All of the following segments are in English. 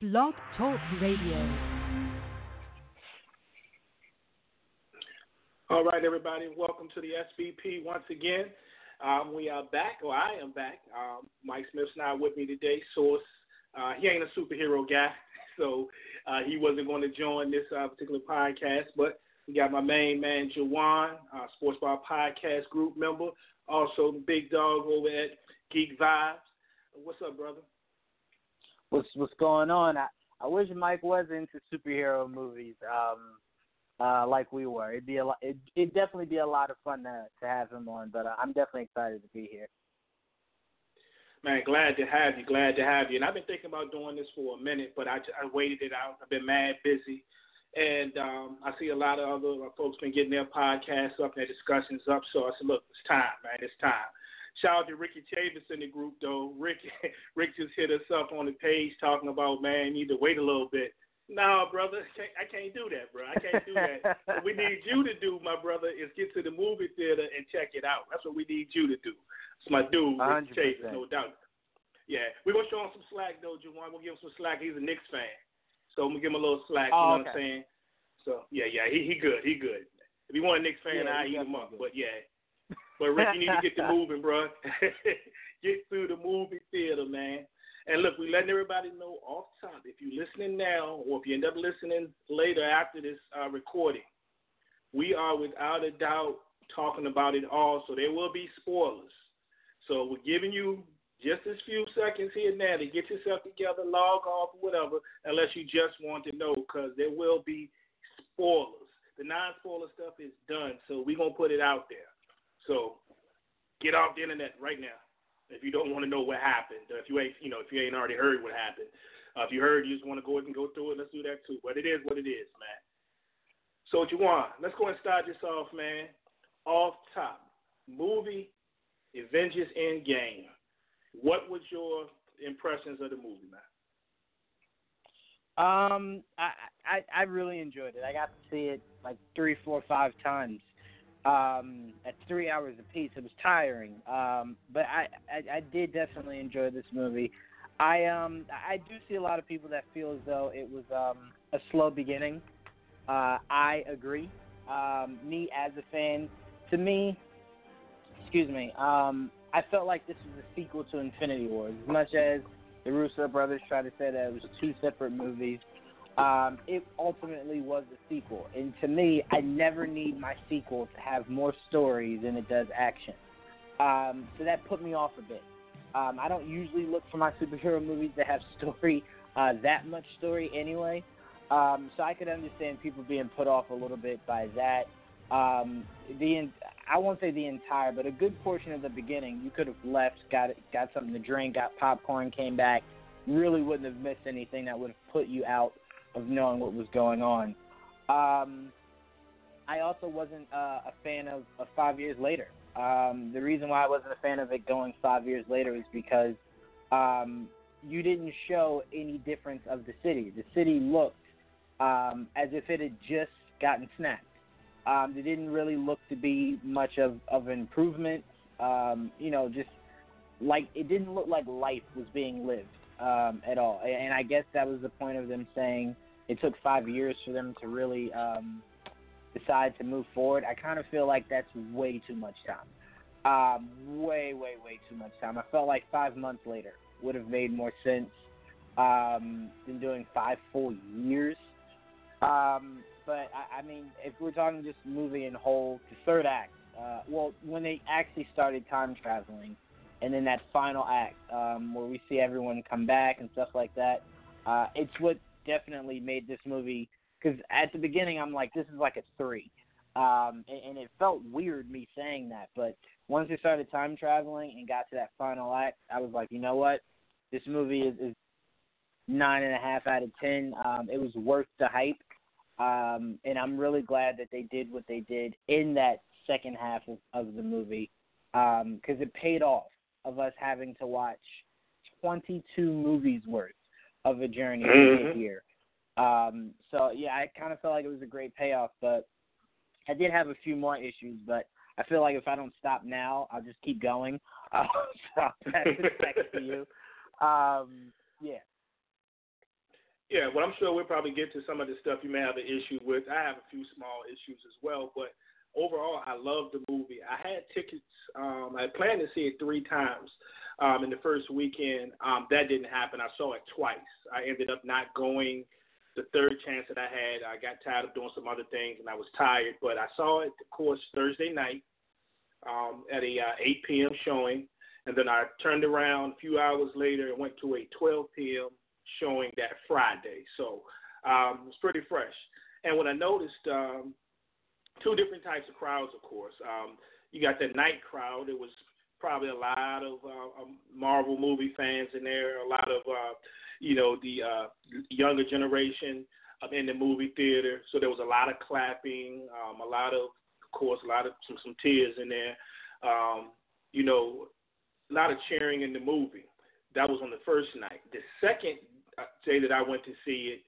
Blog Talk Radio. All right, everybody, welcome to the SBP once again. Um, we are back, or I am back. Um, Mike Smith's not with me today. Source, uh, he ain't a superhero guy, so uh, he wasn't going to join this uh, particular podcast. But we got my main man, Juwaan, Sports Bar Podcast group member, also big dog over at Geek Vibes. What's up, brother? What's what's going on? I, I wish Mike was into superhero movies, um, uh, like we were. It'd be a lot. It, it'd definitely be a lot of fun to to have him on. But uh, I'm definitely excited to be here. Man, glad to have you. Glad to have you. And I've been thinking about doing this for a minute, but I, I waited it out. I've been mad busy. And um, I see a lot of other folks been getting their podcasts up, their discussions up. So I said, look, it's time, man. It's time. Shout out to Ricky Chavis in the group, though. Rick, Rick just hit us up on the page talking about, man, you need to wait a little bit. No, brother, I can't, I can't do that, bro. I can't do that. what we need you to do, my brother, is get to the movie theater and check it out. That's what we need you to do. It's my dude, Rick Chavis, no doubt. Yeah, we're gonna show him some slack though, Juwaan. We'll give him some slack. He's a Knicks fan. So I'm gonna give him a little slack. Oh, you know okay. what I'm saying? So yeah, yeah, he he good, he good. If he want a Knicks fan, Yeah, I eat him up. definitely But yeah, but Rick, you need to get the moving, bro. get through the movie theater, man. And look, we're letting everybody know off top. If you're listening now, or if you end up listening later after this uh, recording, we are without a doubt talking about it all. So there will be spoilers. So we're giving you just a few seconds here and there to get yourself together, log off, whatever, unless you just want to know, because there will be spoilers. The non-spoiler stuff is done, so we're gonna put it out there. So get off the internet right now if you don't want to know what happened. If you ain't, you know, if you ain't already heard what happened. Uh, if you heard, you just want to go ahead and go through it. Let's do that too. But it is what it is, man. So Juwaan, let's go and start this off, man. Off top, movie Avengers Endgame. What was your impressions of the movie, man? Um, I, I I really enjoyed it. I got to see it like three, four, five times. Um, at three hours apiece, it was tiring. Um, but I, I I did definitely enjoy this movie. I um I do see a lot of people that feel as though it was um a slow beginning. Uh, I agree. Um, me as a fan, to me, excuse me, um, I felt like this was a sequel to Infinity War. As much as the Russo brothers tried to say that it was two separate movies, um, it ultimately was a sequel. And to me, I never need my sequel to have more story than it does action. Um, so that put me off a bit. Um, I don't usually look for my superhero movies to have story, uh, that much story anyway. Um, so I could understand people being put off a little bit by that. Um, the I won't say the entire, but a good portion of the beginning, you could have left, got got something to drink, got popcorn, came back. Really wouldn't have missed anything that would have put you out of knowing what was going on. Um, I also wasn't uh, a fan of, of Five Years Later. Um, the reason why I wasn't a fan of it going five years later is because um, you didn't show any difference of the city. The city looked um, as if it had just gotten snapped. Um, didn't really look to be much of, of improvement. Um, you know, just like it didn't look like life was being lived um, at all. And, I guess that was the point of them saying it took five years for them to really um, decide to move forward. I kind of feel like that's way too much time. Um, way, way, way too much time. I felt like five months later would have made more sense um, than doing five full years. Um, but I, I mean, if we're talking just movie in whole, the third act, uh, well, when they actually started time traveling, and then that final act um, where we see everyone come back and stuff like that, uh, it's what definitely made this movie. Because at the beginning, I'm like, this is like a three, um, and, and it felt weird me saying that. But once they started time traveling and got to that final act, I was like, you know what, this movie is, is nine and a half out of ten. Um, it was worth the hype. Um, and I'm really glad that they did what they did in that second half of, of the movie because um, it paid off of us having to watch 22 movies worth of a journey Mhm. here. Um, so yeah, I kind of felt like it was a great payoff, but I did have a few more issues. But I feel like if I don't stop now, I'll just keep going. Uh, so it back to you. Um, yeah. Yeah, well, I'm sure we'll probably get to some of the stuff you may have an issue with. I have a few small issues as well, but overall, I love the movie. I had tickets. Um, I planned to see it three times um, in the first weekend. Um, that didn't happen. I saw it twice. I ended up not going. The third chance that I had, I got tired of doing some other things and I was tired. But I saw it, of course, Thursday night um, at a uh, 8 p.m. showing, and then I turned around a few hours later and went to a 12 p.m. showing that Friday. So um, it was pretty fresh. And when I noticed um, two different types of crowds, of course. Um, you got the night crowd. There was probably a lot of uh, um, Marvel movie fans in there, a lot of uh, you know the uh, younger generation um, in the movie theater. So there was a lot of clapping, um, a lot of, of course, a lot of some some tears in there. Um, you know, a lot of cheering in the movie. That was on the first night. The second uh, day that I went to see it,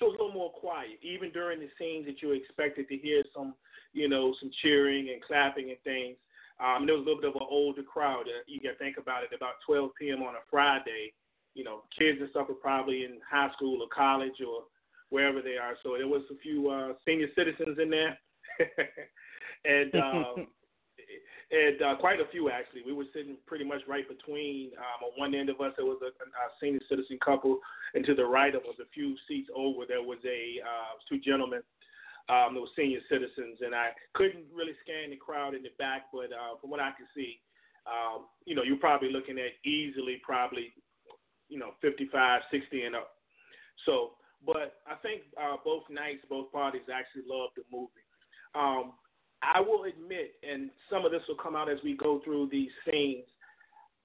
it was a little more quiet. Even during the scenes that you expected to hear some, you know, some cheering and clapping and things. Um, there was a little bit of an older crowd. Uh, you got to think about it. About 12 p.m. on a Friday, you know, kids and stuff are probably in high school or college or wherever they are. So there was a few uh, senior citizens in there, and um, and uh, quite a few actually. We were sitting pretty much right between. Um, on one end of us, there was a, a senior citizen couple, and to the right of us, a few seats over, there was a uh, two gentlemen. Um, there senior citizens, and I couldn't really scan the crowd in the back, but uh, from what I could see, um, you know, you're probably looking at easily probably, you know, 55, 60 and up. So, but I think uh, both nights, both parties actually loved the movie. Um, I will admit, and some of this will come out as we go through these scenes.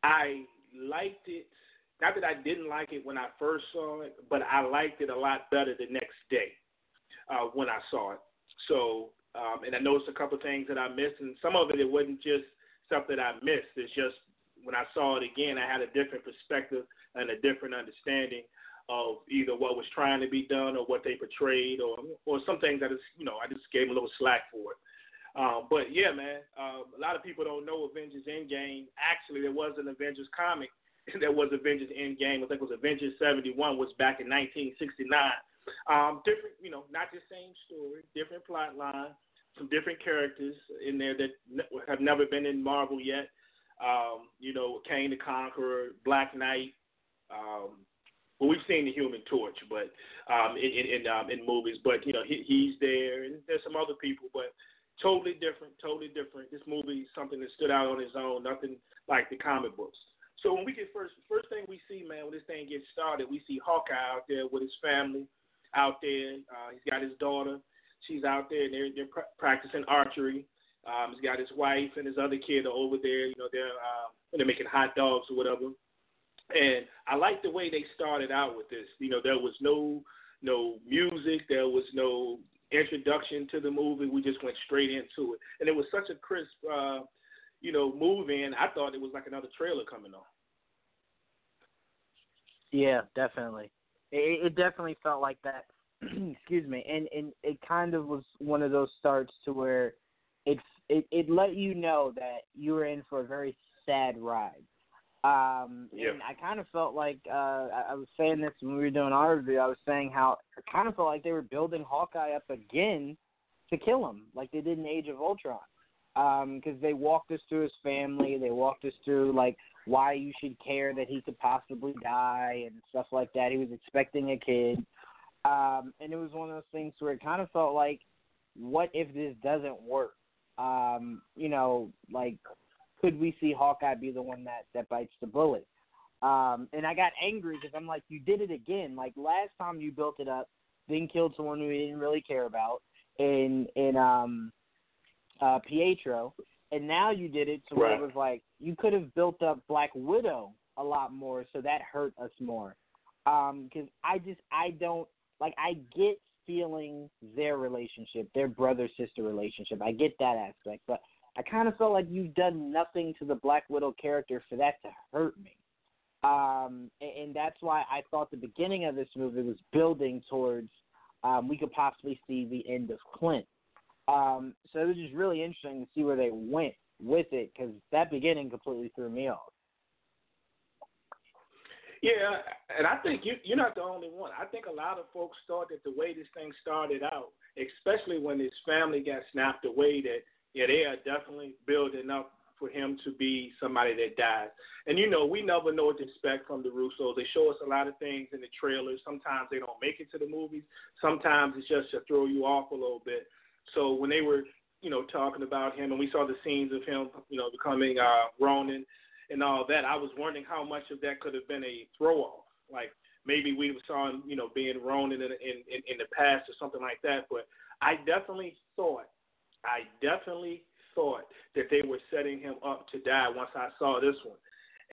I liked it. Not that I didn't like it when I first saw it, but I liked it a lot better the next day uh, when I saw it. So, um, and I noticed a couple of things that I missed, and some of it it wasn't just stuff that I missed. It's just when I saw it again, I had a different perspective and a different understanding of either what was trying to be done or what they portrayed, or or some things that is you know I just gave a little slack for it. Um, but yeah, man, uh, a lot of people don't know Avengers Endgame. Actually, there was an Avengers comic that was Avengers Endgame. I think it was Avengers 71, was back in 1969. Um, different, you know, not the same story, different plot line, some different characters in there that have never been in Marvel yet. Um, you know, Kang the Conqueror, Black Knight. Um, well, we've seen the Human Torch, but um, in in in, um, in movies. But you know, he, he's there, and there's some other people, but totally different, totally different. This movie something that stood out on its own, nothing like the comic books. So when we get first, first thing we see, man, when this thing gets started, we see Hawkeye out there with his family, out there. Uh, he's got his daughter. She's out there, and they're they're pr- practicing archery. Um, he's got his wife and his other kid are over there. You know, they're uh, they're making hot dogs or whatever. And I like the way they started out with this. You know, there was no no music, there was no introduction to the movie. We just went straight into it, and it was such a crisp, uh, you know, movie. And I thought it was like another trailer coming on. Yeah, definitely. It, it definitely felt like that. Excuse me, and and it kind of was one of those starts to where it it it let you know that you were in for a very sad ride. Um, yeah. and I kind of felt like uh, I, I was saying this when we were doing our review. I was saying how I kind of felt like they were building Hawkeye up again to kill him, like they did in Age of Ultron. Because um, they walked us through his family, they walked us through like why you should care that he could possibly die and stuff like that. He was expecting a kid, um, and it was one of those things where it kind of felt like, what if this doesn't work? Um, you know, like could we see Hawkeye be the one that that bites the bullet? Um, and I got angry because I'm like, you did it again. Like last time you built it up, then killed someone who you didn't really care about in in um uh Pietro, and now you did it to where right. it was like you could have built up Black Widow a lot more, so that hurt us more. Um, because I just I don't like I get feeling their relationship, their brother sister relationship. I get that aspect, but I kind of felt like you've done nothing to the Black Widow character for that to hurt me. Um, and, and that's why I thought the beginning of this movie was building towards um, we could possibly see the end of Clint. Um, so it was just really interesting to see where they went with it because that beginning completely threw me off. Yeah, and I think you you're not the only one. I think a lot of folks thought that the way this thing started out, especially when his family got snapped away, that yeah, they are definitely building up for him to be somebody that dies. And you know, we never know what to expect from the Russos. They show us a lot of things in the trailers. Sometimes they don't make it to the movies. Sometimes it's just to throw you off a little bit. So when they were, you know, talking about him and we saw the scenes of him, you know, becoming uh Ronin and all that, I was wondering how much of that could have been a throw off. Like maybe we saw him, you know, being Ronin in, in in in the past or something like that. But I definitely thought, I definitely thought that they were setting him up to die once I saw this one.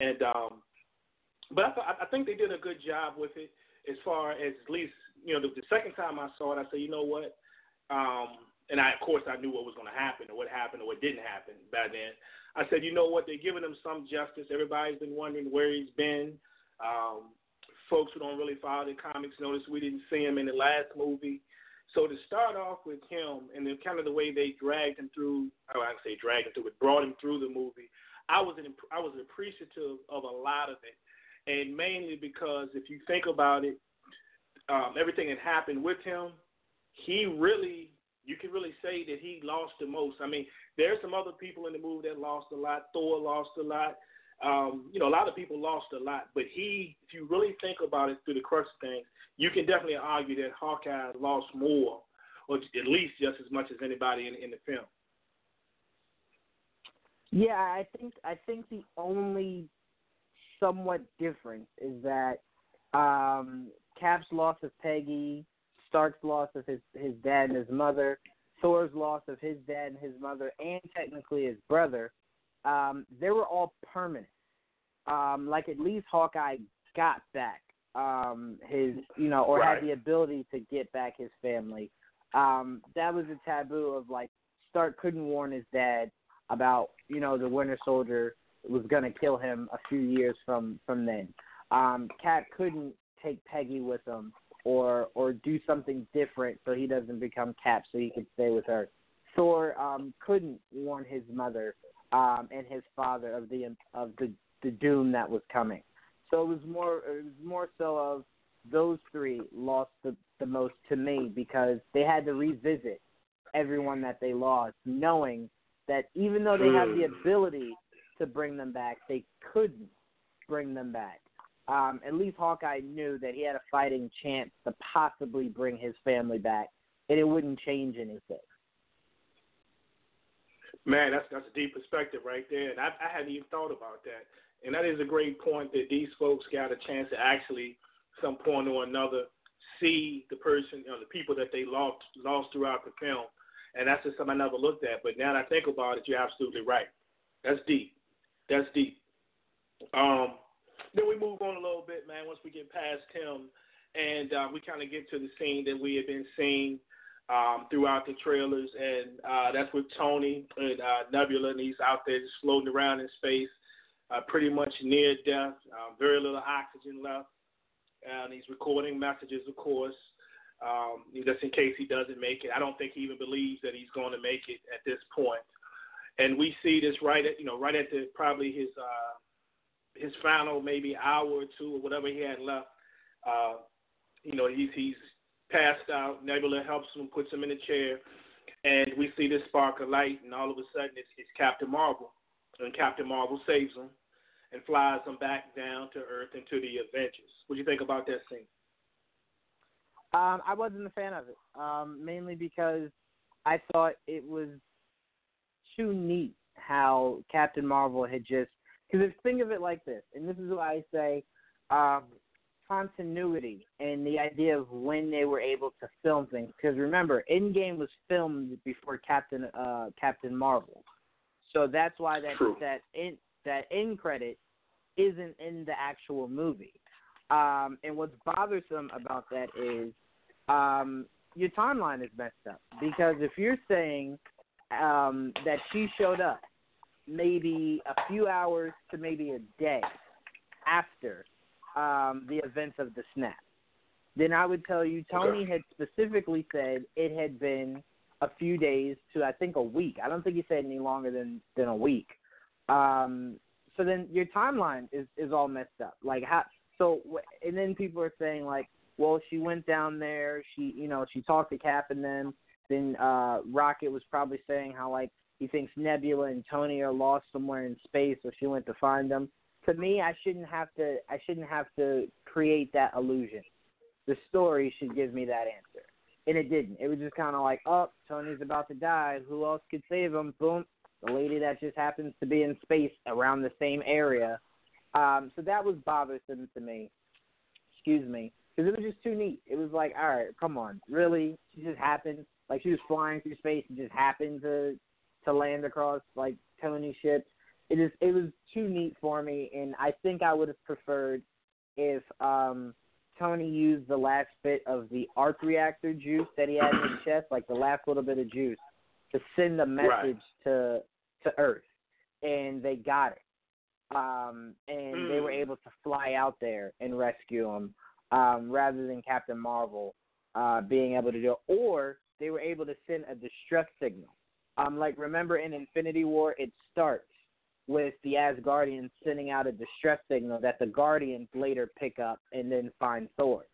And um, but I, th- I think they did a good job with it as far as at least you know the, the second time I saw it, I said, you know what, um, and I of course I knew what was going to happen or what happened or what didn't happen by then. I said, you know what, they're giving him some justice. Everybody's been wondering where he's been. Um, folks who don't really follow the comics notice we didn't see him in the last movie. So to start off with him and then kind of the way they dragged him through, oh, I would say dragged him through, but brought him through the movie, I was an, I was appreciative of a lot of it, and mainly because if you think about it, um, everything that happened with him, he really, you can really say that he lost the most. I mean, there's some other people in the movie that lost a lot. Thor lost a lot. Um, you know, a lot of people lost a lot, but he, if you really think about it through the crux of things, you can definitely argue that Hawkeye lost more, or at least just as much as anybody in, in the film. Yeah, I think I think the only somewhat difference is that um, Cap's loss of Peggy, Stark's loss of his his dad and his mother, Thor's loss of his dad and his mother, and technically his brother, um, they were all permanent. Um, like at least Hawkeye got back um, his, you know, or right. had the ability to get back his family. Um, that was a taboo of like Stark couldn't warn his dad about you know the Winter Soldier was going to kill him a few years from from then. Um, Cap couldn't take Peggy with him or or do something different so he doesn't become Cap so he could stay with her. Thor um, couldn't warn his mother um, and his father of the of the the doom that was coming. So it was more it was more so of those three lost the, the most to me because they had to revisit everyone that they lost, knowing that even though they have the Hmm. ability to bring them back, they couldn't bring them back. Um, at least Hawkeye knew that he had a fighting chance to possibly bring his family back, and it wouldn't change anything. Man, that's that's a deep perspective right there, and I, I hadn't even thought about that. And that is a great point that these folks got a chance to actually, some point or another, see the person, know, the people that they lost lost throughout the film, and that's just something I never looked at. But now that I think about it, you're absolutely right. That's deep. That's deep. Um, then we move on a little bit, man. Once we get past him, and uh, we kind of get to the scene that we have been seeing um, throughout the trailers, and uh, that's with Tony and uh, Nebula, and he's out there just floating around in space, uh, pretty much near death, uh, very little oxygen left, and he's recording messages, of course, um, just in case he doesn't make it. I don't think he even believes that he's going to make it at this point. And we see this right at you know right at the probably his uh, his final maybe hour or two or whatever he had left. Uh, you know he's he's passed out. Nebula helps him, puts him in a chair, and we see this spark of light, and all of a sudden it's, it's Captain Marvel, and Captain Marvel saves him and flies them back down to Earth into the Avengers. What do you think about that scene? Um, I wasn't a fan of it, um, mainly because I thought it was too neat how Captain Marvel had just. Because if think of it like this, and this is why I say um, continuity and the idea of when they were able to film things. Because remember, Endgame was filmed before Captain uh, Captain Marvel, so that's why that True. that in, that end credit isn't in the actual movie. Um, and what's bothersome about that is um, your timeline is messed up because if you're saying um, that she showed up maybe a few hours to maybe a day after um, the events of the snap, then I would tell you Tony had specifically said it had been a few days to I think a week. I don't think he said any longer than than a week. Um, so then your timeline is is all messed up. Like how? So and then people are saying like, well, she went down there, she you know she talked to Cap and them. Then uh Rocket was probably saying how like he thinks Nebula and Tony are lost somewhere in space, so she went to find them. To me, I shouldn't have to. I shouldn't have to create that illusion. The story should give me that answer, and it didn't. It was just kind of like, oh, Tony's about to die. Who else could save him? Boom, the lady that just happens to be in space around the same area. Um, so that was bothersome to me. Excuse me, because it was just too neat. It was like, all right, come on, really? She just happened, like she was flying through space and just happened to to land across like Tony's ship. It is it was too neat for me, and I think I would have preferred if um Tony used the last bit of the arc reactor juice that he had in his chest, like the last little bit of juice, to send a message right. to to Earth, and they got it. Um, and mm. they were Hmm. able to fly out there and rescue him, um, rather than Captain Marvel uh, being able to do it, or they were able to send a distress signal. Um, like remember in Infinity War, it starts with the Asgardians sending out a distress signal that the Guardians later pick up and then find Thor.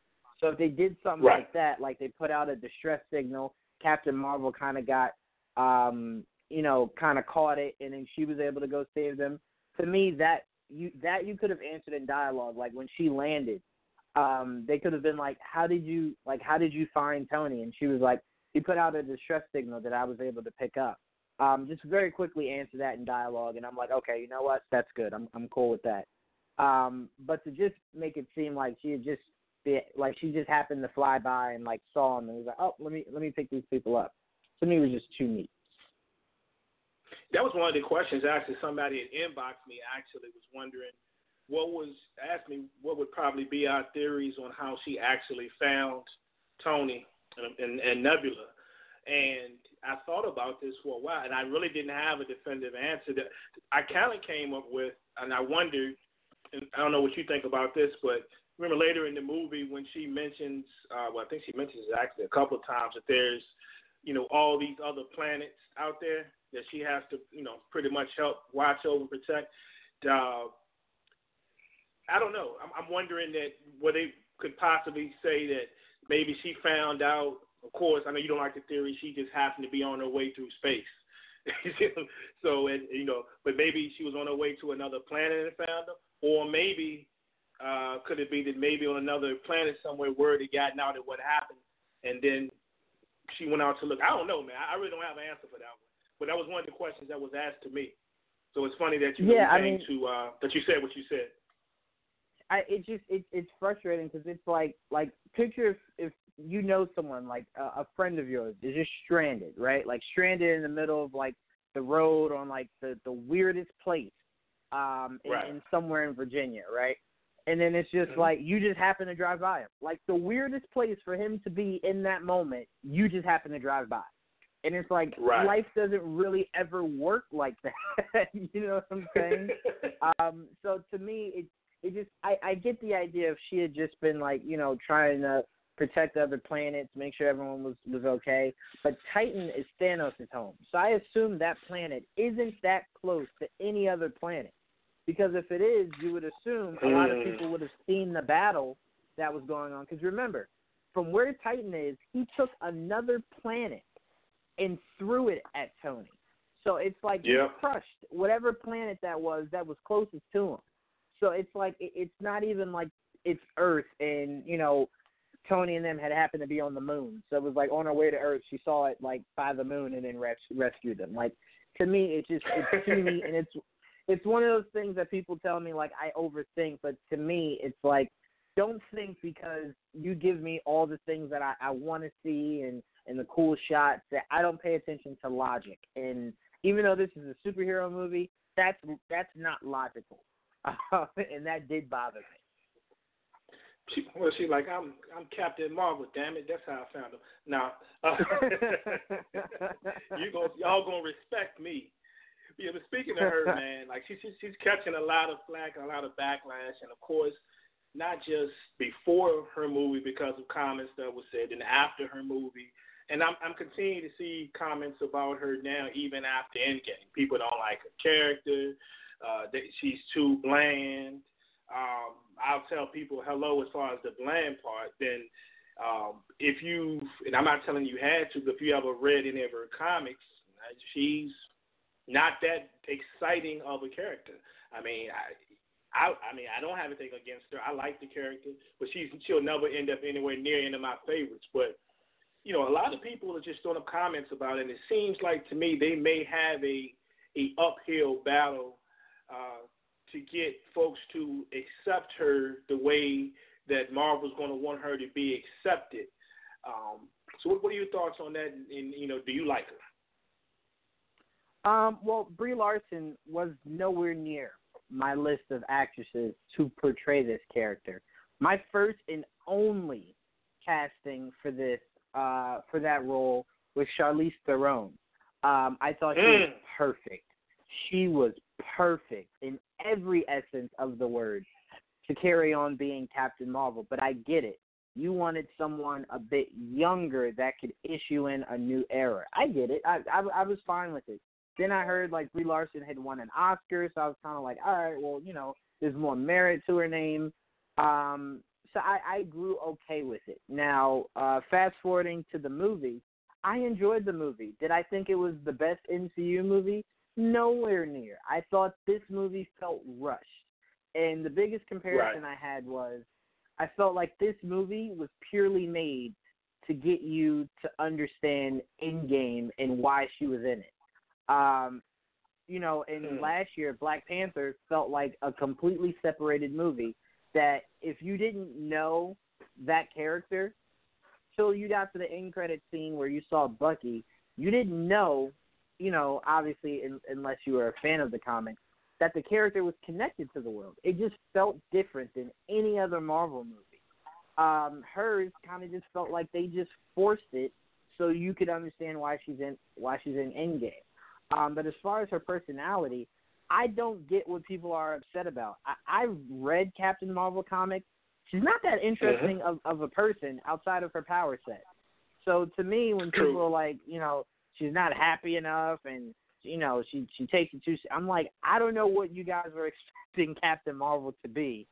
So if they did something Right. like that, like they put out a distress signal, Captain Marvel kind of got, um, you know, kind of caught it, and then she was able to go save them. To me, that you that you could have answered in dialogue, like when she landed. Um, they could have been like, "How did you like? How did you find Tony?" And she was like, "He put out a distress signal that I was able to pick up." Um, just very quickly answer that in dialogue, and I'm like, okay, you know what? That's good. I'm I'm cool with that. Um, but to just make it seem like she had just like she just happened to fly by and like saw him and was like, oh, let me let me pick these people up. To me, it was just too neat. That was one of the questions. Actually, somebody had inboxed me. Actually, was wondering what was asked me what would probably be our theories on how she actually found Tony and, and, and Nebula. And I thought about this for a while, and I really didn't have a definitive answer. That I kind of came up with, and I wondered, and I don't know what you think about this, but remember later in the movie when she mentions, uh, well, I think she mentions it actually a couple of times that there's, you know, all these other planets out there that she has to, you know, pretty much help watch over, protect. Uh, I don't know. I'm, I'm wondering that what they could possibly say that maybe she found out. Of course, I know you don't like the theory. She just happened to be on her way through space. so, and you know, but maybe she was on her way to another planet and found them, or maybe uh, could it be that maybe on another planet somewhere word had gotten out of what happened, and then she went out to look. I don't know, man. I really don't have an answer for that one. But that was one of the questions that was asked to me. So it's funny that you Yeah, I mean- to uh, that you said what you said. I it just it, it's frustrating because it's like like picture if, if you know someone like a, a friend of yours is just stranded right like stranded in the middle of like the road on like the the weirdest place um in, Right. in somewhere in Virginia right and then it's just Mhm. like you just happen to drive by him like the weirdest place for him to be in that moment you just happen to drive by and it's like Right. life doesn't really ever work like that you know what I'm saying um so to me it it just I, I get the idea if she had just been like, you know, trying to protect other planets, make sure everyone was was okay. But Titan is Thanos' home. So I assume that planet isn't that close to any other planet. Because if it is, you would assume a lot of Mm. people would have seen the battle that was going on. Because remember, from where Titan is, he took another planet and threw it at Tony. So it's like he crushed whatever planet that was that was closest to him. So it's like it's not even like it's Earth and you know Tony and them had happened to be on the moon. So it was like on her way to Earth, she saw it like by the moon and then res- rescued them. Like to me, it's just it's neat and it's it's one of those things that people tell me like I overthink, but to me, it's like don't think because you give me all the things that I, I want to see and and the cool shots that I don't pay attention to logic. And even though this is a superhero movie, that's that's not logical, and that did bother me. She, well, she like I'm I'm Captain Marvel. Damn it, that's how I found him. Now, uh, you going y'all gonna respect me. Yeah, but speaking of her, man, like she, she she's catching a lot of flack and a lot of backlash, and of course, not just before her movie because of comments that was said, and after her movie. And I'm I'm continuing to see comments about her now, even after Endgame. People don't like her character. Uh, that she's too bland. Um, I'll tell people hello as far as the bland part, then um, if you and I'm not telling you had to, but if you ever read any of her comics, she's not that exciting of a character. I mean, I, I, I mean, I don't have anything against her. I like the character, but she's she'll never end up anywhere near any of my favorites. But you know, a lot of people are just throwing up comments about it. And it seems like to me they may have a a uphill battle uh, to get folks to accept her the way that Marvel's going to want her to be accepted. Um, so, what, what are your thoughts on that? And, and you know, do you like her? Um, well, Brie Larson was nowhere near my list of actresses to portray this character. My first and only casting for this uh, for that role was Charlize Theron. Um, I thought she was mm. perfect. She was perfect in every essence of the word to carry on being Captain Marvel. But I get it. You wanted someone a bit younger that could issue in a new era. I get it. I I, I was fine with it. Then I heard like Brie Larson had won an Oscar, so I was kind of like, all right, well, you know, there's more merit to her name. Um, so I, I grew okay with it. Now, uh, fast forwarding to the movie, I enjoyed the movie. Did I think it was the best MCU movie? Nowhere near. I thought this movie felt rushed. And the biggest comparison right. I had was I felt like this movie was purely made to get you to understand Endgame and why she was in it. Um, you know, and hmm. last year Black Panther felt like a completely separated movie that if you didn't know that character till you got to the end credit scene where you saw Bucky, you didn't know, you know, obviously in, unless you were a fan of the comics, that the character was connected to the world. It just felt different than any other Marvel movie. Um, hers kind of just felt like they just forced it so you could understand why she's in why she's in Endgame. Um, but as far as her personality, I don't get what people are upset about. I, I've read Captain Marvel comics. She's not that interesting uh-huh. of, of a person outside of her power set. So to me, when people are like, you know, she's not happy enough and you know she she takes it too, I'm like, I don't know what you guys are expecting Captain Marvel to be.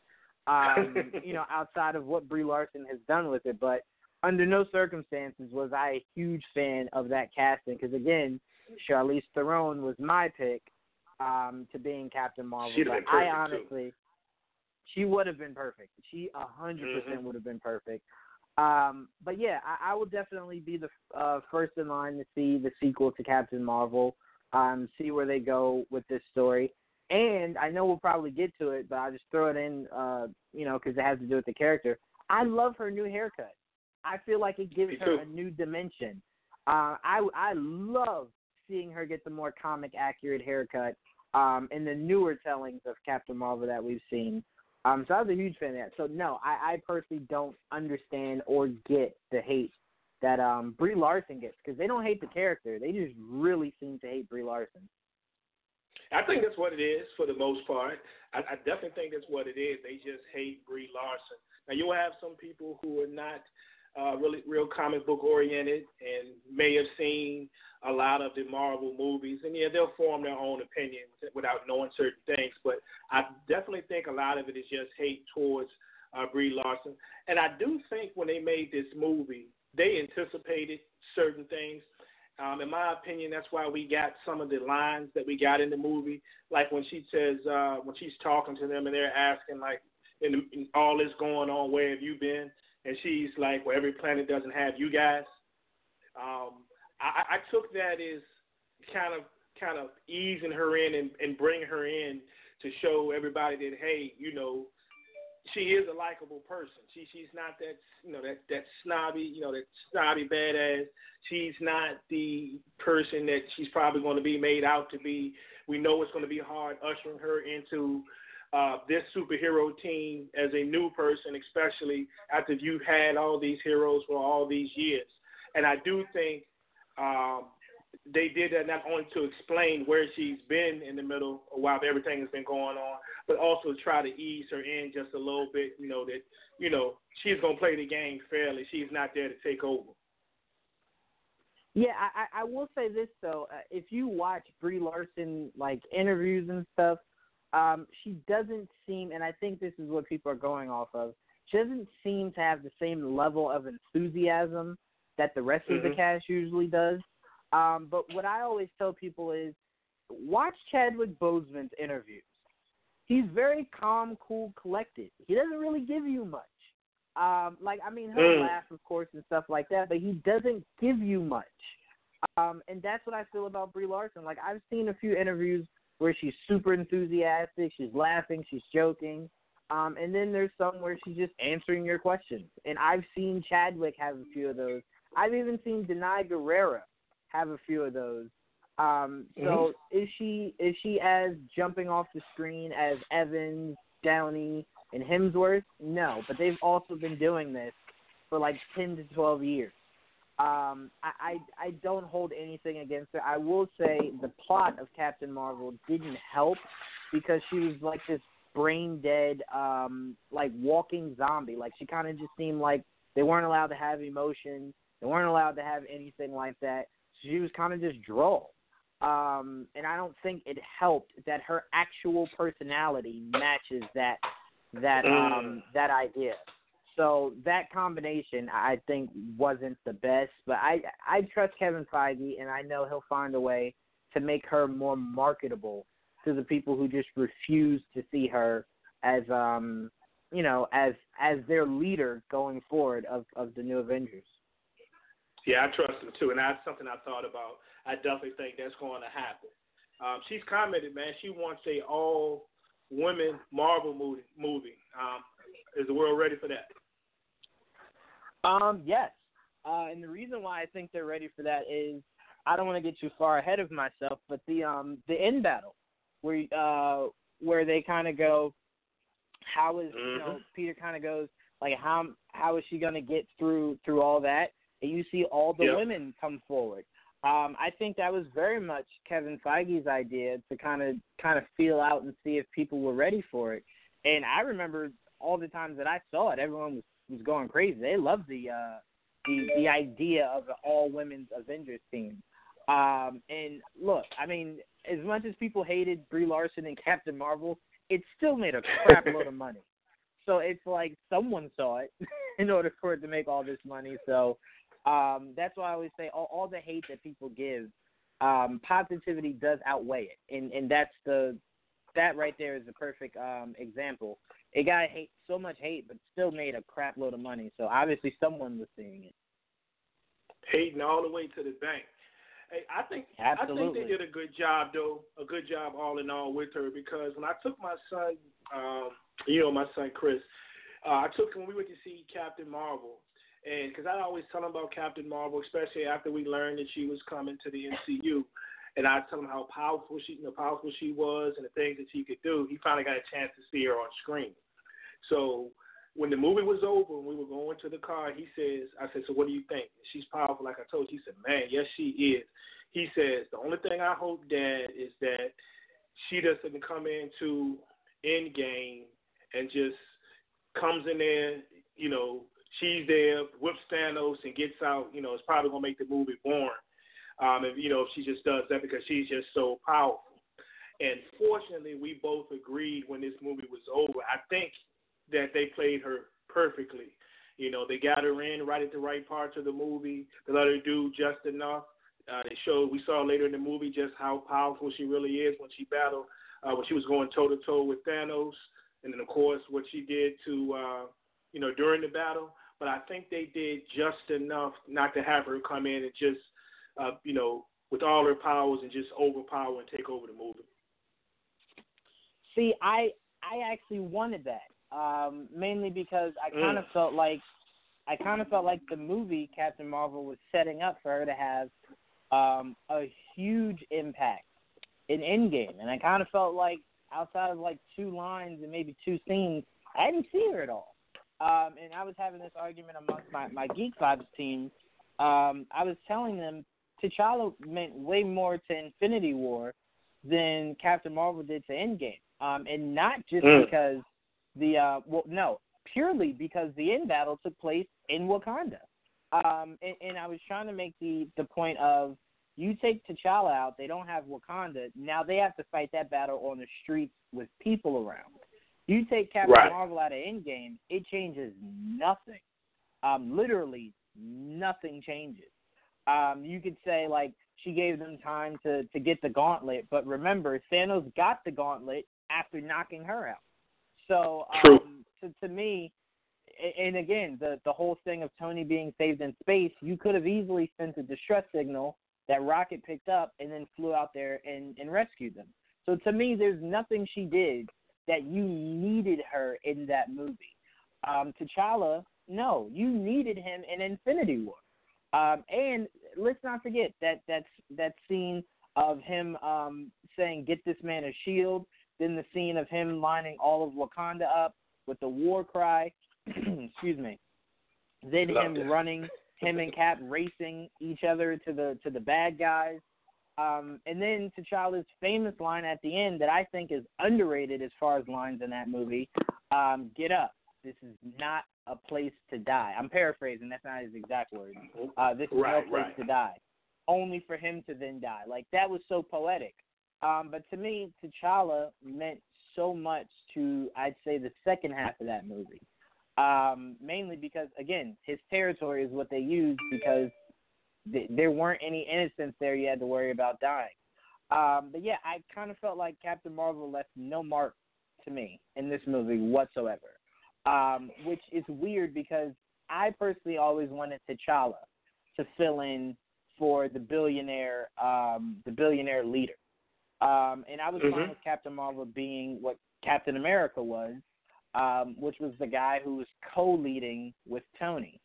Um, you know, outside of what Brie Larson has done with it, but under no circumstances was I a huge fan of that casting because again, Charlize Theron was my pick um, to being Captain Marvel. She'd but I honestly, too. she would have been perfect. She a hundred percent mm-hmm. would have been perfect. Um, but yeah, I, I would definitely be the uh, first in line to see the sequel to Captain Marvel. Um, see where they go with this story. And I know we'll probably get to it, but I'll just throw it in, uh, you know, because it has to do with the character. I love her new haircut. I feel like it gives her a new dimension. Uh, I I love seeing her get the more comic accurate haircut um, in the newer tellings of Captain Marvel that we've seen. Um, so I was a huge fan of that. So no, I, I personally don't understand or get the hate that um, Brie Larson gets because they don't hate the character; they just really seem to hate Brie Larson. I think that's what it is for the most part. I, I definitely think that's what it is. They just hate Brie Larson. Now you'll have some people who are not uh, really real comic book oriented and may have seen a lot of the Marvel movies, and yeah, they'll form their own opinions without knowing certain things. But I definitely think a lot of it is just hate towards uh, Brie Larson, and I do think when they made this movie, they anticipated certain things. Um, in my opinion, that's why we got some of the lines that we got in the movie, like when she says uh, when she's talking to them and they're asking like, in all this going on, where have you been? And she's like, "Well, every planet doesn't have you guys." Um, I, I took that as kind of kind of easing her in and, and bringing her in to show everybody that hey, you know, she is a likable person. She she's not that you know that that snobby you know that snobby badass. She's not the person that she's probably going to be made out to be. We know it's going to be hard ushering her into uh, this superhero team as a new person, especially after you've had all these heroes for all these years. And I do think um, they did that not only to explain where she's been in the middle while everything has been going on, but also try to ease her in just a little bit. You know that you know she's gonna play the game fairly. She's not there to take over. Yeah, I, I will say this though: uh, if you watch Brie Larson like interviews and stuff, um, she doesn't seem, and I think this is what people are going off of. She doesn't seem to have the same level of enthusiasm that the rest mm-hmm. of the mm-hmm. cast usually does. Um, but what I always tell people is, watch Chadwick Boseman's interviews. He's very calm, cool, collected. He doesn't really give you much. Um, like I mean, he'll mm. laugh, of course, and stuff like that, but he doesn't give you much. Um, and that's what I feel about Brie Larson. Like I've seen a few interviews where she's super enthusiastic, she's laughing, she's joking. Um, and then there's some where she's just answering your questions. And I've seen Chadwick have a few of those. I've even seen Danai Gurira have a few of those. Um, so mm-hmm. is she is she as jumping off the screen as Evans, Downey, and Hemsworth? No, but they've also been doing this for like ten to twelve years. Um, I, I I don't hold anything against her. I will say the plot of Captain Marvel didn't help because she was like this brain dead, um, like walking zombie. Like she kind of just seemed like they weren't allowed to have emotions. They weren't allowed to have anything like that. So She was kind of just droll. Um, and I don't think it helped that her actual personality matches that that um mm. that idea. So that combination, I think, wasn't the best. But I I trust Kevin Feige, and I know he'll find a way to make her more marketable to the people who just refuse to see her as um you know as as their leader going forward of of the new Avengers. Yeah, I trust him too, and that's something I thought about. I definitely think that's going to happen. Um, she's commented, man, she wants a all women Marvel movie. movie. Um, is the world ready for that? Um, yes. Uh, and the reason why I think they're ready for that is I don't want to get too far ahead of myself, but the um the end battle where uh where they kind of go, how is, mm-hmm. you know Peter kind of goes like how how is she going to get through through all that? And you see all the yep. women come forward. Um, I think that was very much Kevin Feige's idea to kind of kind of feel out and see if people were ready for it. And I remember all the times that I saw it, everyone was was going crazy. They loved the uh, the the idea of an all women's Avengers team. Um, and look, I mean, as much as people hated Brie Larson and Captain Marvel, it still made a crap load of money. So it's like someone saw it in order for it to make all this money. So um, that's why I always say all, all the hate that people give, um, positivity does outweigh it, and and that's the that right there is the perfect um, example. It got hate so much hate, but still made a crap load of money. So obviously someone was seeing it. Hating all the way to the bank. Hey, I think Absolutely. I think they did a good job though, a good job all in all with her because when I took my son, um, you know, my son Chris, uh, I took him when we went to see Captain Marvel, and because I always tell him about Captain Marvel, especially after we learned that she was coming to the MCU, and I tell him how powerful she, you know, powerful she was and the things that she could do. He finally got a chance to see her on screen. So when the movie was over and we were going to the car, he says, I said, so what do you think? She's powerful, like I told you. He said, man, yes, she is. He says, the only thing I hope, Dad, is that she doesn't come into Endgame and just comes in there, you know, she's there, whips Thanos, and gets out. You know, it's probably gonna make the movie boring. Um, and you know, if she just does that because she's just so powerful. And fortunately, we both agreed when this movie was over. I think that they played her perfectly. You know, they got her in right at the right parts of the movie. They let her do just enough. Uh, they showed we saw later in the movie just how powerful she really is when she battled uh, when she was going toe to toe with Thanos, and then of course what she did to uh, you know during the battle but I think they did just enough not to have her come in and just, uh, you know, with all her powers and just overpower and take over the movie. See, I I actually wanted that um, mainly because I kind of mm. felt like I kind of felt like the movie Captain Marvel was setting up for her to have um, a huge impact in Endgame, and I kind of felt like outside of like two lines and maybe two scenes, I didn't see her at all. Um, and I was having this argument amongst my, my Geek Vibes team. Um, I was telling them T'Challa meant way more to Infinity War than Captain Marvel did to Endgame. Um, and not just mm. because the uh, well, no, purely because the end battle took place in Wakanda. Um, and, and I was trying to make the the point of You take T'Challa out, they don't have Wakanda. Now they have to fight that battle on the streets with people around. You take Captain Right. Marvel out of Endgame, it changes nothing. Um, literally nothing changes. Um, you could say like she gave them time to to get the gauntlet, but remember Thanos got the gauntlet after knocking her out. So True. um, to to me, and again the the whole thing of Tony being saved in space, you could have easily sent a distress signal that Rocket picked up and then flew out there and and rescued them. So to me, there's nothing she did that you needed her in that movie. Um, T'Challa, no, you needed him in Infinity War. Um, and let's not forget that that's that scene of him um, saying, "Get this man a shield." Then the scene of him lining all of Wakanda up with the war cry. Excuse me. Then Loved him it. running, him and Cap racing each other to the to the bad guys. Um, and then T'Challa's famous line at the end that I think is underrated as far as lines in that movie. Um, Get up. This is not a place to die. I'm paraphrasing. That's not his exact words. Uh, this is Right, no place right. to die. Only for him to then die. Like that was so poetic. Um, but to me, T'Challa meant so much to I'd say the second half of that movie. Um, mainly because again, his territory is what they used because th- there weren't any innocents there you had to worry about dying. Um, but yeah, I kind of felt like Captain Marvel left no mark to me in this movie whatsoever, um, which is weird because I personally always wanted T'Challa to fill in for the billionaire, um, the billionaire leader, um, and I was fine Mhm. with Captain Marvel being what Captain America was, um, which was the guy who was co-leading with Tony.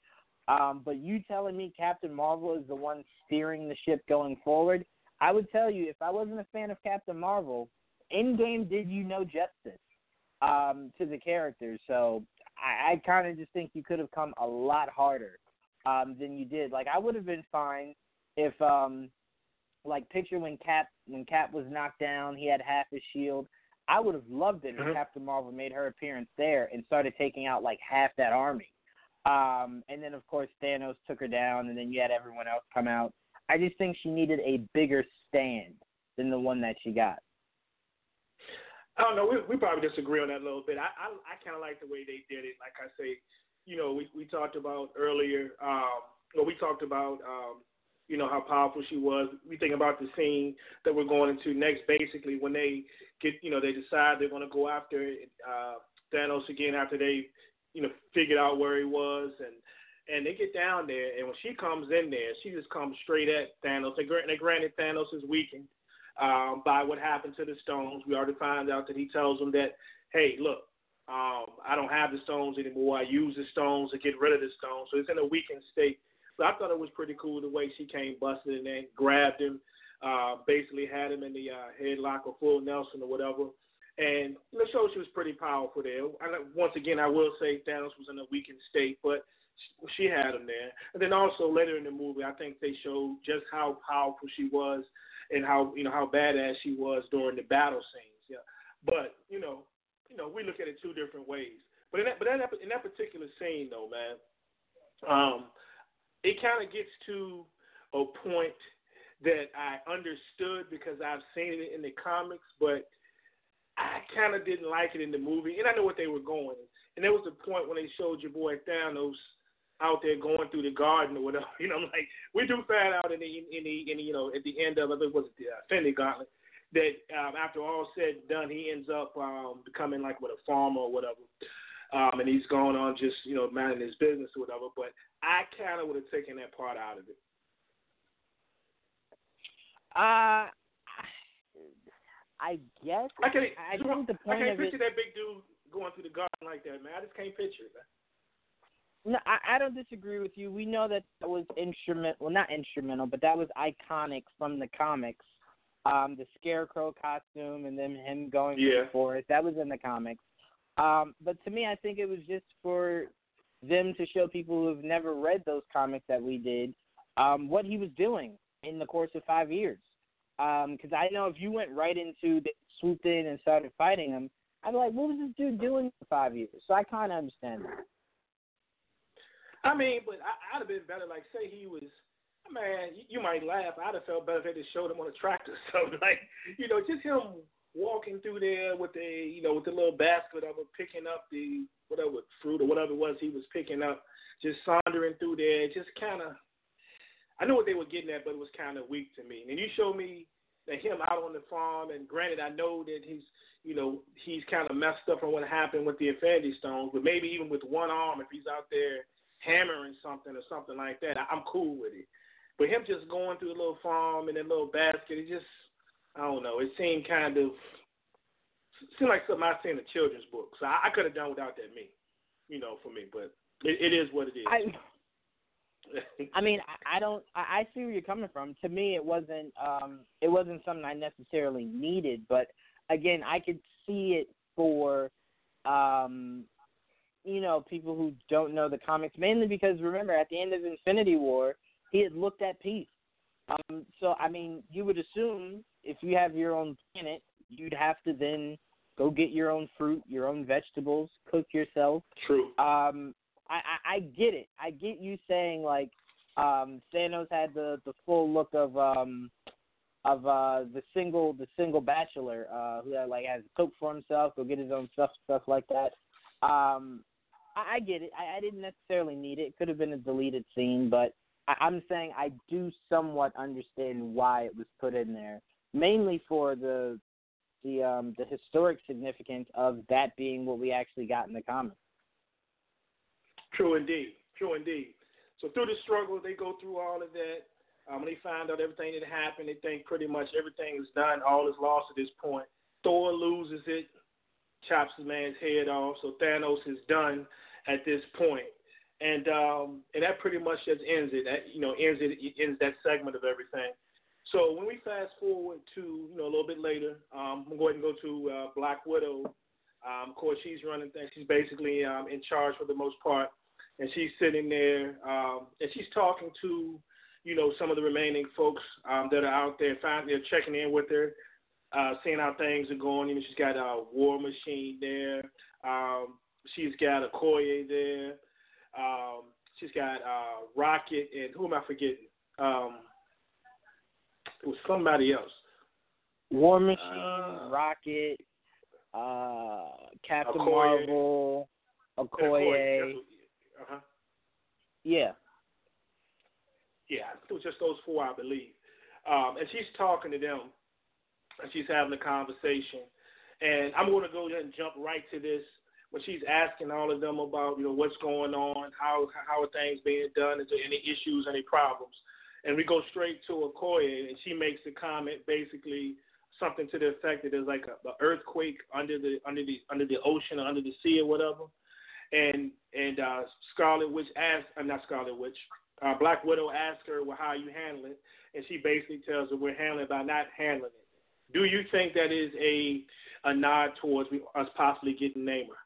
Um, but you telling me Captain Marvel is the one steering the ship going forward? I would tell you if I wasn't a fan of Captain Marvel, Endgame did you no justice um, to the character. So I, I kind of just think you could have come a lot harder um, than you did. Like I would have been fine if, um, like, picture when Cap when Cap was knocked down, he had half his shield. I would have loved it if Mhm. Captain Marvel made her appearance there and started taking out like half that army. Um, and then of course Thanos took her down, and then you had everyone else come out. I just think she needed a bigger stand than the one that she got. I don't know. We, we probably disagree on that a little bit. I I, I kind of like the way they did it. Like I say, you know, we we talked about earlier. Um, well, we talked about um, you know how powerful she was. We think about the scene that we're going into next. Basically, when they get, you know, they decide they're going to go after uh, Thanos again after they, you know, figured out where he was and. And they get down there, and when she comes in there, she just comes straight at Thanos. And gra- and granted, Thanos is weakened, um, by what happened to the stones. We already find out that he tells them that, hey, look, um, I don't have the stones anymore. I use the stones to get rid of the stones. So it's in a weakened state. But I thought it was pretty cool the way she came busting in there, grabbed him, uh, basically had him in the uh, headlock or full Nelson or whatever. And it showed she was pretty powerful there. I, once again, I will say Thanos was in a weakened state, but she had him there. And then also later in the movie, I think they showed just how powerful she was and how you know how badass she was during the battle scenes. Yeah, but you know, you know, we look at it two different ways. But in that, but that, in that particular scene, though, man, um, it kind of gets to a point that I understood because I've seen it in the comics, but I kind of didn't like it in the movie, and I know what they were going. And there was the point when they showed your boy Thanos out there going through the garden or whatever. You know, I'm like we do find out in the in the in the you know at the end of it was the uh, Infinity Gauntlet that um, after all said and done, he ends up um, becoming like with a farmer or whatever. Um, and he's going on just you know minding his business or whatever. But I kind of would have taken that part out of it. Uh, I guess I can I I think the point can't of picture it. that big dude going through the garden like that, man. I just can't picture it. Man. No, I, I don't disagree with you. We know that that was instrument, well, not instrumental, but that was iconic from the comics. Um, the Scarecrow costume and then him going through Yeah. the forest. That was in the comics. Um, but to me, I think it was just for them to show people who've never read those comics that we did um, what he was doing in the course of five years. Because I know if you went right into the, swooped in and started fighting him, I'd be like, what was this dude doing for five years? So I kind of understand that. I mean, but I, I'd have been better. Like, say he was. Man, you might laugh. I'd have felt better if they just showed him on a tractor. So like, you know, just him walking through there with the, you know, with the little basket of it, picking up the whatever fruit or whatever it was he was picking up, just sauntering through there, just kind of. I knew what they were getting at, but it was kind of weak to me. And you showed me that him out on the farm, and granted, I know that he's, you know, he's kind of messed up from what happened with the Infinity Stones, but maybe even with one arm, if he's out there hammering something or something like that, I'm cool with it. But him just going through the little farm and that little basket, it just I don't know. It seemed kind of seemed like something I seen in a children's book. So I, I could have done without that me, you know, for me. But it, it is what it is. I, I mean, I, I don't. I, I see where you're coming from. To me, it wasn't. Um, it wasn't something I necessarily needed. But again, I could see it for, um, you know, people who don't know the comics. Mainly because remember, at the end of Infinity War, he had looked at peace. Um, so I mean, you would assume if you have your own planet, you'd have to then go get your own fruit, your own vegetables, cook yourself. True. Um, I, I, I get it. I get you saying like um, Thanos had the the full look of um, of uh, the single the single bachelor uh, who had, like has cook for himself, go get his own stuff, stuff like that. Um, I, I get it. I, I didn't necessarily need it. It could have been a deleted scene, but I, I'm saying I do somewhat understand why it was put in there, mainly for the the um, the historic significance of that being what we actually got in the comics. True indeed. True indeed. So through the struggle, they go through all of that. Um, when they find out everything that happened, they think pretty much everything is done. All is lost at this point. Thor loses it, chops his man's head off. So Thanos is done at this point and um, and that pretty much just ends it. That you know ends it ends that segment of everything. So when we fast forward to you know a little bit later, um, I'm going to go to uh, Black Widow. Um, of course, she's running things. She's basically um, in charge for the most part, and she's sitting there um, and she's talking to you know some of the remaining folks um, that are out there. Finally, they're checking in with her, uh, seeing how things are going. You know, she's got a War Machine there. Um, she's got a Okoye there. Um, she's got uh, Rocket and who am I forgetting? Um, it was somebody else. War Machine, uh, Rocket, uh, Captain Okoye. Marvel, Okoye. Uh-huh. Yeah. Yeah, it was just those four, I believe. Um, and she's talking to them, and she's having a conversation. And I'm going to go ahead and jump right to this when she's asking all of them about you know what's going on, how how are things being done, is there any issues, any problems, and we go straight to Okoye, and she makes a comment basically something to the effect that there's like a, a earthquake under the under the under the ocean or under the sea or whatever, and and uh, Scarlet Witch asks, I'm not Scarlet Witch, uh, Black Widow asks her, well, how are you handling it? And she basically tells her we're handling by not handling it. Do you think that is a a nod towards us possibly getting Namor?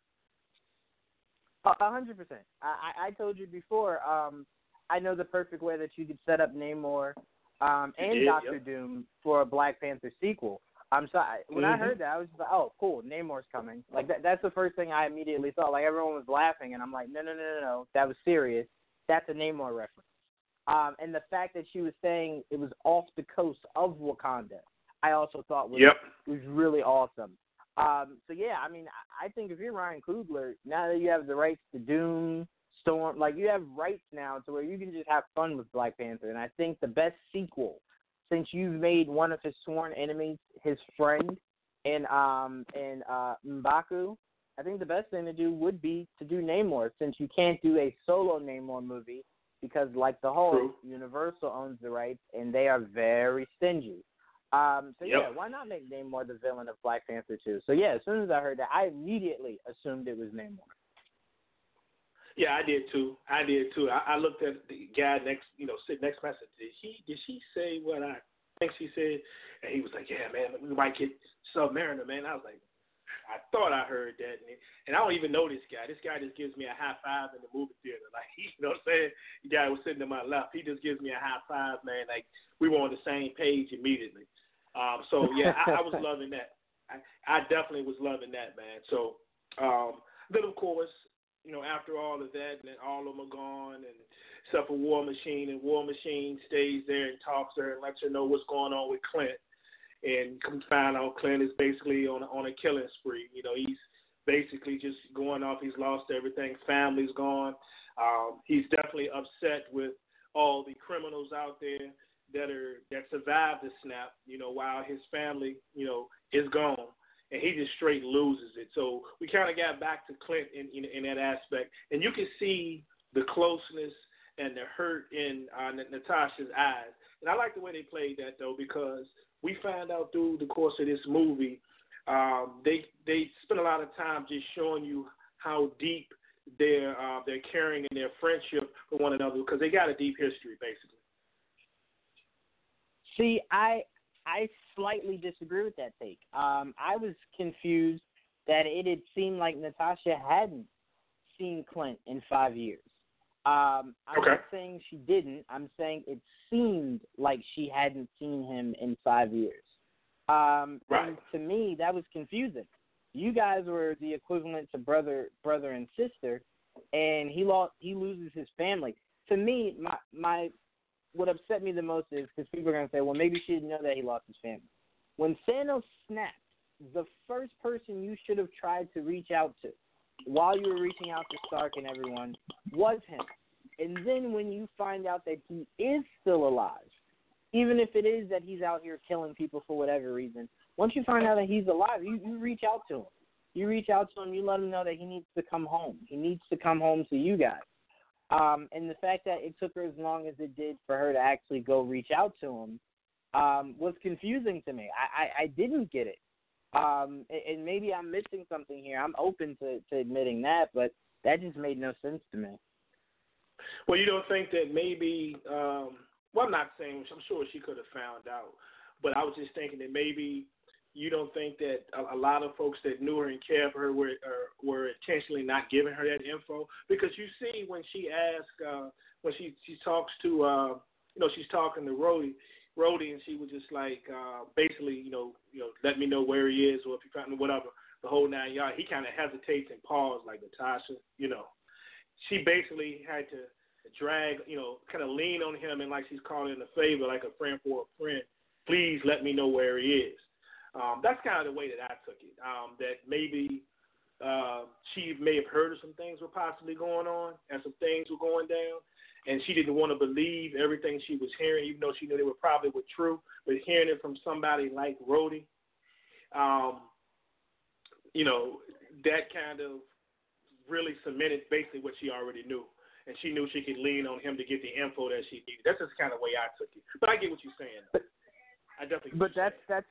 A hundred percent. I I told you before. Um, I know the perfect way that you could set up Namor, um, and Doctor yep. Doom for a Black Panther sequel. I'm sorry. When mm-hmm. I heard that, I was just like, "Oh, cool, Namor's coming." Like that, that's the first thing I immediately thought. Like everyone was laughing, and I'm like, "No, no, no, no, no. That was serious. That's a Namor reference." Um, and the fact that she was saying it was off the coast of Wakanda, I also thought was yep. was really awesome. Um, so yeah, I mean, I think if you're Ryan Coogler, now that you have the rights to Doom, Storm, like you have rights now to where you can just have fun with Black Panther. And I think the best sequel, since you've made one of his sworn enemies his friend in um in uh Mbaku, I think the best thing to do would be to do Namor, since you can't do a solo Namor movie because, like the whole, Universal owns the rights and they are very stingy. Um, so yep. yeah, why not make Namor the villain of Black Panther 2? So yeah, as soon as I heard that, I immediately assumed it was Namor. Yeah, I did too. I did too. I, I looked at the guy next, you know, sit next message. Did he? Did she say what I think she said? And he was like, "Yeah, man, we might get Submariner, man." I was like, I thought I heard that, and, and I don't even know this guy. This guy just gives me a high five in the movie theater. Like, you know what I'm saying? The guy was sitting to my left. He just gives me a high five, man. Like we were on the same page immediately. Um, so yeah, I, I was loving that. I, I definitely was loving that, man. So um, then of course you know, after all of that, and then all of them are gone, and except for War Machine, and War Machine stays there and talks to her and lets her know what's going on with Clint. And come find out Clint is basically on on a killing spree. You know, he's basically just going off. He's lost everything. Family's gone. Um, he's definitely upset with all the criminals out there that are that survived the snap. You know, while his family, you know, is gone and he just straight loses it. So we kind of got back to Clint in, in, in that aspect, and you can see the closeness and the hurt in uh, Natasha's eyes. And I like the way they played that though because we found out through the course of this movie, um, they they spent a lot of time just showing you how deep their uh, caring and their friendship for one another because they got a deep history basically. See, I I slightly disagree with that take. Um, I was confused that it had seemed like Natasha hadn't seen Clint in five years. Um, I'm okay. not saying she didn't. I'm saying it seemed like she hadn't seen him in five years. Um, right. And to me, that was confusing. You guys were the equivalent to brother, brother and sister, and he lost. He loses his family. To me, my my what upset me the most is because people are going to say, well, maybe she didn't know that he lost his family. When Thanos snapped, the first person you should have tried to reach out to while you were reaching out to Stark and everyone was him. And then when you find out that he is still alive, even if it is that he's out here killing people for whatever reason, once you find out that he's alive, you, you reach out to him. You reach out to him, you let him know that he needs to come home. He needs to come home to you guys. Um, and the fact that it took her as long as it did for her to actually go reach out to him um, was confusing to me. I, I, I didn't get it. Um, and maybe I'm missing something here. I'm open to, to admitting that, but that just made no sense to me. Well, you don't think that maybe? Um, well, I'm not saying. I'm sure she could have found out, but I was just thinking that maybe you don't think that a, a lot of folks that knew her and cared for her were or, were intentionally not giving her that info? Because you see when she asks uh, when she she talks to uh, you know she's talking to Rhodey Rhodey and she was just like uh, basically you know you know let me know where he is or if you found him, whatever the whole nine yards. He kind of hesitates and pauses like Natasha you know. She basically had to drag you know kind of lean on him and like she's calling in a favor like a friend for a friend. Please let me know where he is um, that's kind of the way that I took it. Um, that maybe uh, she may have heard of some things were possibly going on and some things were going down, and she didn't want to believe everything she was hearing, even though she knew they were probably were true. But hearing it from somebody like Rhodey, um, you know, that kind of really cemented basically what she already knew. And she knew she could lean on him to get the info that she needed. That's just kind of the way I took it. But I get what you're saying. I definitely. But that's that's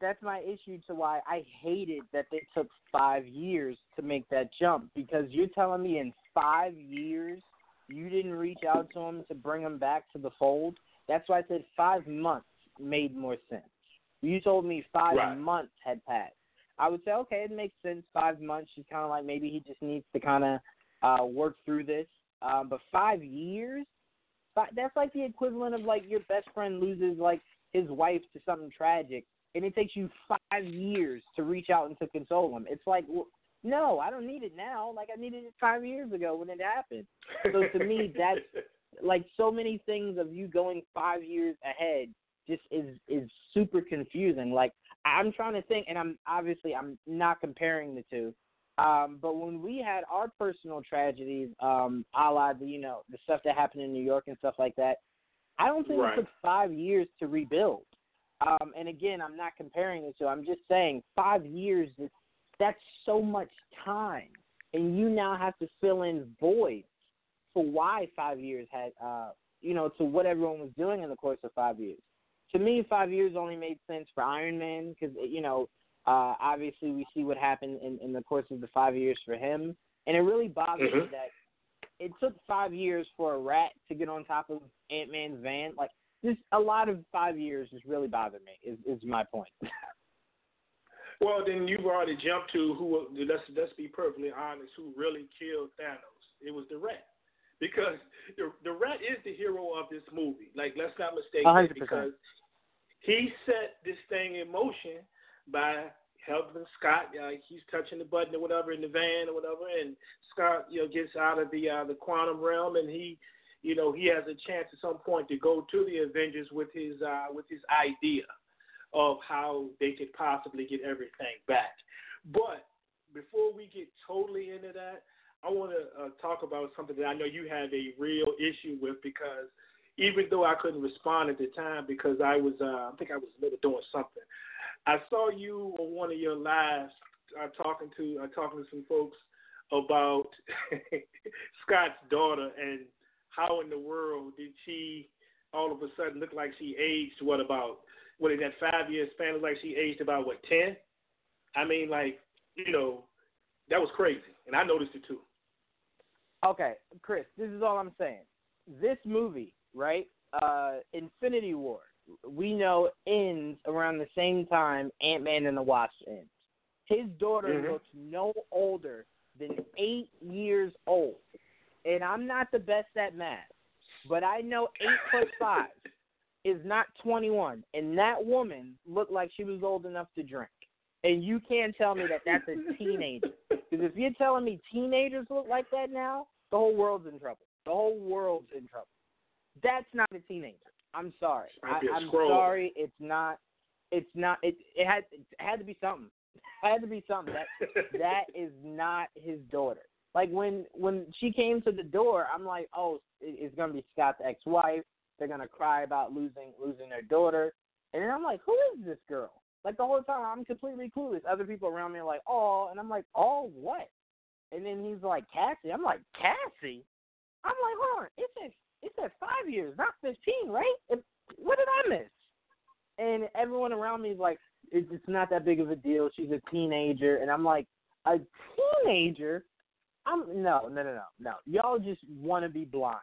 that's my issue to why I hated that they took five years to make that jump because you're telling me in five years you didn't reach out to him to bring him back to the fold. That's why I said five months made more sense. You told me five right. months had passed. I would say, okay, it makes sense. Five months. She's kind of like maybe he just needs to kind of uh, work through this. Um, but five years, that's like the equivalent of like your best friend loses like his wife to something tragic and it takes you five years to reach out and to console them. It's like, well, no, I don't need it now. Like I needed it five years ago when it happened. So to me, that's like so many things of you going five years ahead just is is super confusing. Like I'm trying to think, and I'm obviously I'm not comparing the two. Um, but when we had our personal tragedies, um, a la the you know the stuff that happened in New York and stuff like that, I don't think right. it took five years to rebuild. Um, and again, I'm not comparing it to. I'm just saying five years. Is, that's so much time, and you now have to fill in voids for why five years had, uh, you know, to what everyone was doing in the course of five years. To me, five years only made sense for Iron Man because you know, uh, obviously we see what happened in, in the course of the five years for him, and it really bothers mm-hmm. me that it took five years for a rat to get on top of Ant Man's van. Like just a lot of five years just really bothered me. Is is my point. well, then you've already jumped to who. Let's let's be perfectly honest. Who really killed Thanos? It was the Rat, because the the Rat is the hero of this movie. Like let's not mistake 100%. that because he set this thing in motion by helping Scott. Uh, he's touching the button or whatever in the van or whatever, and Scott, you know, gets out of the uh, the quantum realm, and he, you know, he has a chance at some point to go to the Avengers with his uh, with his idea of how they could possibly get everything back. But before we get totally into that, I want to uh, talk about something that I know you have a real issue with because even though I couldn't respond at the time because I was, uh, I think I was maybe doing something. I saw you on one of your lives uh, talking to uh, talking to some folks about Scott's daughter and how in the world did she all of a sudden look like she aged what about what in that five year span look like she aged about what ten? I mean like you know that was crazy and I noticed it too. Okay, Chris, this is all I'm saying. This movie, right? Uh, Infinity War we know ends around the same time Ant Man and the Wasp ends. His daughter mm-hmm. looks no older than eight years old. And I'm not the best at math, but I know eight plus five is not 21. And that woman looked like she was old enough to drink. And you can't tell me that that's a teenager. Because if you're telling me teenagers look like that now, the whole world's in trouble. The whole world's in trouble. That's not a teenager. I'm sorry. I, am sorry. It's not. It's not. It it had it had to be something. It had to be something. That that is not his daughter. Like when when she came to the door, I'm like, oh, it's gonna be Scott's ex-wife. They're gonna cry about losing losing their daughter, and then I'm like, who is this girl? Like the whole time, I'm completely clueless. Other people around me are like, oh, and I'm like, oh, what? And then he's like, Cassie. I'm like, Cassie. I'm like, hold on, it's a it said five years, not fifteen, right? It, what did I miss? And everyone around me is like, it's, it's not that big of a deal. She's a teenager, and I'm like, a teenager? I'm no, no, no, no, no. Y'all just want to be blind.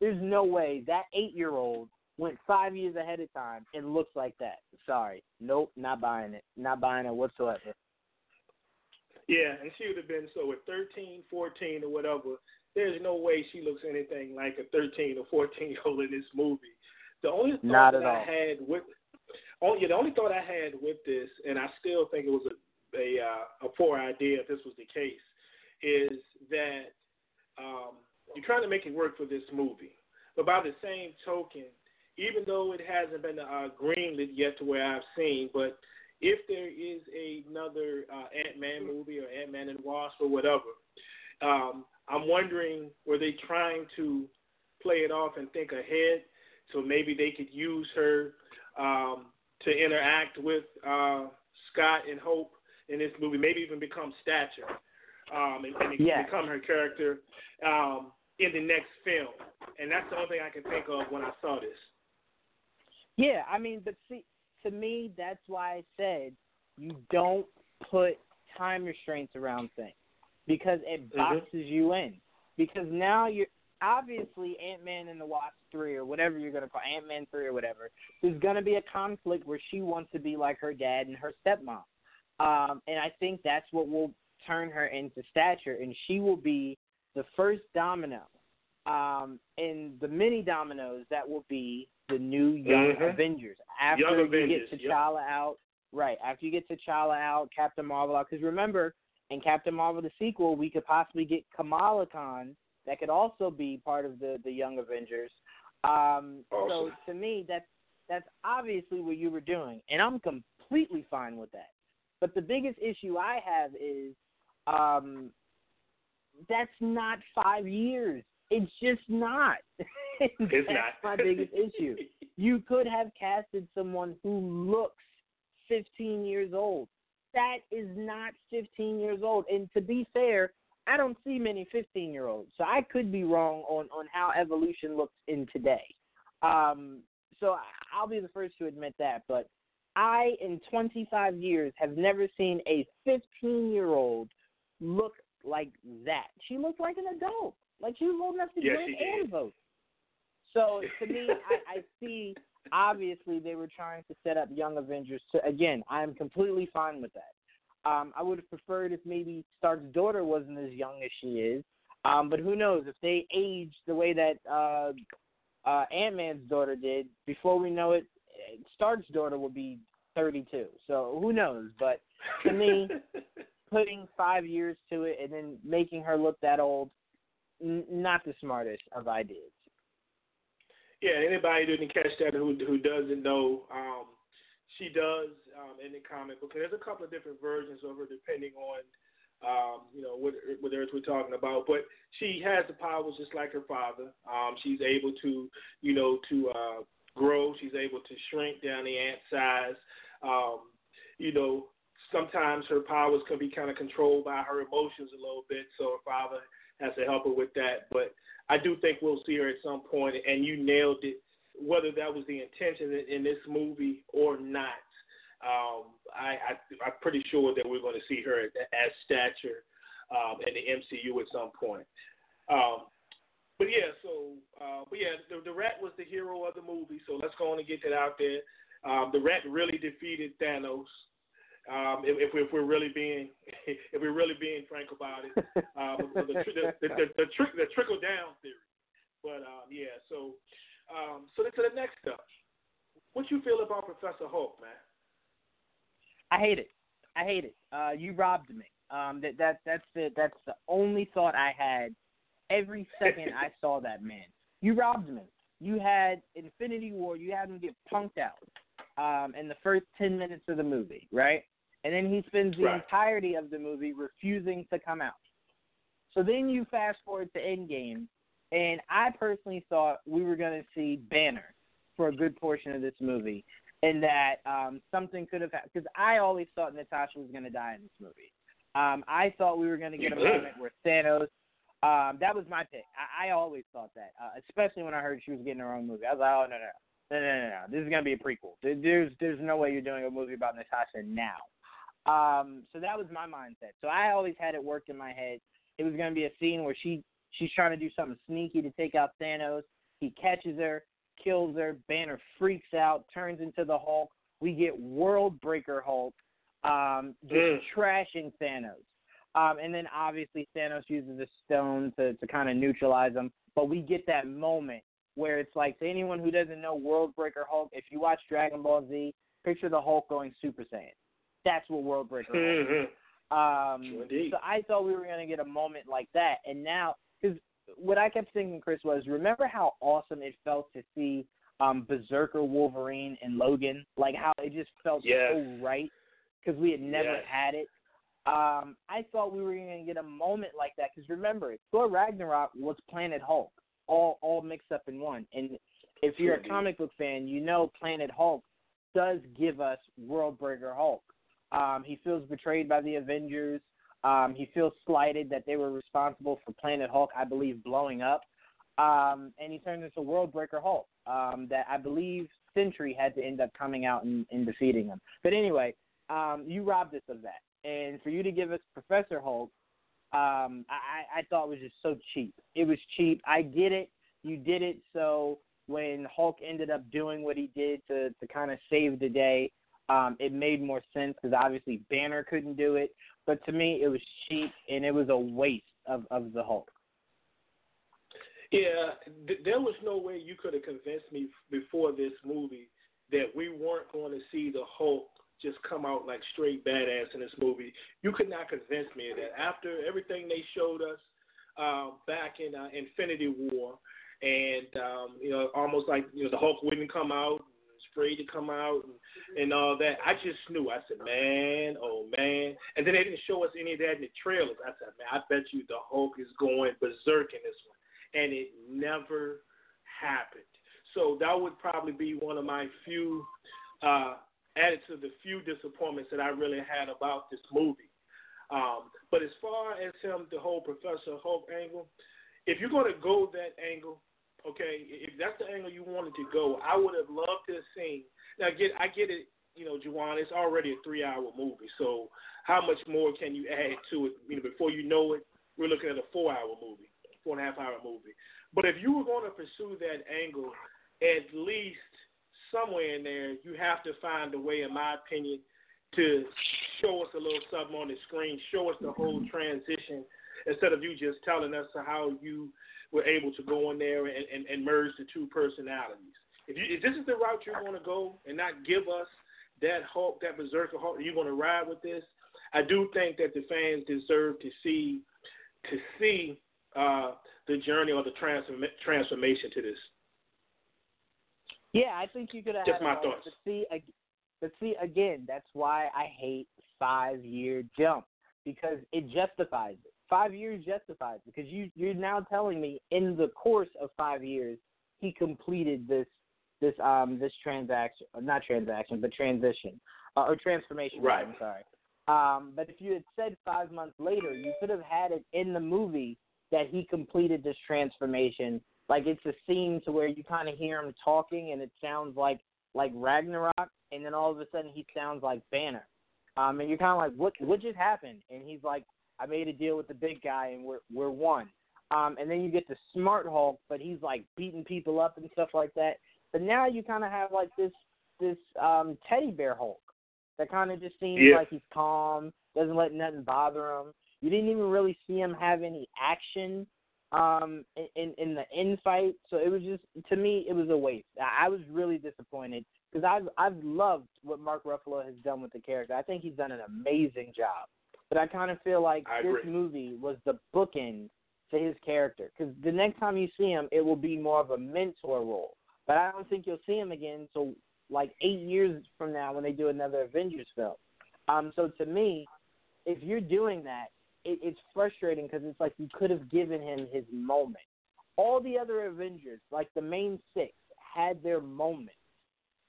There's no way that eight-year-old went five years ahead of time and looks like that. Sorry, nope, not buying it. Not buying it whatsoever. Yeah, and she would have been so at 13, 14, or whatever. There's no way she looks anything like a 13 or 14 year old in this movie. The only thought Not that I all. had with, oh yeah, the only thought I had with this, and I still think it was a a, uh, a poor idea if this was the case, is that um, you're trying to make it work for this movie, but by the same token, even though it hasn't been uh, greenlit yet to where I've seen, but if there is another uh, Ant Man movie or Ant Man and Wasp or whatever, um, I'm wondering were they trying to play it off and think ahead, so maybe they could use her um, to interact with uh, Scott and Hope in this movie, maybe even become Stature um, and, and yes. become her character um, in the next film. And that's the only thing I can think of when I saw this. Yeah, I mean, but see, to me, that's why I said you don't put time restraints around things because it mm-hmm. boxes mm-hmm. you in. Because now you're obviously Ant Man and the Wasp three or whatever you're gonna call Ant Man three or whatever. There's gonna be a conflict where she wants to be like her dad and her stepmom, um, and I think that's what will turn her into stature, and she will be the first domino um, in the many dominoes that will be the new Young mm-hmm. Avengers after young you Avengers, get T'Challa yep. out. Right after you get T'Challa out, Captain Marvel out. Because remember, in Captain Marvel the sequel, we could possibly get Kamala Khan that could also be part of the the Young Avengers. Um, awesome. So to me, that's that's obviously what you were doing, and I'm completely fine with that. But the biggest issue I have is um, that's not five years. It's just not. it's that's not. my biggest issue. You could have casted someone who looks 15 years old that is not 15 years old. And to be fair, I don't see many 15 year olds, so I could be wrong on on how evolution looks in today. Um, so I'll be the first to admit that, but I, in 25 years, have never seen a 15 year old look like that. She looked like an adult, like she was old enough to yes, drink and vote. So to me, I, I see obviously they were trying to set up Young Avengers. To, again, I'm completely fine with that. Um, I would have preferred if maybe Stark's daughter wasn't as young as she is. Um, but who knows if they age the way that uh, uh, Ant Man's daughter did? Before we know it, Stark's daughter will be 32. So who knows? But to me, putting five years to it and then making her look that old, n- not the smartest of ideas. Yeah, anybody didn't catch that who who doesn't know, um, she does um, in the comic book. There's a couple of different versions of her depending on um, you know, what, what earth we're talking about. But she has the powers just like her father. Um, she's able to, you know, to uh, grow. She's able to shrink down the ant size. Um, you know, sometimes her powers can be kind of controlled by her emotions a little bit. So her father has to help her with that. But I do think we'll see her at some point, and you nailed it. Whether that was the intention in, this movie or not, um, I, I I'm pretty sure that we're going to see her as stature um, in the MCU at some point. Um, but yeah, so uh, but yeah, the, the rat was the hero of the movie. So let's go on and get that out there. Um, the rat really defeated Thanos. Um, if, if, we're, if we're really being if we're really being frank about it, um, the, the, the, the, the, the, trick, the trickle down theory. But um, yeah, so um, so to the next stuff. What you feel about Professor Hulk, man? I hate it. I hate it. Uh, you robbed me. Um, that that that's the that's the only thought I had every second I saw that man. You robbed me. You had Infinity War. You had him get punked out um, in the first ten minutes of the movie, right? And then he spends the right. entirety of the movie refusing to come out. So then you fast forward to Endgame, and I personally thought we were going to see Banner for a good portion of this movie, and that um, something could have happened. Because I always thought Natasha was going to die in this movie. Um, I thought we were going to get a moment where Thanos. Um, that was my pick. I, I always thought that, uh, especially when I heard she was getting her own movie. I was like, oh no no no no no no, this is going to be a prequel. There's there's no way you're doing a movie about Natasha now. Um, so that was my mindset. So I always had it worked in my head. It was going to be a scene where she she's trying to do something sneaky to take out Thanos. He catches her kills her. Banner freaks out, turns into the Hulk. We get World Breaker Hulk, um, just mm. trashing Thanos. Um, and then obviously Thanos uses the stone to, to kind of neutralize him. But we get that moment where it's like to anyone who doesn't know World Breaker Hulk, if you watch Dragon Ball Z, picture the Hulk going Super Saiyan. That's what World Breaker. Mm-hmm. Um, so I thought we were going to get a moment like that, and now because what I kept thinking, Chris, was remember how awesome it felt to see um, Berserker Wolverine and Logan, like how it just felt yes. so right because we had never yes. had it. Um, I thought we were going to get a moment like that because remember, Thor Ragnarok was Planet Hulk, all all mixed up in one. And if you're a comic book fan, you know Planet Hulk does give us World Breaker Hulk. Um, he feels betrayed by the Avengers. Um, he feels slighted that they were responsible for Planet Hulk, I believe, blowing up. Um, and he turns into World Breaker Hulk um, that I believe Sentry had to end up coming out and, and defeating him. But anyway, um, you robbed us of that. And for you to give us Professor Hulk, um, I, I thought was just so cheap. It was cheap. I get it. You did it so when Hulk ended up doing what he did to, to kind of save the day, um, it made more sense because obviously Banner couldn't do it. But to me, it was cheap and it was a waste of, of the Hulk. Yeah, th- there was no way you could have convinced me before this movie that we weren't going to see the Hulk just come out like straight badass in this movie. You could not convince me of that. After everything they showed us uh, back in uh, Infinity War, and um, you know, almost like you know the Hulk wouldn't come out, afraid to come out and, and all that. I just knew. I said, man, oh man. And then they didn't show us any of that in the trailers. I said, man, I bet you the Hulk is going berserk in this one. And it never happened. So that would probably be one of my few, uh, added to the few disappointments that I really had about this movie. Um, but as far as him, the whole Professor Hulk angle, if you're going to go that angle, Okay, if that's the angle you wanted to go, I would have loved to have seen. Now, get I get it, you know, Juwaan. It's already a three-hour movie, so how much more can you add to it? You know, before you know it, we're looking at a four-hour movie, four and a half-hour movie. But if you were going to pursue that angle, at least somewhere in there, you have to find a way, in my opinion, to show us a little something on the screen, show us the whole transition, instead of you just telling us how you were able to go in there and, and, and merge the two personalities. If, you, if this is the route you're going to go and not give us that Hulk, that Berserker Hulk, you're you going to ride with this? I do think that the fans deserve to see to see uh, the journey or the transform- transformation to this. Yeah, I think you could have. Just my thoughts. But see, but see again, that's why I hate five year jump because it justifies it. Five years justifies because you you're now telling me in the course of five years he completed this this um this transaction not transaction but transition uh, or transformation. Right. I'm sorry. Um, but if you had said five months later, you could have had it in the movie that he completed this transformation. Like it's a scene to where you kind of hear him talking, and it sounds like like Ragnarok, and then all of a sudden he sounds like Banner. Um, and you're kind of like, what what just happened? And he's like, I made a deal with the big guy, and we're we're one. Um, and then you get the Smart Hulk, but he's like beating people up and stuff like that. But now you kind of have like this this um, teddy bear Hulk that kind of just seems Yeah. like he's calm, doesn't let nothing bother him. You didn't even really see him have any action um in in, the end fight so it was just to me it was a waste i I was really disappointed because i've i've loved what mark ruffalo has done with the character i think he's done an amazing job but i kind of feel like I this agree. movie was the bookend to his character because the next time you see him it will be more of a mentor role but i don't think you'll see him again so like eight years from now when they do another avengers film um so to me if you're doing that it, it's frustrating because it's like you could have given him his moment. All the other Avengers, like the main six, had their moment,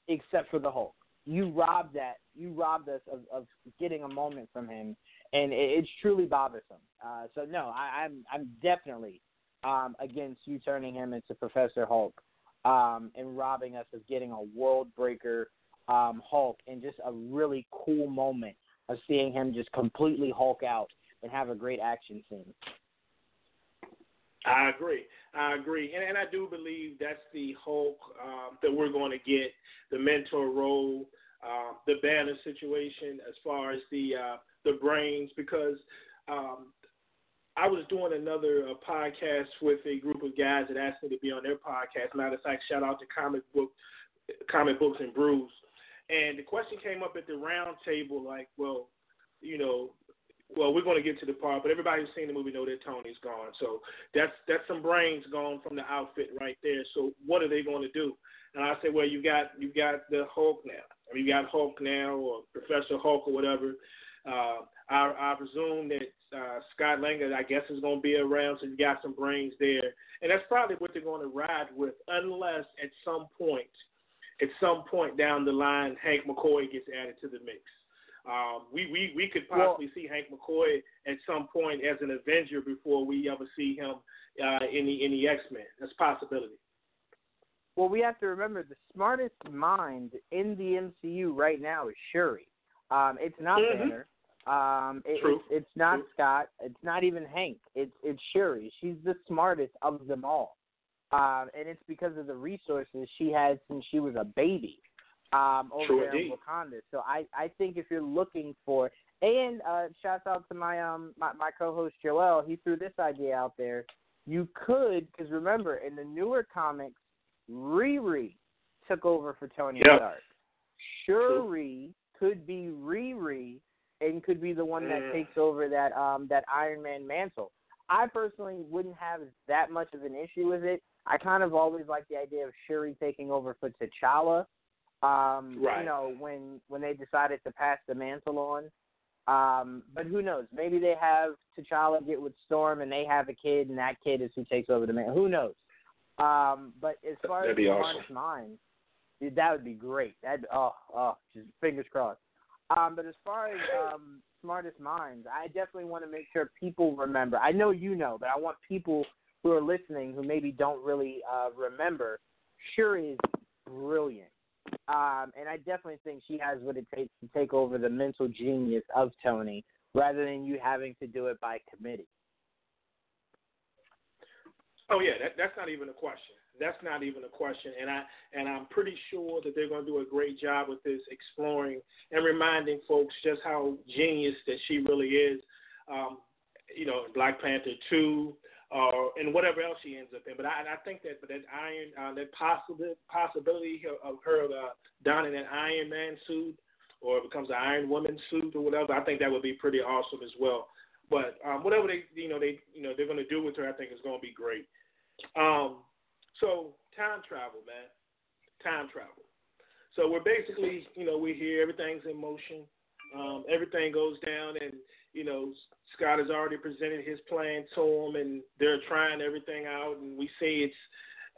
except for the Hulk. You robbed that. You robbed us of, of getting a moment from him, and it's truly bothersome. Uh, so no, I, I'm I'm definitely um, against you turning him into Professor Hulk um, and robbing us of getting a world breaker um, Hulk and just a really cool moment of seeing him just completely Hulk out and have a great action scene. I agree. I agree, and and I do believe that's the Hulk um, that we're going to get the mentor role, uh, the banner situation as far as the uh, the brains because um, I was doing another uh, podcast with a group of guys that asked me to be on their podcast. Matter of fact, shout out to comic book comic books and brews. And the question came up at the round table, like, well, you know, well, we're going to get to the part, but everybody who's seen the movie know that Tony's gone. So that's that's some brains gone from the outfit right there. So what are they going to do? And I said, well, you got you got the Hulk now. Mean, you got Hulk now, or Professor Hulk, or whatever. Uh, I, I presume that uh, Scott Lang, I guess, is going to be around, so you got some brains there, and that's probably what they're going to ride with, unless at some point, at some point down the line, Hank McCoy gets added to the mix. Um, we, we we could possibly see Hank McCoy at some point as an Avenger before we ever see him uh, in the in the X Men. That's a possibility. Well, we have to remember the smartest mind in the MCU right now is Shuri. Um, it's not Mhm. Banner. Um, it, True. It's, it's not True. Scott. It's not even Hank. It's it's Shuri. She's the smartest of them all, um, and it's because of the resources she had since she was a baby um, over True there indeed. in Wakanda. So I I think if you're looking for and uh, shouts out to my um my, my co-host Joel. He threw this idea out there. You could because remember in the newer comics, Riri took over for Tony Yeah. Stark. Shuri could be Riri and could be the one that Mm. takes over that um that Iron Man mantle. I personally wouldn't have that much of an issue with it. I kind of always like the idea of Shuri taking over for T'Challa. Um, Right. You know, when when they decided to pass the mantle on. Um, but who knows? Maybe they have T'Challa get with Storm, and they have a kid, and that kid is who takes over the man. Who knows? Um, but as far That'd as be the awesome. Mind, dude, that would be great. That oh oh, just fingers crossed. Um, but as far as um, smartest minds, I definitely want to make sure people remember. I know you know, but I want people who are listening who maybe don't really uh, remember. Shuri is brilliant, um, and I definitely think she has what it takes to take over the mental genius of Tony, rather than you having to do it by committee. Oh yeah, that, that's not even a question. That's not even a question, and I and I'm pretty sure that they're going to do a great job with this, exploring and reminding folks just how genius that she really is. Um, you know, Black Panther two, uh, and whatever else she ends up in. But I, I think that but that Iron, uh, that possible possibility of her uh, donning an Iron Man suit, or it becomes an Iron Woman suit or whatever, I think that would be pretty awesome as well. But um, whatever they you know they you know they're going to do with her, I think is going to be great. Um, so time travel, man, time travel. So we're basically you know we're here, everything's in motion, um, everything goes down, and you know Scott has already presented his plan to them, and they're trying everything out, and we see it's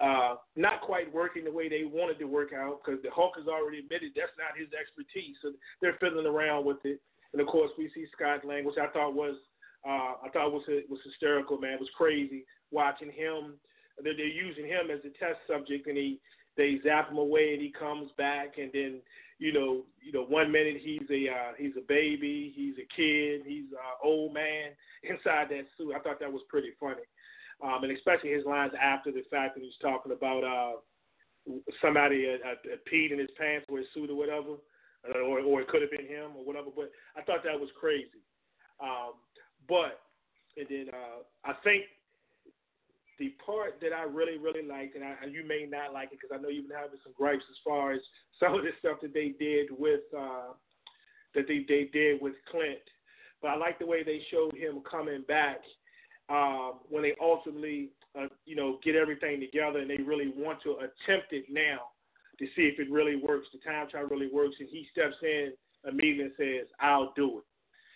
uh, not quite working the way they wanted to work out because the Hulk has already admitted that's not his expertise. So they're fiddling around with it. And of course, we see Scott Lang, which I thought was uh, I thought was was hysterical, man. It was crazy watching him. They're, they're using him as a test subject, and he they zap him away, and he comes back, and then you know, you know, one minute he's a uh, he's a baby, he's a kid, he's an old man inside that suit. I thought that was pretty funny, um, and especially his lines after the fact that he's talking about uh, somebody uh, uh, peed in his pants or his suit or whatever, or or it could have been him or whatever. But I thought that was crazy. Um, but and then uh, I think the part that I really really liked, and, I, and you may not like it because I know you've been having some gripes as far as some of the stuff that they did with uh, that they they did with Clint. But I like the way they showed him coming back um, when they ultimately, uh, you know, get everything together and they really want to attempt it now to see if it really works. The time trial really works, and he steps in immediately and says, "I'll do it."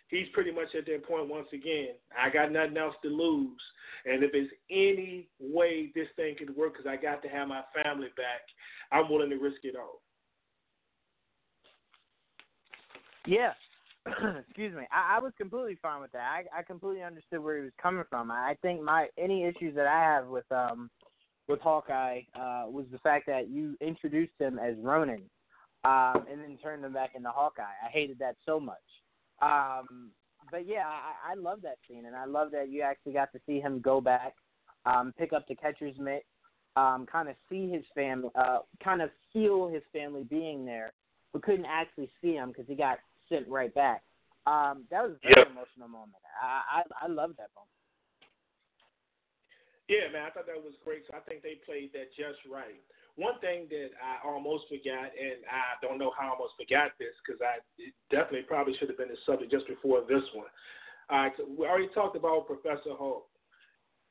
He's pretty much at that point once again. I got nothing else to lose, and if there's any way this thing could work, because I got to have my family back, I'm willing to risk it all. Yeah. Excuse me. I, I was completely fine with that. I, I completely understood where he was coming from. I think my any issues that I have with um with Hawkeye uh was the fact that you introduced him as Ronin, um and then turned him back into Hawkeye. I hated that so much. Um, but yeah, I, I love that scene, and I love that you actually got to see him go back, um, pick up the catcher's mitt, um, kind of see his family, uh, kind of feel his family being there, but couldn't actually see him because he got sent right back. Um, that was a very yep. emotional moment. I, I I love that moment. Yeah, man, I thought that was great. So I think they played that just right. One thing that I almost forgot, and I don't know how I almost forgot this because I definitely probably should have been the subject just before this one. All right, we already talked about Professor Hulk.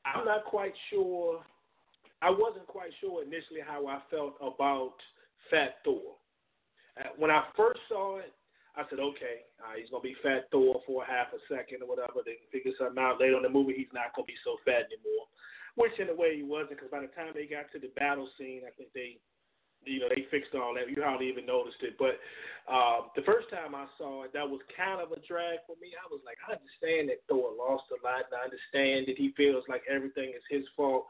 I'm not quite sure. I wasn't quite sure initially how I felt about Fat Thor. Uh, when I first saw it, I said, okay, uh, he's gonna be Fat Thor for half a second or whatever. They can figure something out later in the movie. He's not gonna be so fat anymore which in a way he wasn't because by the time they got to the battle scene, I think they, you know, they fixed all that. You hardly even noticed it. But uh, the first time I saw it, that was kind of a drag for me. I was like, I understand that Thor lost a lot, and I understand that he feels like everything is his fault,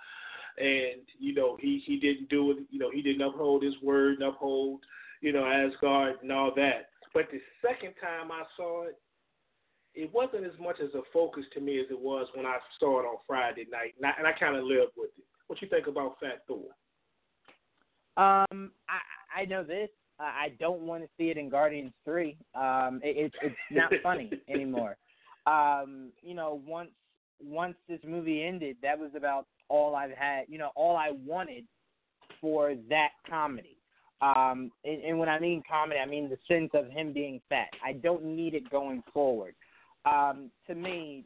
and you know, he he didn't do it. You know, he didn't uphold his word and uphold, you know, Asgard and all that. But the second time I saw it, it wasn't as much as a focus to me as it was when I saw it on Friday night, and I, and I kind of lived with it. What you think about Fat Thor? Um, I I know this. I don't want to see it in Guardians Three. Um, it, it's it's not funny anymore. Um, you know, once once this movie ended, that was about all I've had. You know, all I wanted for that comedy. Um, and, and when I mean comedy, I mean the sense of him being fat. I don't need it going forward um, to me,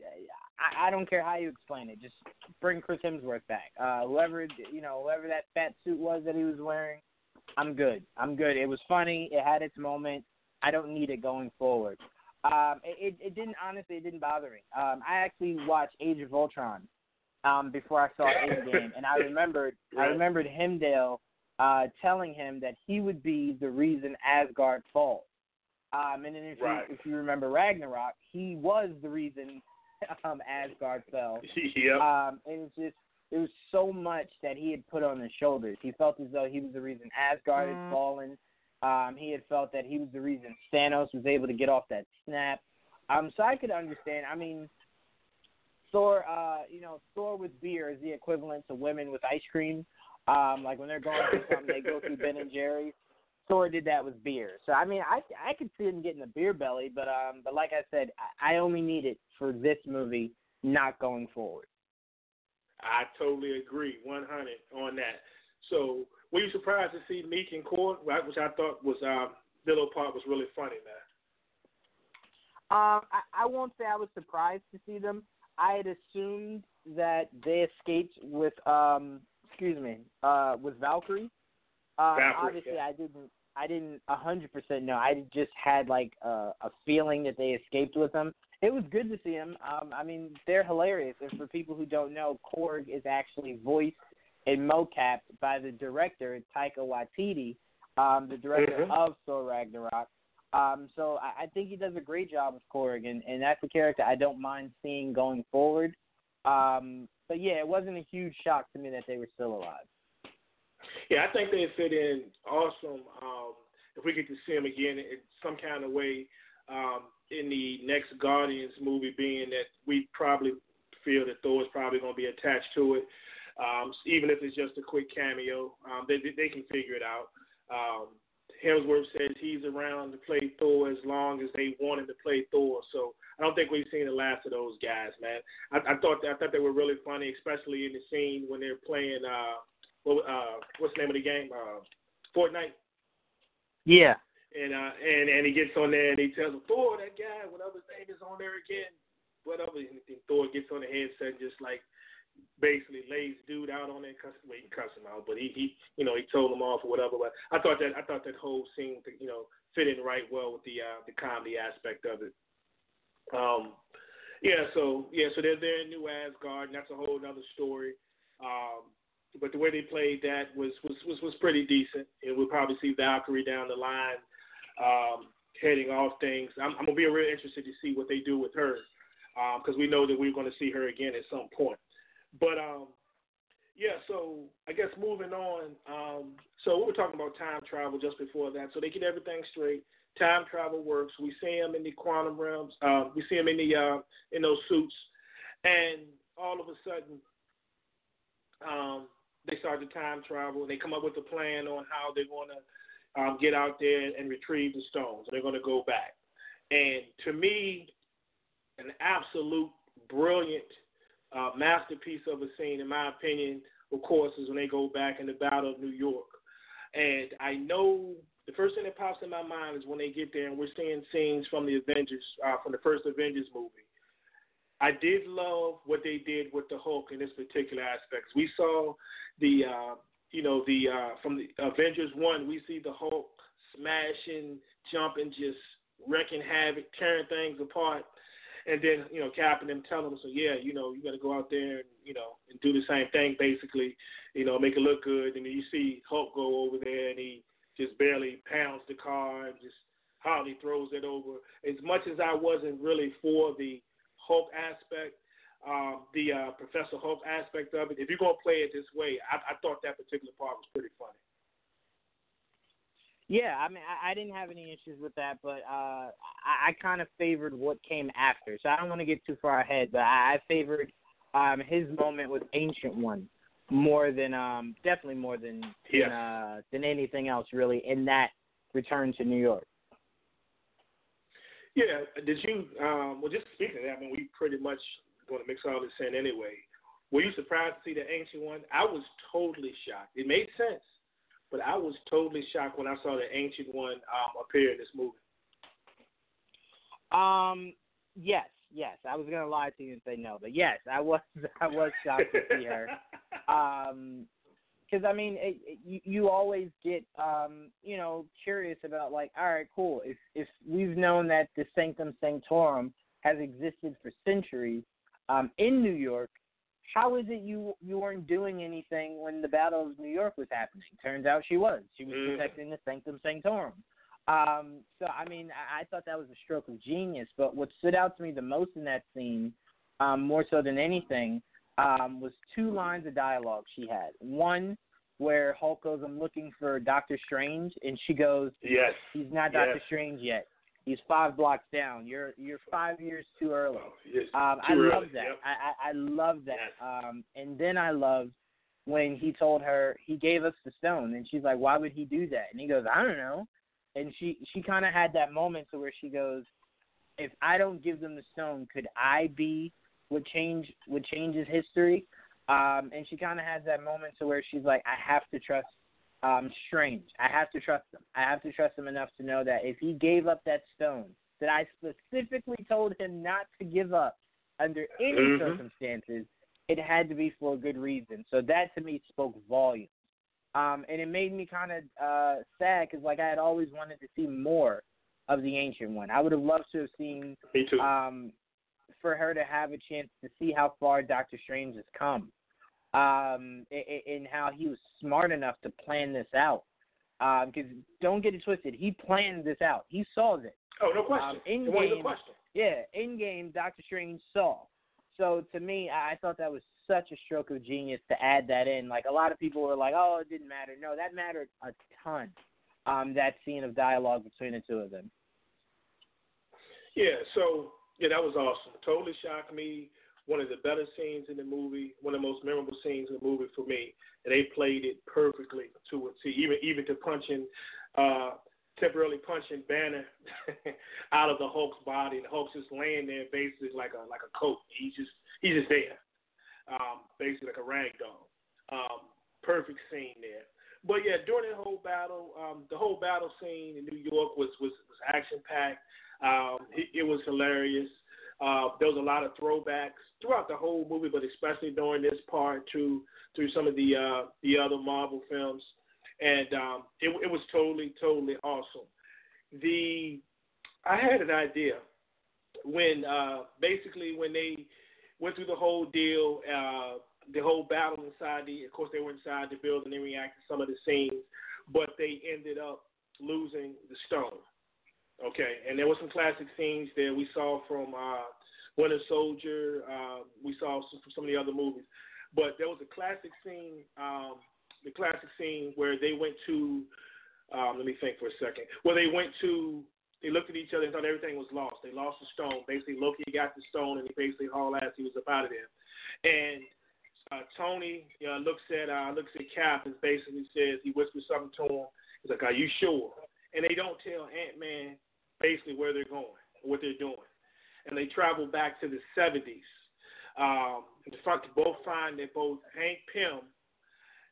I, I don't care how you explain it. Just bring Chris Hemsworth back. Uh, whoever you know, whoever that fat suit was that he was wearing, I'm good. I'm good. It was funny. It had its moment. I don't need it going forward. Um, it, it, didn't honestly. It didn't bother me. Um, I actually watched Age of Ultron um, before I saw Endgame, and I remembered I remembered Heimdall uh, telling him that he would be the reason Asgard falls. Um, and then if right. you if you remember Ragnarok, he was the reason um, Asgard fell. yep. Um, and it's just it was so much that he had put on his shoulders. He felt as though he was the reason Asgard had mm. fallen. Um, he had felt that he was the reason Thanos was able to get off that snap. Um, so I could understand. I mean, Thor, uh, you know, Thor with beer is the equivalent to women with ice cream. Um, like when they're going through something, they go through Ben and Jerry's. Thor did that with beer. So I mean, I I could see him getting a beer belly, but um, but like I said, I, I only need it for this movie, not going forward. I totally agree, 100 on that. So, were you surprised to see Miek and Korg, which I thought was um, little part was really funny, man? Um, I, I won't say I was surprised to see them. I had assumed that they escaped with um excuse me, uh with Valkyrie. Uh, Valkyrie, obviously yeah. I didn't I didn't a hundred percent know. I just had like a, a feeling that they escaped with them. It was good to see them. Um, I mean, they're hilarious. And for people who don't know, Korg is actually voiced and mocap by the director Taika Waititi, um, the director Mhm. of Thor Ragnarok. Um, so I, I think he does a great job with Korg, and, and that's a character I don't mind seeing going forward. Um, but yeah, it wasn't a huge shock to me that they were still alive. Yeah, I think they fit in awesome. Um, if we get to see them again in some kind of way um, in the next Guardians movie, being that we probably feel that Thor is probably going to be attached to it, um, even if it's just a quick cameo, um, they they can figure it out. Um, Hemsworth says he's around to play Thor as long as they want him to play Thor. So I don't think we've seen the last of those guys, man. I, I thought I thought they were really funny, especially in the scene when they're playing. Uh, what, uh, what's the name of the game? Uh, Fortnite. Yeah. And uh, and and he gets on there and he tells him Thor, that guy, whatever his name is, on there again. Whatever. And Thor gets on the headset and just like basically lays dude out on there. Cuss, well, he can cuss him out, but he he you know he told him off or whatever. But I thought that I thought that whole scene you know fit in right well with the uh, the comedy aspect of it. Um, yeah, so yeah, so they're there in New Asgard, and that's a whole other story. Um, but the way they played that was was was, was pretty decent, and we'll probably see Valkyrie down the line, um, heading off things. I'm, I'm gonna be real interested to see what they do with her, because we know that we're going to see her again at some point. But um, yeah, so I guess moving on. Um, so we were talking about time travel just before that. So they get everything straight. Time travel works. We see them in the quantum realms. Uh, we see them in the uh, in those suits, and all of a sudden, um, they start to time travel. and They come up with a plan on how they're going to um, get out there and retrieve the stones. They're going to go back. And to me, an absolute brilliant uh, masterpiece of a scene, in my opinion, of course, is when they go back in the Battle of New York. And I know the first thing that pops in my mind is when they get there and we're seeing scenes from the Avengers, uh, from the first Avengers movie. I did love what they did with the Hulk in this particular aspect. We saw the, uh, you know, the uh, from the Avengers one, we see the Hulk smashing, jumping, just wrecking havoc, tearing things apart and then you know Cap and them telling him, so yeah, you know you got to go out there and you know and do the same thing basically, you know make it look good. And then you see Hulk go over there and he just barely pounds the car and just hardly throws it over. As much as I wasn't really for the Hulk aspect, um, the uh, Professor Hulk aspect of it, if you're gonna play it this way, I, I thought that particular part was pretty funny. Yeah, I mean, I, I didn't have any issues with that, but uh, I, I kind of favored what came after. So I don't want to get too far ahead, but I, I favored um, his moment with Ancient One more than um, definitely more than Yeah. than, uh, than anything else really in that return to New York. Yeah, did you? Um, well, just speaking of that, I mean, we pretty much going to mix all this in anyway. Were you surprised to see the ancient one? I was totally shocked. It made sense, but I was totally shocked when I saw the ancient one um, appear in this movie. Um, yes, yes. I was gonna lie to you and say no, but yes, I was. I was shocked to see her. Um, because I mean, it, it, you, you always get, um, you know, curious about like, all right, cool. If if we've known that the Sanctum Sanctorum has existed for centuries um, in New York, how is it you you weren't doing anything when the Battle of New York was happening? Turns out she was. She was Mhm. protecting the Sanctum Sanctorum. Um, so I mean, I, I thought that was a stroke of genius. But what stood out to me the most in that scene, um, more so than anything, um, was two lines of dialogue she had. One where Hulk goes, "I'm looking for Doctor Strange," and she goes, Yes. "He's not Yes. Doctor Strange yet. He's five blocks down. You're you're five years too early." Yes. Um, I early, love that. yep. I, I I love that. Yes. Um, and then I loved when he told her he gave us the stone, and she's like, "Why would he do that?" And he goes, "I don't know." And she she kind of had that moment to where she goes, "If I don't give them the stone, could I be what change would change his history?" Um, and she kind of has that moment to where she's like, "I have to trust um, Strange. I have to trust him. I have to trust him enough to know that if he gave up that stone, that I specifically told him not to give up under any Mhm. circumstances, it had to be for a good reason. So that to me spoke volumes. Um, and it made me kind of uh, sad because like I had always wanted to see more of the ancient one. I would have loved to have seen Me too. um, for her to have a chance to see how far Doctor Strange has come, um, and how he was smart enough to plan this out. Because don't get it twisted, he planned this out. He saw this. oh, no question. um, in game- question. Yeah, in game, Doctor Strange saw. So to me, I I thought that was such a stroke of genius to add that in. Like a lot of people were like, "Oh, it didn't matter." No, that mattered a ton. Um, that scene of dialogue between the two of them. Yeah, so yeah, that was awesome. Totally shocked me. One of the better scenes in the movie, one of the most memorable scenes in the movie for me. And they played it perfectly to a T. Even even to punching, uh, temporarily punching Banner out of the Hulk's body. The Hulk's just laying there, basically like a like a coat. He's just he's just there, um, basically like a rag doll. Um, perfect scene there. But yeah, during that whole battle, um, the whole battle scene in New York was was, was action packed. Um, it, it was hilarious. Uh, there was a lot of throwbacks throughout the whole movie, but especially during this part to through some of the uh, the other Marvel films, and um, it, it was totally totally awesome. The I had an idea when uh, basically when they went through the whole deal, uh, the whole battle inside the. Of course, they were inside the building. They reacted to some of the scenes, but they ended up losing the stone. Okay, and there were some classic scenes there we saw from uh, Winter Soldier. Uh, we saw some, from some of the other movies, but there was a classic scene, um, the classic scene where they went to. Um, let me think for a second. Where they went to, they looked at each other and thought everything was lost. They lost the stone. Basically, Loki got the stone and he basically hauled ass. He was up out of there, and uh, Tony uh, looks at uh, looks at Cap and basically says he whispers something to him. He's like, "Are you sure?" And they don't tell Ant Man basically where they're going, what they're doing, and they travel back to the 70s. Um, in fact, both find that both Hank Pym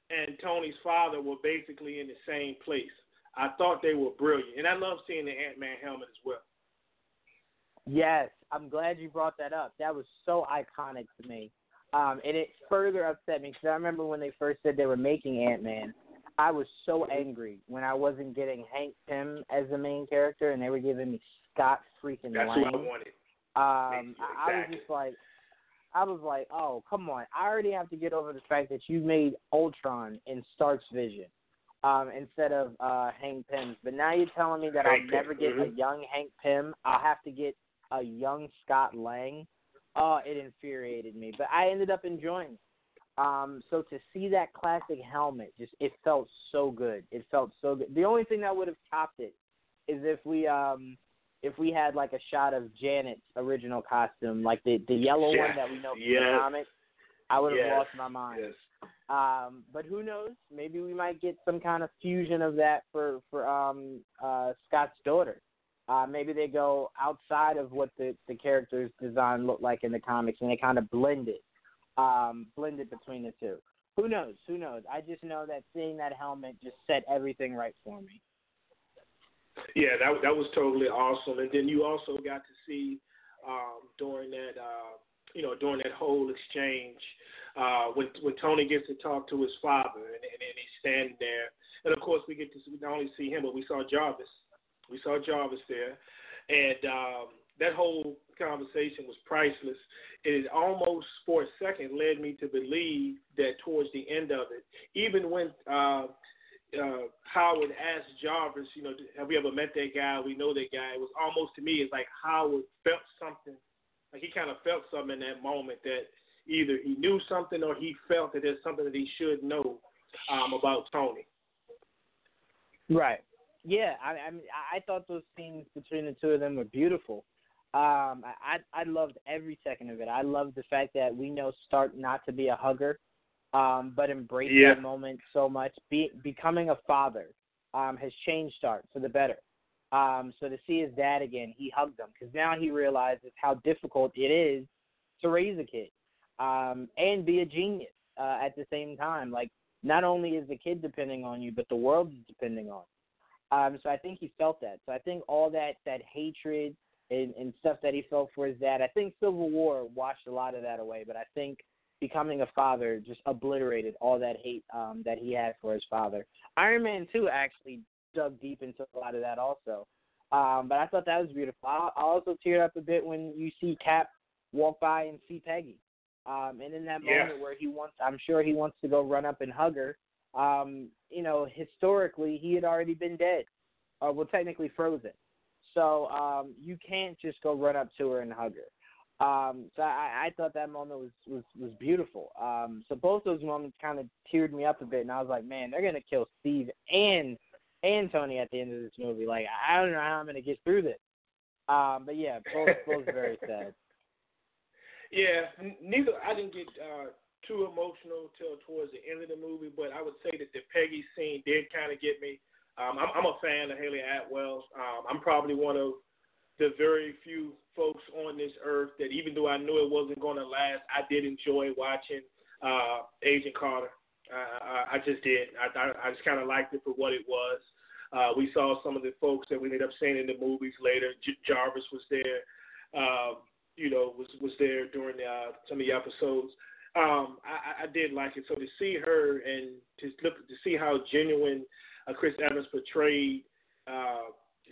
and Tony's father were basically in the same place. I thought they were brilliant, and I love seeing the Ant Man helmet as well. Yes, I'm glad you brought that up. That was so iconic to me. Um, and it further upset me because I remember when they first said they were making Ant Man, I was so angry when I wasn't getting Hank Pym as the main character and they were giving me Scott freaking That's Lang. who I wanted. Um, Yeah, I, was just like, I was like, oh come on! I already have to get over the fact that you made Ultron in Stark's vision um, instead of uh, Hank Pym. But now you're telling me that Hank I'll Pym, never get a mhm. young Hank Pym. I'll have to get a young Scott Lang. Oh, it infuriated me, but I ended up enjoying it. Um, so to see that classic helmet, just it felt so good. It felt so good. The only thing that would have topped it is if we um if we had like a shot of Janet's original costume, like the the yellow one that we know from yes, the comics, I would have yes, lost my mind. Yes. Um, but who knows? Maybe we might get some kind of fusion of that for for um uh Scott's daughter. Uh, maybe they go outside of what the the character's design looked like in the comics, and they kind of blend it, um, blend it between the two. Who knows? Who knows? I just know that seeing that helmet just set everything right for me. Yeah, that that was totally awesome. And then you also got to see um, during that uh, you know during that whole exchange uh, when when Tony gets to talk to his father and, and, and he's standing there, and of course we get to see, not only see him but we saw Jarvis. We saw Jarvis there, and um, that whole conversation was priceless. It almost for a second led me to believe that towards the end of it, even when uh, uh, Howard asked Jarvis, you know, have we ever met that guy? We know that guy. It was almost to me, it's like Howard felt something, like he kind of felt something in that moment that either he knew something or he felt that there's something that he should know um, about Tony. Right. Yeah, I, I mean, I thought those scenes between the two of them were beautiful. Um, I I loved every second of it. I loved the fact that we know Stark not to be a hugger, um, but embrace Yeah. that moment so much. Be, becoming a father um, has changed Stark for the better. Um, so to see his dad again, he hugged him because now he realizes how difficult it is to raise a kid um, and be a genius uh, at the same time. Like not only is the kid depending on you, but the world is depending on. you. Um, so I think he felt that. So I think all that that hatred, and, and stuff that he felt for his dad. I think Civil War washed a lot of that away, but I think becoming a father just obliterated all that hate um, that he had for his father. Iron Man 2 actually dug deep into a lot of that also. Um, but I thought that was beautiful. I, I also teared up a bit when you see Cap walk by and see Peggy. Um, and in that yeah. moment where he wants, I'm sure he wants to go run up and hug her. Um, you know, historically, he had already been dead, or well, technically frozen. So um, you can't just go run up to her and hug her. Um, so I, I thought that moment was was was beautiful. Um, so both those moments kind of teared me up a bit, and I was like, man, they're gonna kill Steve and and Tony at the end of this movie. Like I don't know how I'm gonna get through this. Um, but yeah, both both very sad. Yeah, neither. I didn't get uh, too emotional till towards the end of the movie, but I would say that the Peggy scene did kind of get me. Um, I'm, I'm a fan of Hayley Atwell. Um, I'm probably one of the very few folks on this earth that, even though I knew it wasn't going to last, I did enjoy watching uh, Agent Carter. I, I just did. I, I, I just kind of liked it for what it was. Uh, we saw some of the folks that we ended up seeing in the movies later. J- Jarvis was there. Uh, you know, was was there during the, uh, some of the episodes. Um, I, I did like it. So to see her and to look to see how genuine uh, Chris Evans portrayed uh,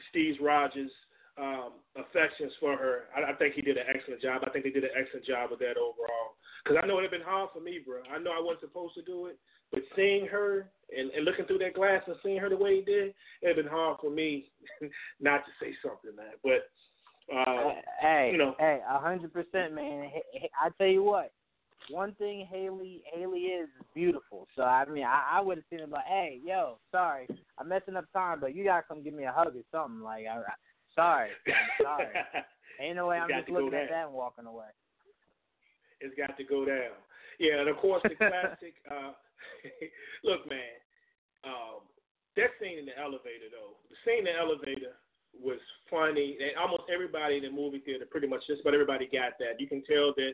Steve Rogers' um, affections for her, I, I think he did an excellent job. I think they did an excellent job with that overall. Because I know it had been hard for me, bro. I know I wasn't supposed to do it, but seeing her and, and looking through that glass and seeing her the way he did, it had been hard for me not to say something, man. But uh, hey, you know, hey, a hundred percent, man. I tell you what, one thing Hayley Hayley is is beautiful. So I mean, I, I would have seen it like, hey, yo, sorry, I'm messing up time, but you gotta come give me a hug or something. Like, I, I sorry, I'm sorry. Ain't no way I'm just looking at that and walking away. It's got to go down. Yeah, and of course the classic. uh Look, man, um, that scene in the elevator though, the scene in the elevator was funny. And almost everybody in the movie theater, pretty much just about everybody got that. You can tell that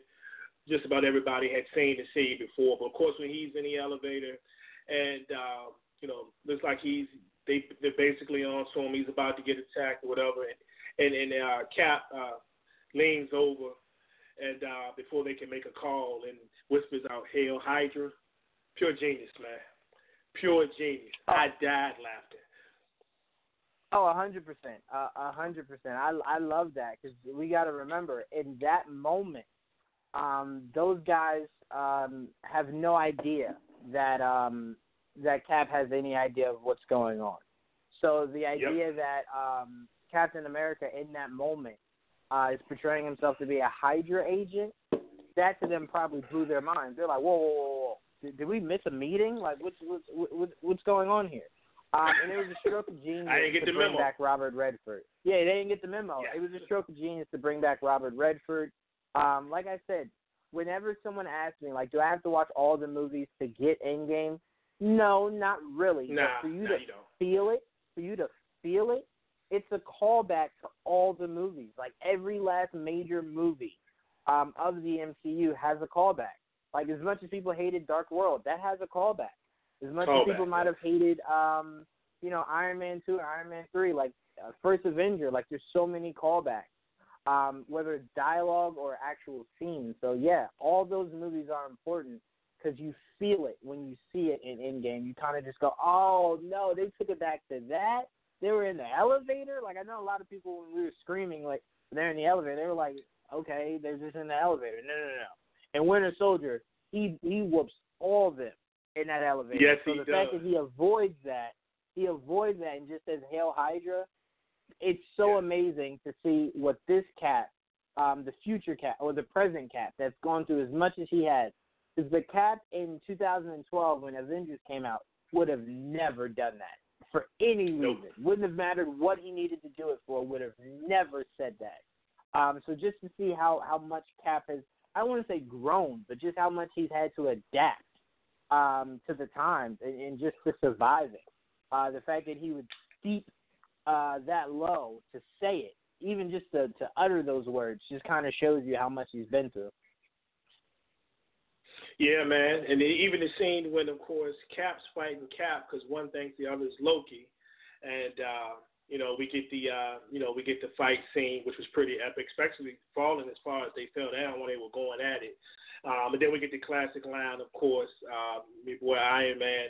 just about everybody had seen the scene before. But of course, when he's in the elevator, and uh, you know, looks like he's they they're basically on to him. He's about to get attacked or whatever, and and, and uh, Cap uh, leans over and uh, before they can make a call and whispers out, "Hail Hydra!" Pure genius, man. Pure genius. I died laughing. Oh, a hundred percent, a hundred percent. I I love that because we got to remember in that moment, um, those guys um, have no idea that um, that Cap has any idea of what's going on. So the idea yep. that um, Captain America in that moment uh, is portraying himself to be a Hydra agent, that to them probably blew their minds. They're like, whoa, whoa, whoa, whoa. Did, did we miss a meeting? Like, what's what's what's, what's going on here? Um, and it was a stroke of genius to bring memo. back Robert Redford. Yeah, they didn't get the memo. Yeah. It was a stroke of genius to bring back Robert Redford. Um, like I said, whenever someone asks me, like, do I have to watch all the movies to get Endgame? No, not really. Nah, but for you nah, to you feel it, for you to feel it, it's a callback to all the movies. Like every last major movie um, of the MCU has a callback. Like as much as people hated Dark World, that has a callback. As much Callback, as people might have hated, um, you know, Iron Man two, Iron Man three, like uh, First Avenger, like there's so many callbacks, um, whether it's dialogue or actual scenes. So yeah, all those movies are important because you feel it when you see it in Endgame. You kind of just go, oh no, they took it back to that. They were in the elevator. Like I know a lot of people when we were screaming, like they're in the elevator. They were like, okay, they're just in the elevator. No, no, no. And Winter Soldier, he he whoops all of them in that elevator. Yes, so he the does. fact that he avoids that, he avoids that and just says "Hail Hydra," it's so Yeah. amazing to see what this cat, um, the future cat or the present cat, that's gone through as much as he has. Because the cat in 2012 when Avengers came out would have never done that for any Nope. reason. Wouldn't have mattered what he needed to do it for. Would have never said that. Um, so just to see how how much Cap has, I don't want to say grown, but just how much he's had to adapt um, to the times and, and just to survive it. Uh, the fact that he would steep uh, that low to say it, even just to, to utter those words, just kind of shows you how much he's been through. Yeah, man, and even the scene when, of course, Cap's fighting Cap because one thinks the other is Loki, and uh, you know, we get the uh, you know we get the fight scene, which was pretty epic, especially falling as far as they fell down when they were going at it. Um, and then we get the classic line, of course, uh, my boy Iron Man.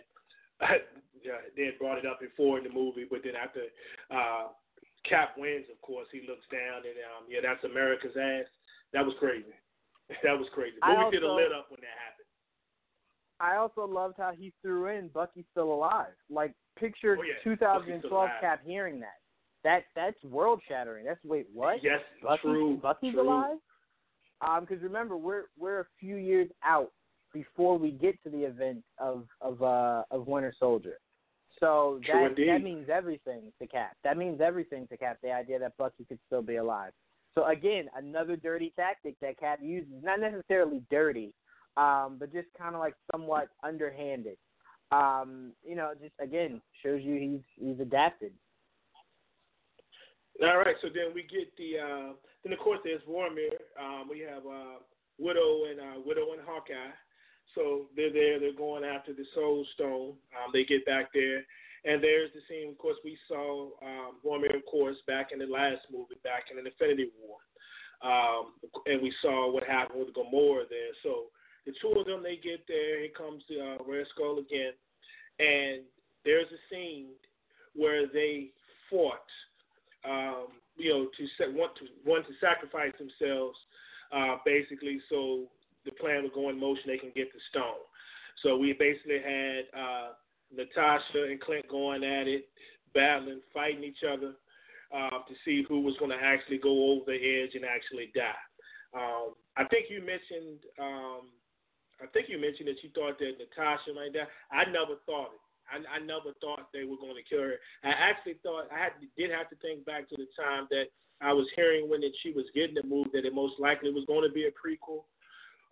yeah, they had brought it up before in the movie, but then after uh, Cap wins, of course, he looks down and um, yeah, that's America's ass. That was crazy. That was crazy. The movie did a lit up when that happened. I also loved how he threw in Bucky's still alive. Like picture Oh, yeah. 2012. Cap hearing that. That that's world shattering. That's wait what? Yes, Bucky, true. Bucky's true. alive. Um, because remember we're we're a few years out before we get to the event of of uh of Winter Soldier. So that indeed. that means everything to Cap. That means everything to Cap. The idea that Bucky could still be alive. So again, another dirty tactic that Cap uses. Not necessarily dirty, um, but just kind of like somewhat underhanded. Um, you know, just again shows you he's he's adapted. All right, so then we get the uh, then of course there's Vormir. Um, we have uh, Widow and uh, Widow and Hawkeye. So they're there. They're going after the Soul Stone. Um, they get back there, and there's the scene. Of course, we saw um, of course, back in the last movie, back in Infinity War, um, and we saw what happened with Gamora there. So the two of them, they get there. Here comes the uh, Red Skull again, and there's a scene where they fought um, you know, to set, want to want to sacrifice themselves, uh, basically, so the plan would go in motion. They can get the stone. So we basically had uh, Natasha and Clint going at it, battling, fighting each other uh, to see who was going to actually go over the edge and actually die. Um, I think you mentioned. Um, I think you mentioned that you thought that Natasha might die. I never thought it. I, I never thought they were going to kill her. I actually thought I had did have to think back to the time that I was hearing when that she was getting the move that it most likely was going to be a prequel.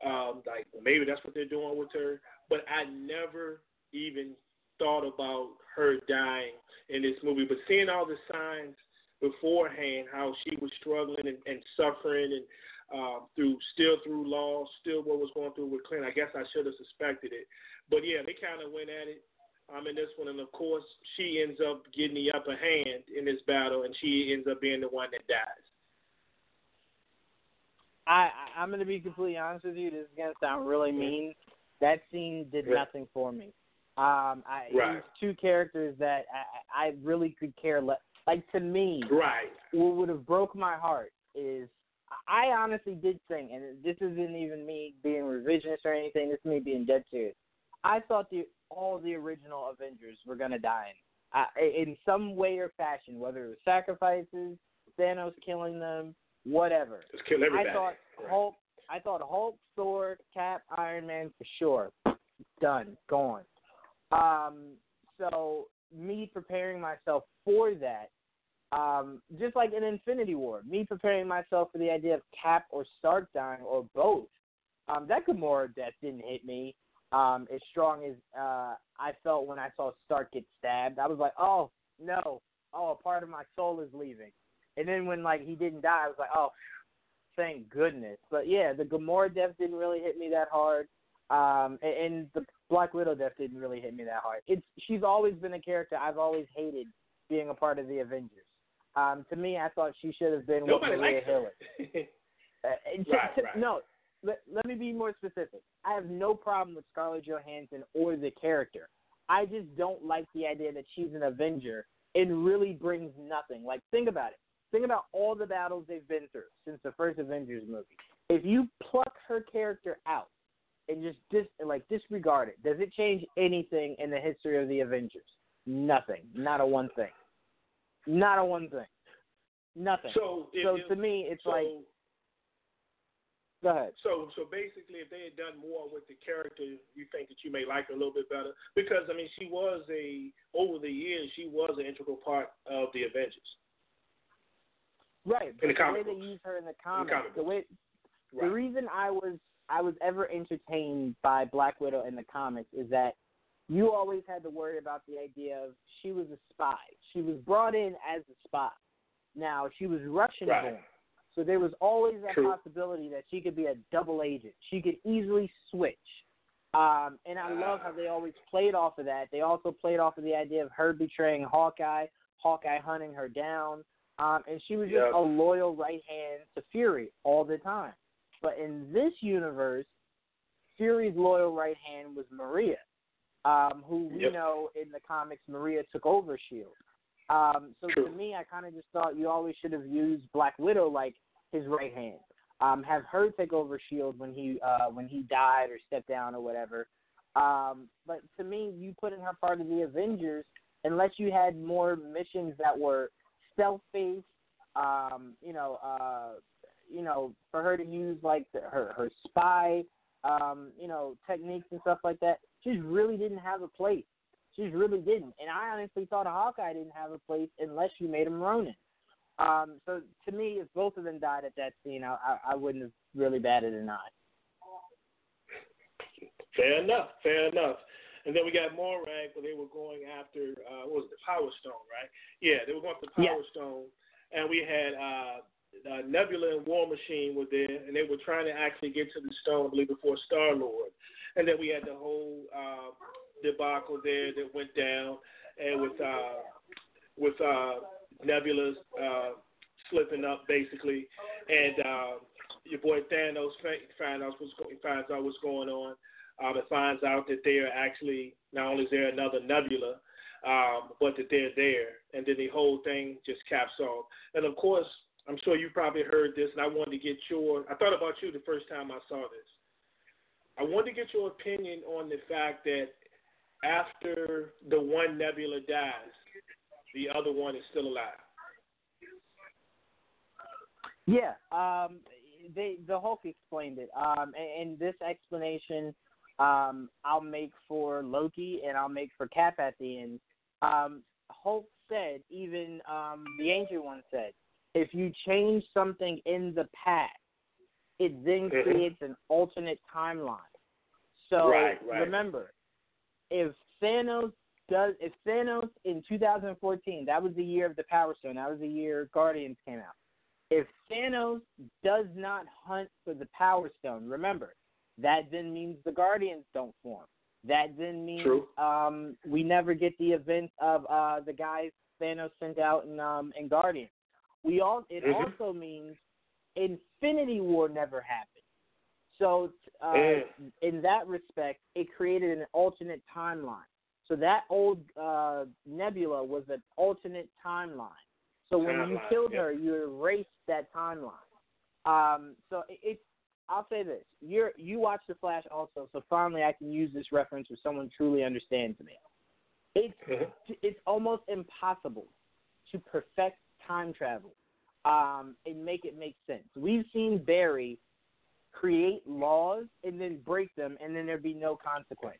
Um, like maybe that's what they're doing with her. But I never even thought about her dying in this movie. But seeing all the signs beforehand, how she was struggling and, and suffering and um, through still through loss, still what was going through with Clint, I guess I should have suspected it. But yeah, they kind of went at it um, in this one, and of course, she ends up getting the upper hand in this battle, and she ends up being the one that dies. I, I'm gonna be completely honest with you. This is gonna sound really mean. That scene did nothing for me. Um, I Right. these two characters that I, I really could care less. Like to me, Right. what would have broke my heart is I honestly did think, and this isn't even me being revisionist or anything. This is me being dead serious. I thought the all the original Avengers were gonna die in, uh, in some way or fashion, whether it was sacrifices, Thanos killing them, whatever. Just kill everybody. I thought. Hulk. I thought Hulk, Thor, Cap, Iron Man for sure. Done, gone. Um, so me preparing myself for that, um, just like in Infinity War, me preparing myself for the idea of Cap or Stark dying or both. Um, that Gamora death didn't hit me um, as strong as uh, I felt when I saw Stark get stabbed. I was like, oh no, oh a part of my soul is leaving. And then when like he didn't die, I was like, oh, thank goodness. But yeah, the Gamora death didn't really hit me that hard, um, and, and the Black Widow death didn't really hit me that hard. It's she's always been a character I've always hated being a part of the Avengers. Um, to me, I thought she should have been with Nobody Maria likes Hill. Uh, Right, right. No, let, let me be more specific. I have no problem with Scarlett Johansson or the character. I just don't like the idea that she's an Avenger and really brings nothing. Like, think about it. Think about all the battles they've been through since the first Avengers movie. If you pluck her character out and just dis- like disregard it, does it change anything in the history of the Avengers? Nothing. Not a one thing. Not a one thing. Nothing. so, so if- to me, it's so, like, go ahead. So, so basically, if they had done more with the character, you think that you may like her a little bit better because I mean, she was a over the years, she was an integral part of the Avengers. Right. In the the way comic they use her in the comics, comic the way the reason I was I was ever entertained by Black Widow in the comics is that you always had to worry about the idea of she was a spy. She was brought in as a spy. Now she was Russian Right. born. So there was always that True. possibility that she could be a double agent. She could easily switch. Um, and I love how they always played off of that. They also played off of the idea of her betraying Hawkeye, Hawkeye hunting her down, um, and she was just a loyal right hand to Fury all the time. But in this universe, Fury's loyal right hand was Maria, um, who we Yep. know in the comics Maria took over Shield. Um, so True. to me, I kind of just thought you always should have used Black Widow like his right hand. Um, have her take over Shield when he uh, when he died or stepped down or whatever. Um, but to me, you putting her part of the Avengers, unless you had more missions that were based, um, you know, uh, you know, for her to use like the, her her spy, um, you know, techniques and stuff like that, she really didn't have a place. She really didn't. And I honestly thought Hawkeye didn't have a place unless you made him Ronin. Um, so to me, if both of them died at that scene, I, I, I wouldn't have really batted an eye. Fair enough. Fair enough. And then we got Morag, where they were going after uh, what was it, the Power Stone, right? Yeah, they were going after Power Yeah. Stone, and we had uh, uh, Nebula and War Machine were there, and they were trying to actually get to the stone, I believe, before Star Lord. And then we had the whole uh, debacle there that went down, and with uh, with uh, Nebula uh, slipping up basically, and uh, your boy Thanos fi- find out what's go- finds out what's going on. Um, and finds out that they are actually not only is there another Nebula, um, but that they're there, and then the whole thing just caps off. And of course, I'm sure you probably heard this, and I wanted to get your. I thought about you the first time I saw this. I wanted to get your opinion on the fact that after the one Nebula dies, the other one is still alive. Yeah, um, they the Hulk explained it, um, and, and this explanation um, I'll make for Loki and I'll make for Cap at the end. Um, Hulk said, even um, the Ancient One said, if you change something in the past, it then Mhm. creates an alternate timeline. So Right, right. remember, if Thanos does, if Thanos in 2014, that was the year of the Power Stone, that was the year Guardians came out. If Thanos does not hunt for the Power Stone, remember, that then means the Guardians don't form. That then means um, we never get the event of uh, the guys Thanos sent out in um, in Guardians. We all it Mhm. also means Infinity War never happened. So uh, Mm. in that respect, it created an alternate timeline. So that old uh, Nebula was an alternate timeline. So when you killed yep. her, you erased that timeline. Um, so it, it's I'll say this: you're you watch the Flash also, so finally I can use this reference with someone truly understands me. It's Mhm. it's almost impossible to perfect time travel um, and make it make sense. We've seen Barry create laws and then break them, and then there'd be no consequence.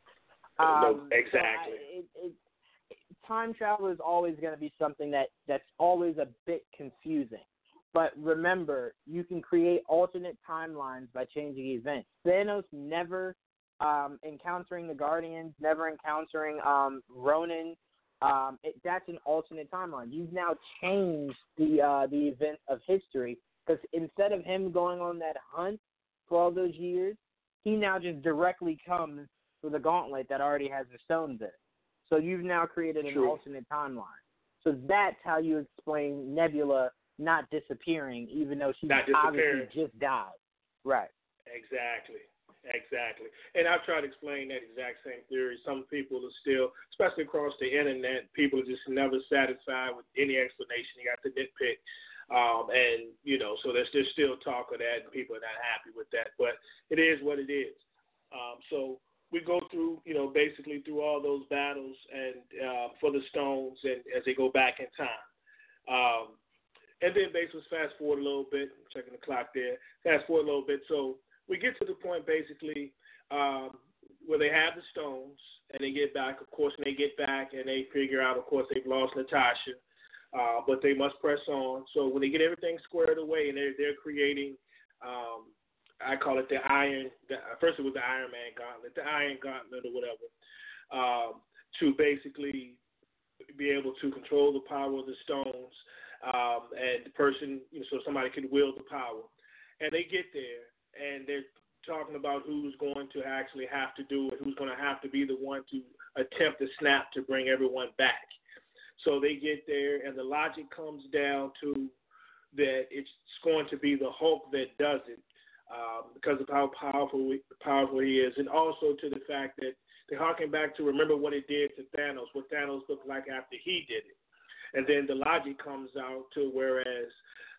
No, Um, so I- exactly. it, it, time travel is always going to be something that that's always a bit confusing. But remember, you can create alternate timelines by changing events. Thanos never um, encountering the Guardians, never encountering um, Ronan. Um, it, that's an alternate timeline. You've now changed the uh, the events of history because instead of him going on that hunt for all those years, he now just directly comes for the gauntlet that already has the stones in it. So you've now created an True. alternate timeline. So that's how you explain Nebula not disappearing, even though she obviously just died. Right. Exactly. Exactly. And I've tried to explain that exact same theory. Some people are still, especially across the internet, people are just never satisfied with any explanation. You got to nitpick. Um, and, you know, so there's, there's still talk of that, and people are not happy with that. But it is what it is. Um, so we go through, you know, basically through all those battles and uh, for the Stones and as they go back in time. Um, and then basically fast forward a little bit, checking the clock there. Fast forward a little bit. So we get to the point basically um, where they have the Stones and they get back. Of course, and they get back and they figure out, of course, they've lost Natasha, uh, but they must press on. So when they get everything squared away and they're they're creating, um, I call it the Iron. The, first it was the Iron Man Gauntlet, the Iron Gauntlet or whatever, um, to basically be able to control the power of the Stones. Um, and the person, you know, so somebody can wield the power. And they get there, and they're talking about who's going to actually have to do it, who's going to have to be the one to attempt to snap to bring everyone back. So they get there, and the logic comes down to that it's going to be the Hulk that does it um, because of how powerful powerful he is, and also to the fact that they're harking back to remember what it did to Thanos, what Thanos looked like after he did it, and then the logic comes out to whereas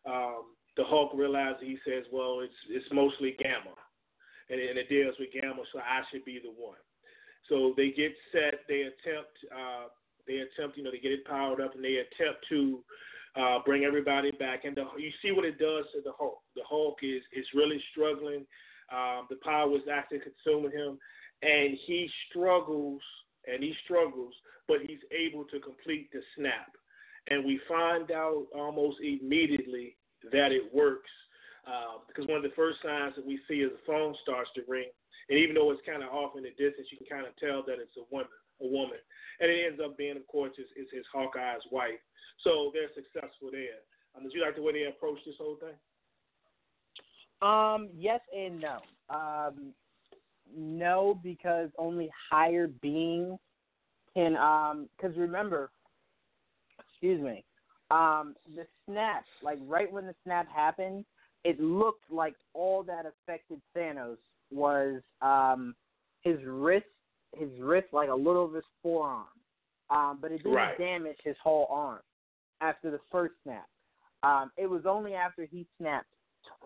um, the Hulk realizes he says, well, it's it's mostly Gamma, and, and it deals with Gamma, so I should be the one. So they get set, they attempt, uh, they attempt, you know, to get it powered up, and they attempt to uh, bring everybody back. And the, you see what it does to the Hulk. The Hulk is is really struggling. Um, the power is actually consuming him, and he struggles and he struggles, but he's able to complete the snap. And we find out almost immediately that it works uh, because one of the first signs that we see is the phone starts to ring, and even though it's kind of off in the distance, you can kind of tell that it's a woman, a woman, and it ends up being, of course, is, is his Hawkeye's wife. So they're successful there. Um, did you like the way they approached this whole thing? Um, yes and no. Um, no, because only higher beings can. Um, because remember, excuse me, um, the snap, like right when the snap happened, it looked like all that affected Thanos was um his wrist, his wrist, like a little of his forearm. Um, but it didn't right. damage his whole arm after the first snap. Um, it was only after he snapped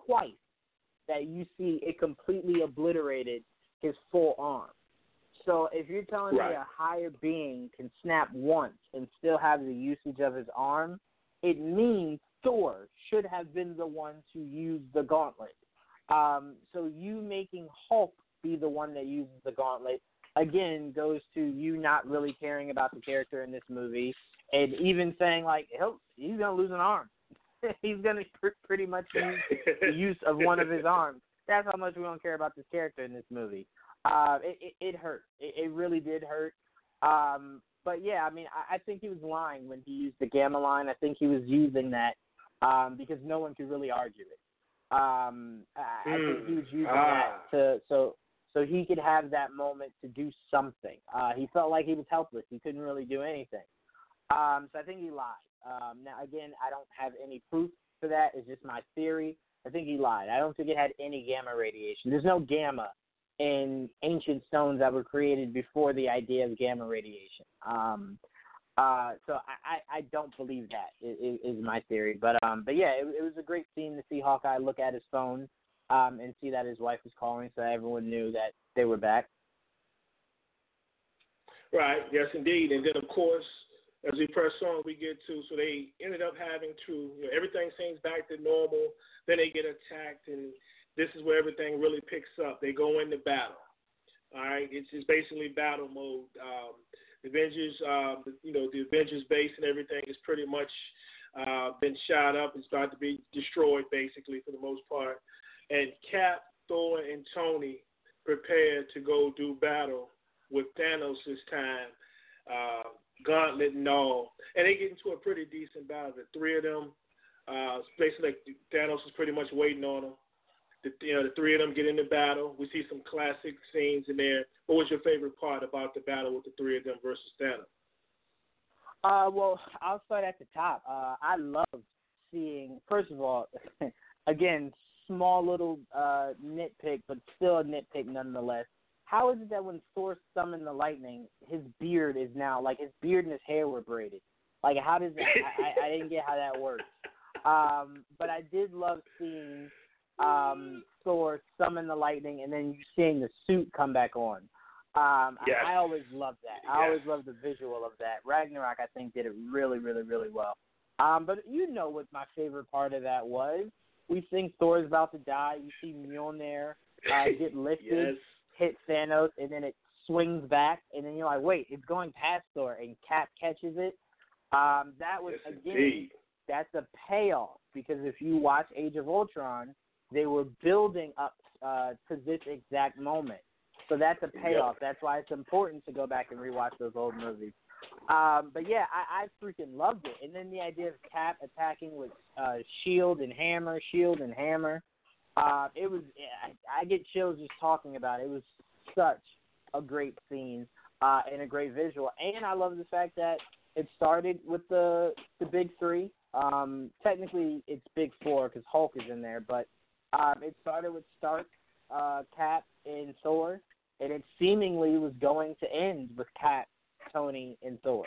twice that you see it completely obliterated his full arm. So if you're telling right. me a higher being can snap once and still have the usage of his arm, it means Thor should have been the one to use the gauntlet. Um, so you making Hulk be the one that uses the gauntlet again goes to you not really caring about the character in this movie and even saying like he'll he's gonna lose an arm. he's gonna pr- pretty much use the use of one of his arms. That's how much we don't care about this character in this movie. Uh, it, it, it hurt. It, it really did hurt. Um, but yeah, I mean, I, I think he was lying when he used the gamma line. I think he was using that um, because no one could really argue it. Um, I, I think he was using ah. that to so so he could have that moment to do something. Uh, he felt like he was helpless. He couldn't really do anything. Um, so I think he lied. Um, now, again, I don't have any proof for that. It's just my theory. I think he lied. I don't think it had any gamma radiation. There's no gamma in ancient stones that were created before the idea of gamma radiation. Um, uh, so I, I, don't believe that is, is my theory. But um, but yeah, it, it was a great scene to see Hawkeye look at his phone um, and see that his wife was calling, so everyone knew that they were back. Right. Yes, indeed. And then of course as we press on, we get to so they ended up having to you know everything seems back to normal. Then they get attacked, and this is where everything really picks up. They go into battle. All right, it's just basically battle mode. Um, the Avengers, um, you know, the Avengers base and everything is pretty much uh, been shot up. It's about to be destroyed, basically, for the most part. And Cap, Thor, and Tony prepare to go do battle with Thanos this time. Uh, Gauntlet and all, and they get into a pretty decent battle. The three of them, uh, basically Thanos is pretty much waiting on them. The, you know, the three of them get into battle. We see some classic scenes in there. What was your favorite part about the battle with the three of them versus Thanos? Uh, well, I'll start at the top. Uh, I love seeing, first of all, again, small little uh, nitpick, but still a nitpick nonetheless how is it that when Thor summoned the lightning, his beard is now like his beard and his hair were braided? Like how does that? I, I, I didn't get how that works. Um, but I did love seeing um, Thor summon the lightning and then you seeing the suit come back on. Um, yes. I, I always love that. I always love the visual of that. Ragnarok, I think, did it really, really, really well. Um, but you know what my favorite part of that was? We think Thor's about to die. You see Mjolnir uh, get lifted. yes hit Thanos, and then it swings back, and then you're like, wait, it's going past Thor, and Cap catches it. Um, that was yes, again, indeed. that's a payoff because if you watch Age of Ultron, they were building up uh, to this exact moment. So that's a payoff. Yep. That's why it's important to go back and rewatch those old movies. Um, but yeah, I, I freaking loved it. And then the idea of Cap attacking with uh, shield and hammer, shield and hammer. Uh, it was I, I get chills just talking about it. It was such a great scene uh, and a great visual, and I love the fact that it started with the the big three. Um, technically, it's big four because Hulk is in there, but um, it started with Stark, uh, Cap, and Thor, and it seemingly was going to end with Cap, Tony, and Thor.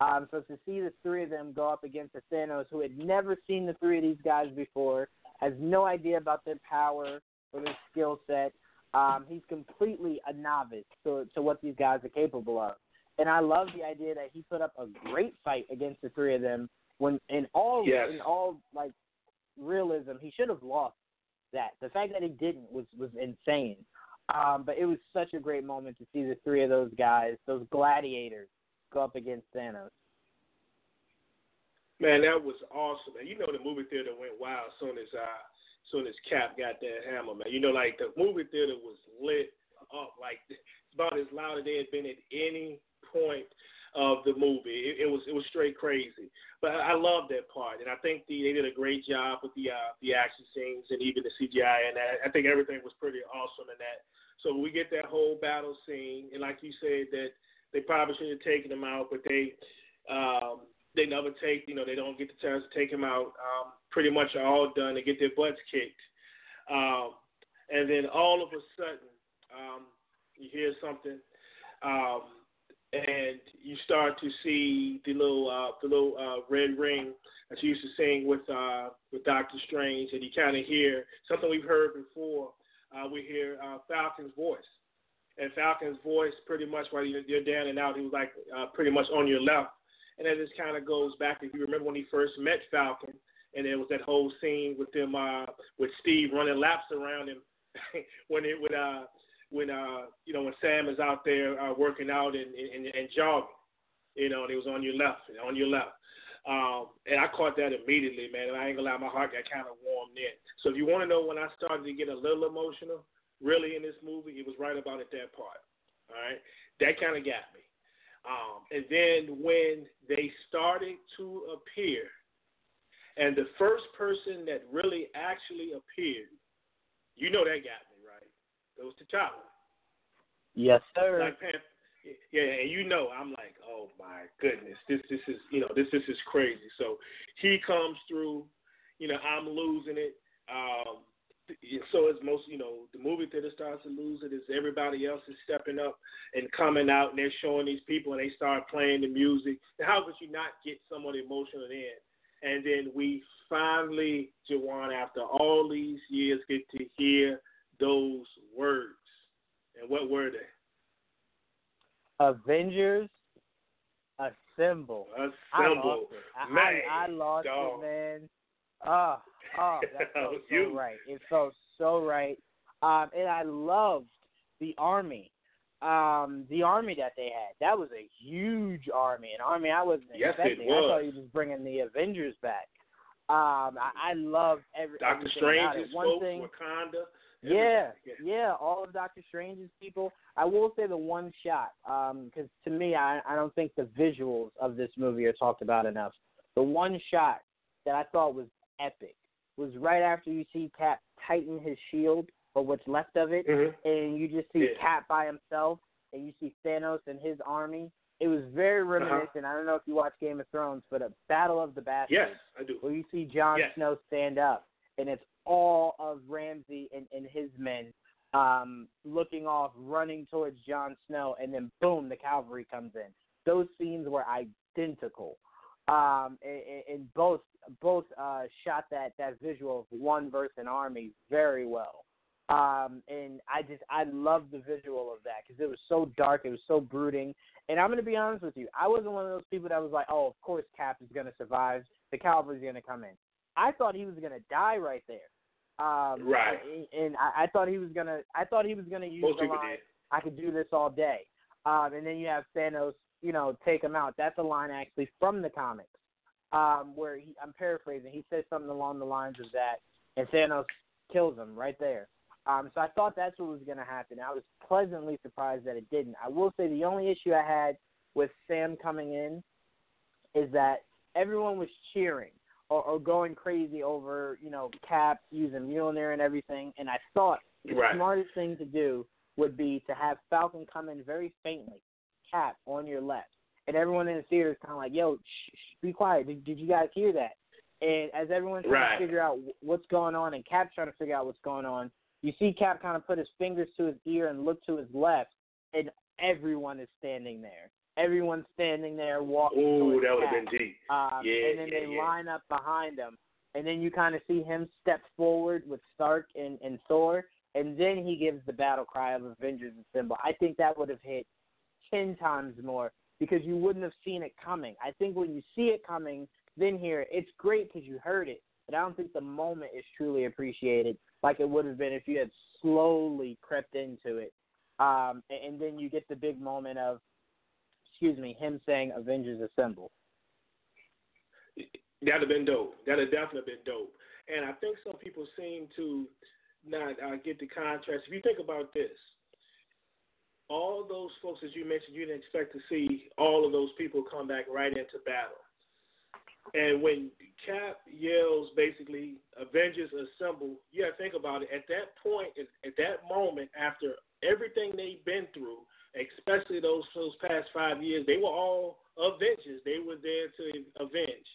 Um, so to see the three of them go up against the Thanos, who had never seen the three of these guys before, has no idea about their power or their skill set. Um, he's completely a novice to, to what these guys are capable of. And I love the idea that he put up a great fight against the three of them when in all yes. in all like realism, he should have lost that. The fact that he didn't was was insane. Um, but it was such a great moment to see the three of those guys, those gladiators, go up against Thanos. Man, that was awesome. And you know the movie theater went wild as soon as uh as soon as Cap got that hammer, man. You know, like the movie theater was lit up like it's about as loud as they had been at any point of the movie. It, it was it was straight crazy. But I, I love that part, and I think the, they did a great job with the uh, the action scenes and even the CGI, and I, I think everything was pretty awesome in that. So we get that whole battle scene, and like you said, that they probably should have taken him out, but they um, they never take, you know, they don't get the chance to take him out. Um, pretty much are all done. They get their butts kicked. Um, and then all of a sudden, um, you hear something, um, and you start to see the little uh, the little uh, red ring that you used to sing with uh, with Doctor Strange, and you kind of hear something we've heard before. Uh, we hear uh, Falcon's voice, and Falcon's voice pretty much while you're, you're down and out, he was like uh, pretty much on your left and then this kind of goes back if you remember when he first met Falcon, and there was that whole scene with them uh, with Steve running laps around him when it would uh when uh you know when Sam is out there uh, working out and, and and jogging, you know, and he was on your left, on your left. Um, and I caught that immediately, man. And I ain't gonna lie, my heart got kind of warmed in. So if you want to know when I started to get a little emotional, really in this movie, it was right about at that part. All right, that kind of got me. Um, and then when they started to appear, and the first person that really actually appeared, you know that got me. It was T'Challa. Yes, sir. Black Panther. Yeah, and you know, I'm like, oh my goodness, this this is you know this this is crazy. So he comes through, you know, I'm losing it. Um, so as most, you know, the movie theater starts to lose it. Is everybody else is stepping up and coming out and they're showing these people and they start playing the music. How could you not get someone emotional in? And then we finally, Juwaan, after all these years, get to hear those words. And what were they? Avengers Assemble. Assemble. I, man, I, I lost dog. it, man. Oh, oh, that felt so right. It felt so right. Um, and I loved the army. Um, the army that they had. That was a huge army, an army I wasn't Yes, expecting. I thought you were just bringing the Avengers back. Um, I, I loved every Doctor everything about Strange's. One thing, Wakanda. Yeah, yeah, all of Doctor Strange's people. I will say the one shot, because to me, I, I don't think the visuals of this movie are talked about enough. The one shot that I thought was epic was right after you see Cap tighten his shield or what's left of it, Mhm. and you just see Yeah. Cap by himself, and you see Thanos and his army. It was very Uh-huh. reminiscent. I don't know if you watch Game of Thrones, but a Battle of the Bastards Yes, I do. where you see Jon Yes. Snow stand up, and it's all of Ramsay and, and his men um, looking off, running towards Jon Snow, and then boom, the cavalry comes in. Those scenes were identical, um, and, both both uh, shot that that visual of one versus an army very well. Um, and I just I love the visual of that because it was so dark, it was so brooding. And I'm gonna be honest with you, I wasn't one of those people that was like, oh, of course Cap is gonna survive, the cavalry's gonna come in. I thought he was gonna die right there. Um, Right. And I, I thought he was gonna I thought he was gonna use Most the line, did. I could do this all day. Um, and then you have Thanos, you know, take him out. That's a line actually from the comics, um, where he, I'm paraphrasing. He says something along the lines of that, and Thanos kills him right there. Um, so I thought that's what was going to happen. I was pleasantly surprised that it didn't. I will say the only issue I had with Sam coming in is that everyone was cheering or, or going crazy over, you know, Cap using Mjolnir and everything. And I thought the Right. smartest thing to do would be to have Falcon come in very faintly, Cap on your left, and everyone in the theater is kind of like, "Yo, shh, shh, be quiet. Did, did you guys hear that?" And as everyone's trying Right. to figure out what's going on, and Cap's trying to figure out what's going on, you see Cap kind of put his fingers to his ear and look to his left, and everyone is standing there. Everyone's standing there walking. Ooh, that would have been deep. Um, Yeah, and then yeah, they yeah. line up behind him, and then you kind of see him step forward with Stark and, and Thor, and then he gives the battle cry of Avengers Assemble. I think that would have hit ten times more because you wouldn't have seen it coming. I think when you see it coming, then here it, it's great because you heard it, but I don't think the moment is truly appreciated like it would have been if you had slowly crept into it. Um, and, and then you get the big moment of, excuse me, him saying Avengers Assemble. That'd have been dope. That'd have definitely been dope. And I think some people seem to not uh, get the contrast. If you think about this, all those folks that you mentioned, you didn't expect to see all of those people come back right into battle. And when Cap yells basically Avengers assemble, you gotta think about it. At that point, at that moment, after everything they've been through, especially those those past five years, they were all Avengers. They were there to avenge.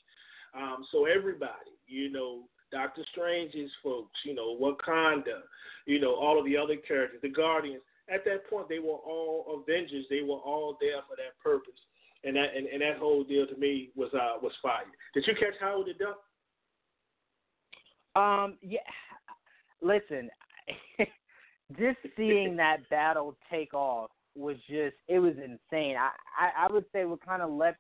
Um, so everybody, you know, Doctor Strange's folks, you know, Wakanda, you know, all of the other characters, the Guardians. At that point, they were all Avengers. They were all there for that purpose, and that and, and that whole deal to me was uh was fire. Did you catch Howard the Duck? Um, yeah. Listen, just seeing that battle take off was just it was insane. I I, I would say what kind of left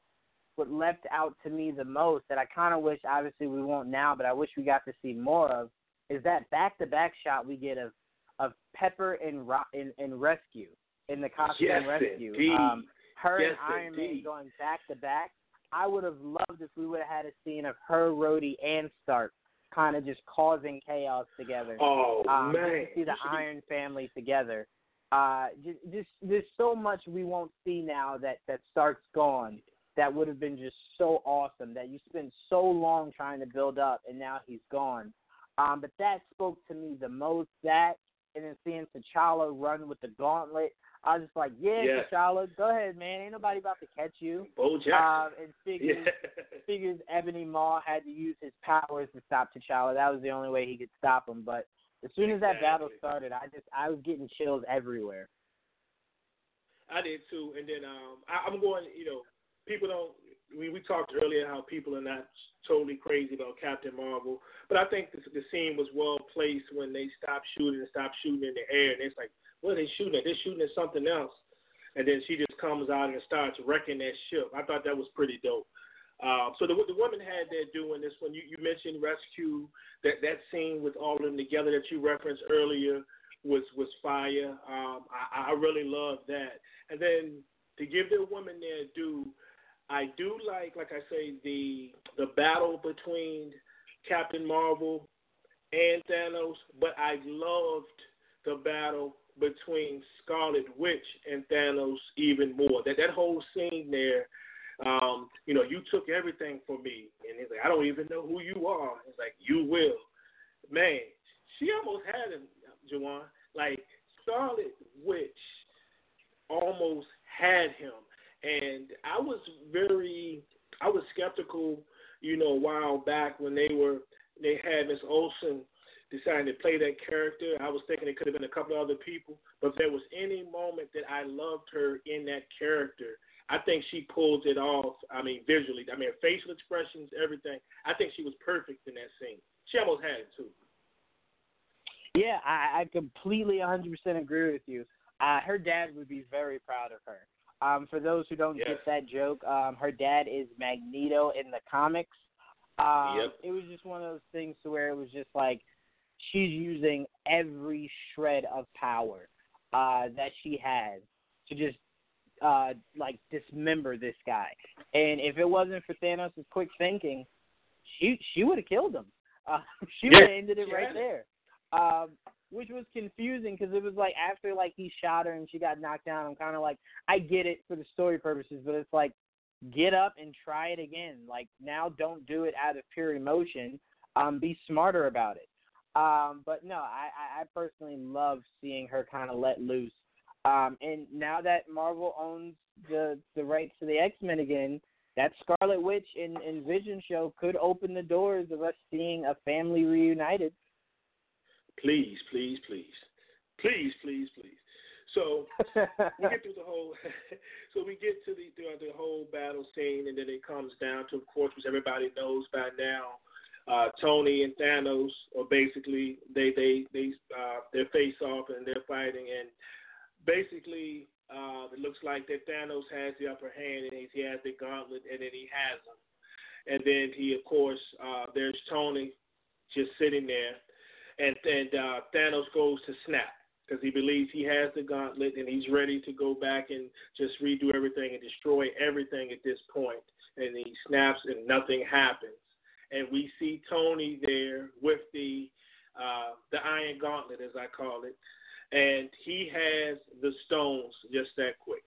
what left out to me the most that I kind of wish obviously we won't now, but I wish we got to see more of is that back to back shot we get of of Pepper and Ro- and, in Rescue in the costume Yes, Rescue. indeed. Um, her Yes, and Iron Man going back to back. I would have loved if we would have had a scene of her, Rhodey, and Stark kind of just causing chaos together. Oh um, man, to see the You should be- Iron family together. Uh, just, just there's so much we won't see now that that Stark's gone. That would have been just so awesome. That you spent so long trying to build up, and now he's gone. Um, but that spoke to me the most. That and then seeing T'Challa run with the gauntlet, I was just like, yeah, Yes. T'Challa, go ahead, man. Ain't nobody about to catch you. Bo Jackson. Uh, and figures yeah. figures Ebony Maw had to use his powers to stop T'Challa. That was the only way he could stop him. But as soon as that battle started, I just I was getting chills everywhere. I did too. And then um, I, I'm going. You know, people don't. We we talked earlier how people are not totally crazy about Captain Marvel, but I think the, the scene was well placed when they stopped shooting and stopped shooting in the air, and it's like, what are they shooting at? They're shooting at something else. And then she just comes out and starts wrecking that ship. I thought that was pretty dope. Um, so the the women had their doing this one. You you mentioned rescue that that scene with all of them together that you referenced earlier was was fire. Um, I, I really love that. And then to give the women their due, I do like, like I say, the the battle between Captain Marvel and Thanos, but I loved the battle between Scarlet Witch and Thanos even more. That that whole scene there, um, you know, you took everything from me, and he's like, I don't even know who you are. It's like you will, man. She almost had him, Juwaan. Like Scarlet Witch almost had him, and I was very, I was skeptical, you know, a while back when they were they had Miss Olsen deciding to play that character. I was thinking it could have been a couple of other people, but there was any moment that I loved her in that character, I think she pulled it off. I mean, visually, I mean, her facial expressions, everything. I think she was perfect in that scene. She almost had it too. Yeah, I, I completely 100% agree with you. Uh, her dad would be very proud of her. Um, for those who don't Yes. get that joke, um, her dad is Magneto in the comics. Um, Yep. It was just one of those things to where it was just like she's using every shred of power uh, that she has to just uh, like dismember this guy. And if it wasn't for Thanos' quick thinking, she she would have killed him. Uh, she Yeah, would have ended it she right there. Um, which was confusing because it was like after like he shot her and she got knocked down. I'm kind of like, I get it for the story purposes, but it's like, get up and try it again. Like now, don't do it out of pure emotion. Um, be smarter about it. Um, but no, I, I, I personally love seeing her kind of let loose Um, and now that Marvel owns the the rights to the X Men again, that Scarlet Witch and, and Vision show could open the doors of us seeing a family reunited. Please, please, please, please, please, please. So we get through the whole. so we get to the throughout the whole battle scene, and then it comes down to, of course, which everybody knows by now. Uh, Tony and Thanos are basically they they they uh, they face off and they're fighting, and basically uh, it looks like that Thanos has the upper hand and he has the gauntlet, and then he has them. And then he, of course, uh, there's Tony just sitting there, and and uh, Thanos goes to snap because he believes he has the gauntlet and he's ready to go back and just redo everything and destroy everything at this point. And he snaps and nothing happens. And we see Tony there with the uh, the Iron Gauntlet, as I call it, and he has the stones just that quick.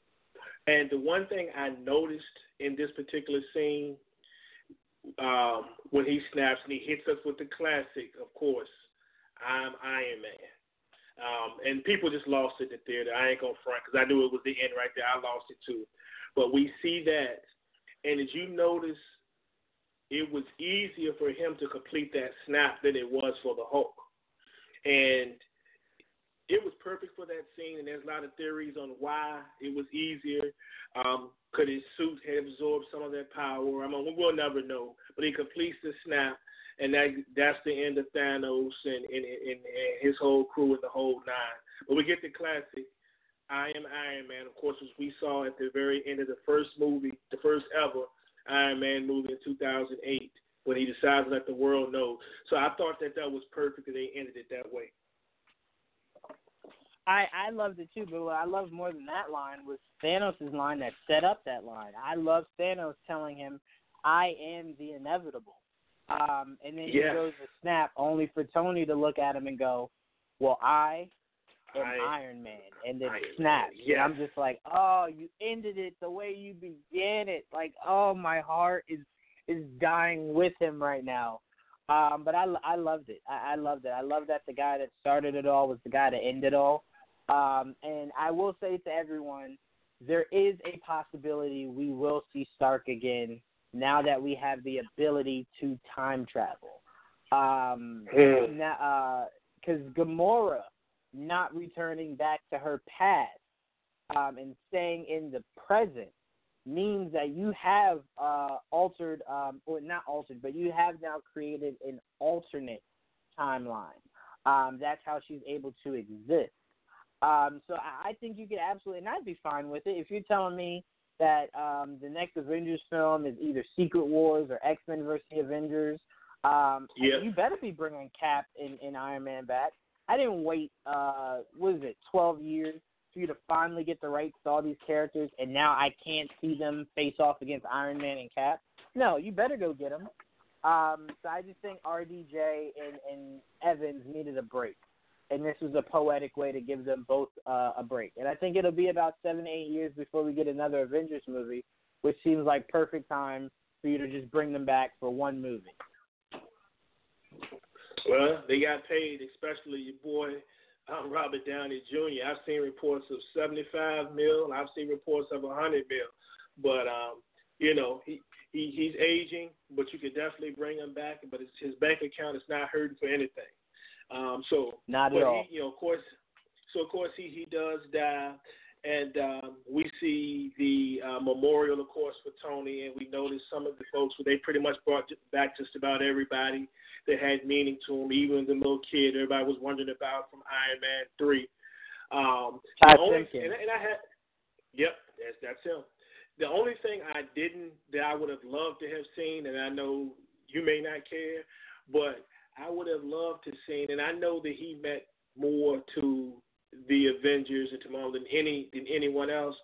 And the one thing I noticed in this particular scene, um, when he snaps and he hits us with the classic, of course, I'm Iron Man. Um, and people just lost it in the theater. I ain't gonna front because I knew it was the end right there. I lost it too. But we see that, and as you notice, it was easier for him to complete that snap than it was for the Hulk. And it was perfect for that scene, and there's a lot of theories on why it was easier. Um, could his suit have absorbed some of that power? I mean, we'll never know. But he completes the snap, and that that's the end of Thanos and, and, and, and his whole crew and the whole nine. But we get the classic. I am Iron Man, of course, which we saw at the very end of the first movie, the first ever Iron Man movie in 2008, when he decides to let the world know. So I thought that that was perfect that they ended it that way. I I loved it too, but what I loved more than that line was Thanos' line that set up that line. I love Thanos telling him, "I am the inevitable," um, and then yeah. he goes to snap, only for Tony to look at him and go, "Well, I am I, Iron Man," and then Iron snap. Man, yes. And I'm just like, "Oh, you ended it the way you began it." Like, oh, my heart is is dying with him right now. Um, but I, I loved it. I, I loved it. I love that the guy that started it all was the guy that ended it all. Um, and I will say to everyone, there is a possibility we will see Stark again now that we have the ability to time travel. Um, because uh, Gamora not returning back to her past um, and staying in the present means that you have uh, altered, um, or not altered, but you have now created an alternate timeline. Um, that's how she's able to exist. Um, so I, I think you could absolutely, and I'd be fine with it if you're telling me that um, the next Avengers film is either Secret Wars or X Men versus the Avengers. Um, Yeah. You better be bringing Cap and, and Iron Man back. I didn't wait, uh, what is it, 12 years for you to finally get the rights to all these characters, and now I can't see them face off against Iron Man and Cap. No, you better go get them. Um, so I just think RDJ and, and Evans needed a break and this was a poetic way to give them both uh, a break. And I think it'll be about seven, eight years before we get another Avengers movie, which seems like perfect time for you to just bring them back for one movie. Well, they got paid, especially your boy um, Robert Downey Jr. I've seen reports of 75 mil, and I've seen reports of 100 mil. But um, you know, he, he he's aging, but you could definitely bring him back. But his, his bank account is not hurting for anything. Um, so Not at all. He, you know, of course. So of course he he does die, and um, we see the uh, memorial, of course, for Tony, and we notice some of the folks where they pretty much brought back just about everybody that had meaning to him, even the little kid everybody was wondering about from Iron Man three. Um, Ty only, and, and I had, yep, that's that's him. The only thing I didn't that I would have loved to have seen, and I know you may not care, but I would have loved to seen, and I know that he meant more to the Avengers and to Marvel than any than anyone else.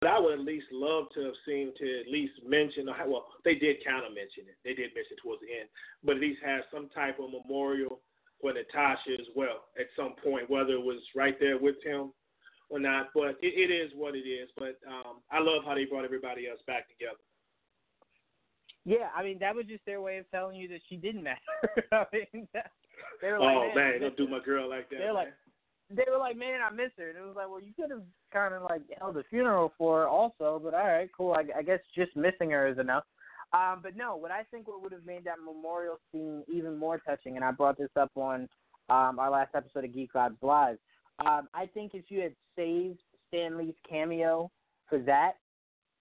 But I would at least love to have seen to at least mention. Well, they did kind of mention it. They did mention it towards the end, but at least have some type of memorial for Natasha as well at some point, whether it was right there with him or not. But it, it is what it is. But um, I love how they brought everybody else back together. Yeah, I mean that was just their way of telling you that she didn't matter. I mean, they were like, oh man, man, don't do my girl like that. They're like, they were like, "Man, I miss her," and it was like, "Well, you could have kind of like held a funeral for her also, but all right, cool. I, I guess just missing her is enough." Um, but no, what I think what would have made that memorial scene even more touching, and I brought this up on um, our last episode of Geek Vibes Live. Um, I think if you had saved Stan Lee's cameo for that,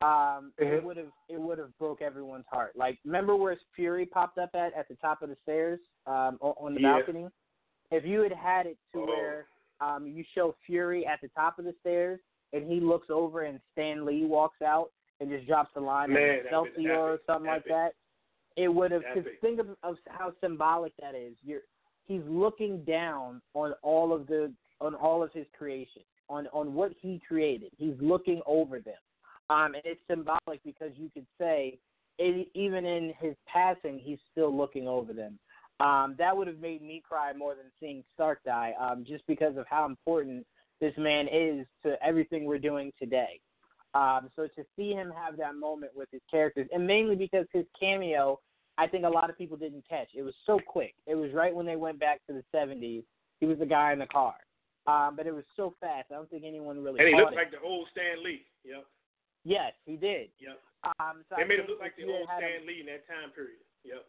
um, mm-hmm. it would have it would have broke everyone's heart. Like, remember where Fury popped up at at the top of the stairs um, on the yeah. balcony? If you had had it to oh. where um, you show Fury at the top of the stairs and he looks over and Stan Lee walks out and just drops the line Man, Excelsior or something epic. like that, it would have. Cause think of, of how symbolic that is. You're he's looking down on all of the on all of his creation on on what he created. He's looking over them, um, and it's symbolic because you could say it, even in his passing, he's still looking over them. Um, that would have made me cry more than seeing Stark die, um, just because of how important this man is to everything we're doing today. Um, so to see him have that moment with his characters, and mainly because his cameo, I think a lot of people didn't catch. It was so quick. It was right when they went back to the 70s. He was the guy in the car. Um, but it was so fast. I don't think anyone really. And he looked it. like the old Stan Lee. Yep. Yes, he did. Yep. Um, so they I made him look like the old Stan him- Lee in that time period. Yep.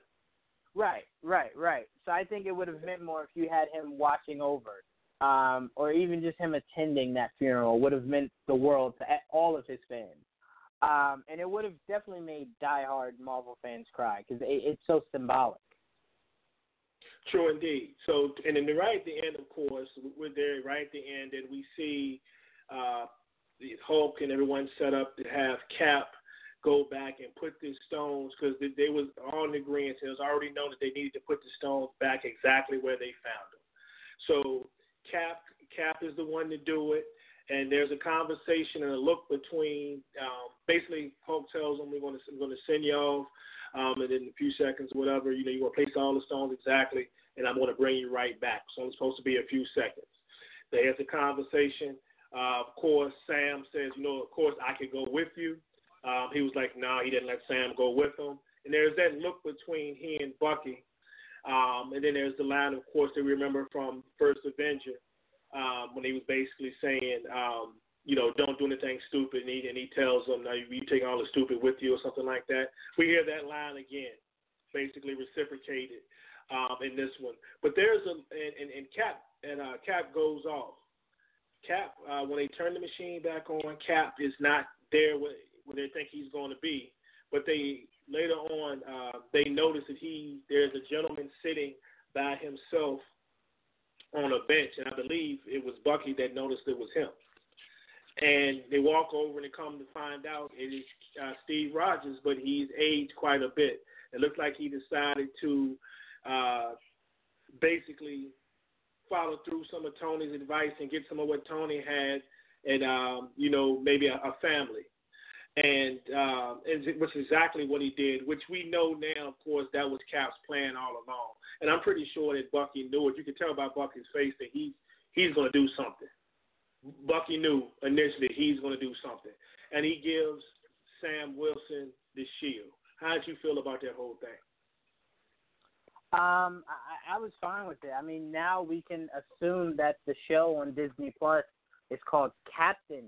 Right, right, right. So I think it would have meant more if you had him watching over, um, or even just him attending that funeral would have meant the world to all of his fans. Um, and it would have definitely made diehard Marvel fans cry because it, it's so symbolic. True indeed. So, and then right at the end, of course, we're there right at the end, and we see uh, Hulk and everyone set up to have Cap go back and put the stones because they, they was all in agreement. It was already known that they needed to put the stones back exactly where they found them. So Cap Cap is the one to do it, and there's a conversation and a look between. Um, basically, Hulk tells them we're going to going to send you off, um, and in a few seconds, whatever you know, you're going to place all the stones exactly, and I'm going to bring you right back. So it's supposed to be a few seconds. They have the conversation. Uh, of course, Sam says, you know, of course I could go with you. Um, he was like, no, nah, he didn't let Sam go with him. And there's that look between he and Bucky. Um, and then there's the line, of course, that we remember from First Avenger um, when he was basically saying, um, you know, don't do anything stupid. And he, and he tells them, no, you take all the stupid with you or something like that. We hear that line again, basically reciprocated um, in this one. But there's a, and, and, and Cap, and uh, Cap goes off. Cap, uh, when they turn the machine back on, Cap is not there with, where they think he's going to be. But they later on uh, they notice that he there's a gentleman sitting by himself on a bench, and I believe it was Bucky that noticed it was him. And they walk over and they come to find out it is uh, Steve Rogers, but he's aged quite a bit. It looks like he decided to uh, basically follow through some of Tony's advice and get some of what Tony had, and um, you know maybe a, a family and uh, which is exactly what he did. Which we know now, of course, that was Cap's plan all along. And I'm pretty sure that Bucky knew it. You can tell by Bucky's face that he he's going to do something. Bucky knew initially he's going to do something, and he gives Sam Wilson the shield. How did you feel about that whole thing? Um, I, I was fine with it. I mean, now we can assume that the show on Disney Plus is called Captain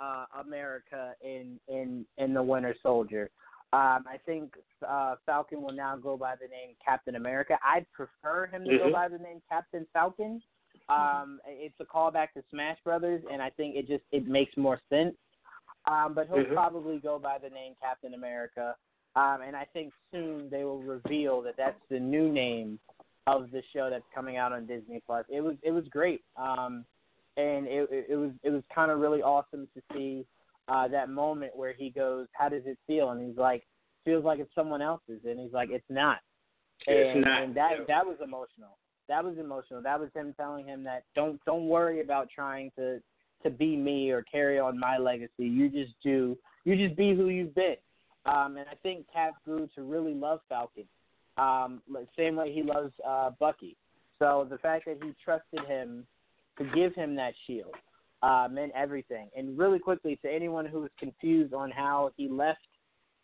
uh, America in in in the Winter Soldier. Um, I think uh, Falcon will now go by the name Captain America. I'd prefer him to mm-hmm. go by the name Captain Falcon. Um, it's a callback to Smash Brothers, and I think it just it makes more sense. Um, but he'll mm-hmm. probably go by the name Captain America. Um, and I think soon they will reveal that that's the new name of the show that's coming out on Disney Plus. It was it was great. Um, and it, it, it was it was kind of really awesome to see uh, that moment where he goes, "How does it feel?" And he's like, "Feels like it's someone else's," and he's like, "It's not." It's and, not. and that yeah. that was emotional. That was emotional. That was him telling him that don't don't worry about trying to to be me or carry on my legacy. You just do. You just be who you've been. Um, and I think Cap grew to really love Falcon, um, same way he loves uh, Bucky. So the fact that he trusted him to give him that shield uh, meant everything. And really quickly, to anyone who was confused on how he left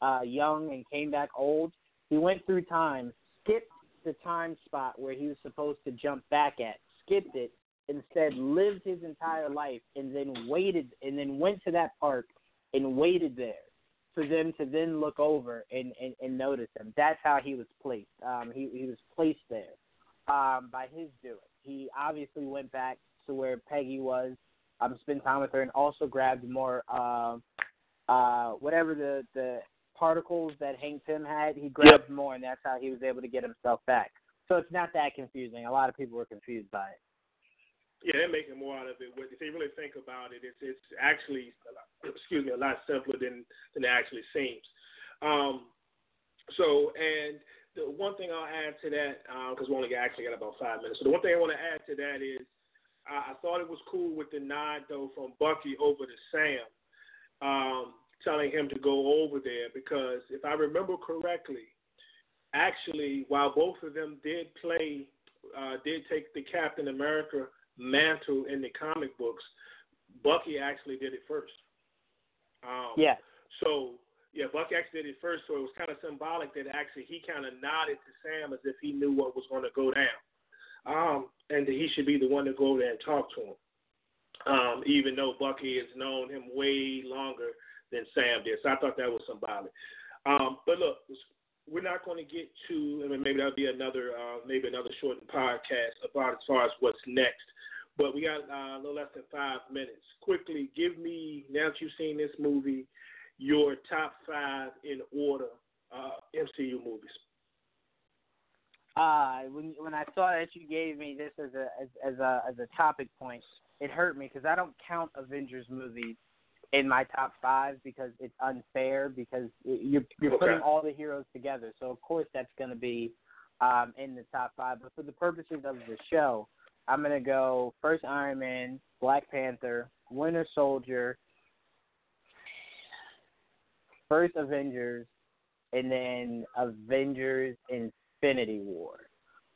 uh, young and came back old, he went through time, skipped the time spot where he was supposed to jump back at, skipped it, instead lived his entire life and then waited and then went to that park and waited there for them to then look over and, and, and notice him. That's how he was placed. Um, he, he was placed there um, by his doing. He obviously went back to where Peggy was, um, spent time with her, and also grabbed more, uh, uh, whatever the, the particles that Hank Pym had, he grabbed yep. more, and that's how he was able to get himself back. So it's not that confusing. A lot of people were confused by it. Yeah, they're making more out of it. If they really think about it, it's it's actually, excuse me, a lot simpler than than it actually seems. Um, so, and the one thing I'll add to that, because uh, we only actually got about five minutes. So the one thing I want to add to that is, I, I thought it was cool with the nod though from Bucky over to Sam, um, telling him to go over there because if I remember correctly, actually, while both of them did play, uh, did take the Captain America mantle in the comic books, Bucky actually did it first. Um, yeah. So yeah, Bucky actually did it first, so it was kind of symbolic that actually he kind of nodded to Sam as if he knew what was going to go down, um, and that he should be the one to go there and talk to him. Um, even though Bucky has known him way longer than Sam did, so I thought that was symbolic. Um, but look, we're not going to get to, I mean, maybe that'll be another, uh, maybe another shortened podcast about as far as what's next. But we got uh, a little less than five minutes. Quickly, give me now that you've seen this movie, your top five in order uh, MCU movies. Uh, when when I saw that you gave me this as a as, as a as a topic point, it hurt me because I don't count Avengers movies in my top five because it's unfair because you're you're okay. putting all the heroes together. So of course that's going to be um, in the top five. But for the purposes of the show, I'm gonna go first Iron Man, Black Panther, Winter Soldier, first Avengers, and then Avengers Infinity War.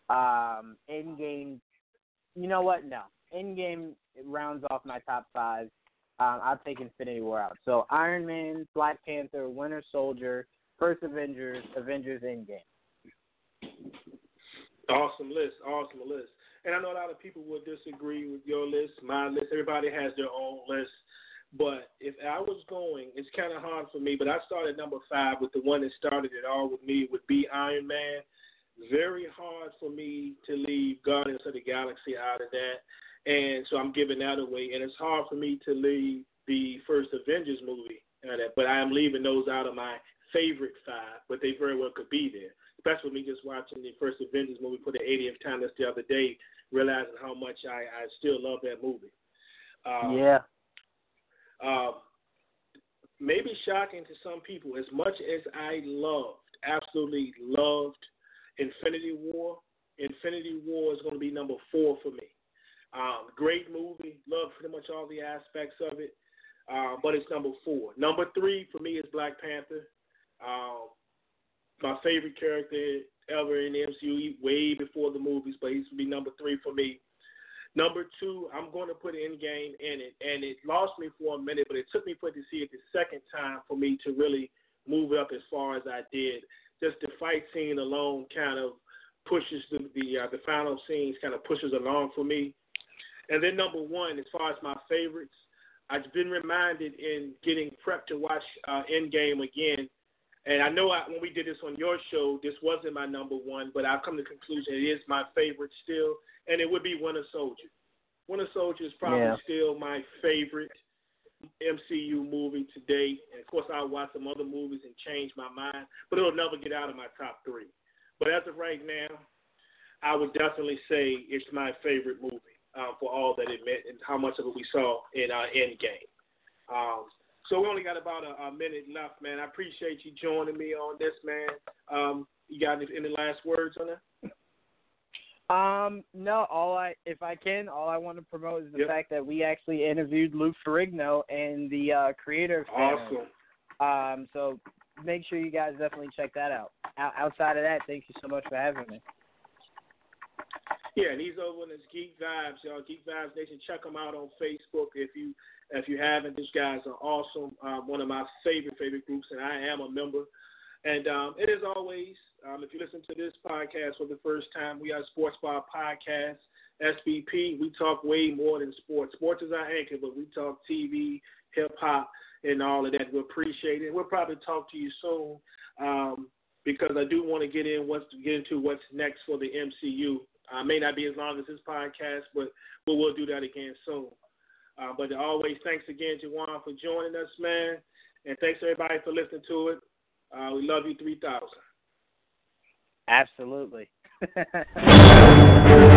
Um, Endgame. You know what? No, Endgame rounds off my top five. Um, I'll take Infinity War out. So Iron Man, Black Panther, Winter Soldier, First Avengers, Avengers Endgame. Awesome list. Awesome list. And I know a lot of people would disagree with your list, my list. Everybody has their own list. But if I was going, it's kind of hard for me. But I started number five with the one that started it all with me would be Iron Man. Very hard for me to leave Guardians of the Galaxy out of that, and so I'm giving that away. And it's hard for me to leave the first Avengers movie out of that, but I am leaving those out of my favorite five. But they very well could be there especially me just watching the first Avengers movie for the 80th time just the other day, realizing how much I, I still love that movie. Um, yeah. Um, maybe shocking to some people, as much as I loved, absolutely loved Infinity War, Infinity War is going to be number four for me. Um, great movie, love pretty much all the aspects of it, uh, but it's number four. Number three for me is Black Panther. Um, my favorite character ever in the MCU, way before the movies, but he's to be number three for me. Number two, I'm going to put Endgame in it, and it lost me for a minute, but it took me for to see it the second time for me to really move up as far as I did. Just the fight scene alone kind of pushes the the, uh, the final scenes kind of pushes along for me. And then number one, as far as my favorites, I've been reminded in getting prepped to watch uh, Endgame again and I know I, when we did this on your show, this wasn't my number one, but I've come to the conclusion it is my favorite still, and it would be Winter Soldier. Winter Soldier is probably yeah. still my favorite MCU movie to date. And of course, I'll watch some other movies and change my mind, but it'll never get out of my top three. But as of right now, I would definitely say it's my favorite movie um, for all that it meant and how much of it we saw in uh, Endgame. Um, so we only got about a, a, minute left, man. I appreciate you joining me on this, man. Um, you got any, any last words on that? Um, no. All I, if I can, all I want to promote is the yep. fact that we actually interviewed Lou Ferrigno and the uh, creator. Of awesome. Um, so make sure you guys definitely check that out. O- outside of that, thank you so much for having me. Yeah, and he's over in his Geek Vibes, y'all. Geek Vibes Nation. Check him out on Facebook if you if you haven't. These guys are awesome. Um, one of my favorite favorite groups, and I am a member. And um, it is always, um, if you listen to this podcast for the first time, we are Sports Bar Podcast. SBP, we talk way more than sports. Sports is our anchor, but we talk TV, hip hop, and all of that. We appreciate it. We'll probably talk to you soon um, because I do want to get in what's get into what's next for the MCU. Uh, may not be as long as this podcast, but but we'll do that again soon. Uh, but always, thanks again, Juwaan, for joining us, man, and thanks everybody for listening to it. Uh, we love you, three thousand. Absolutely.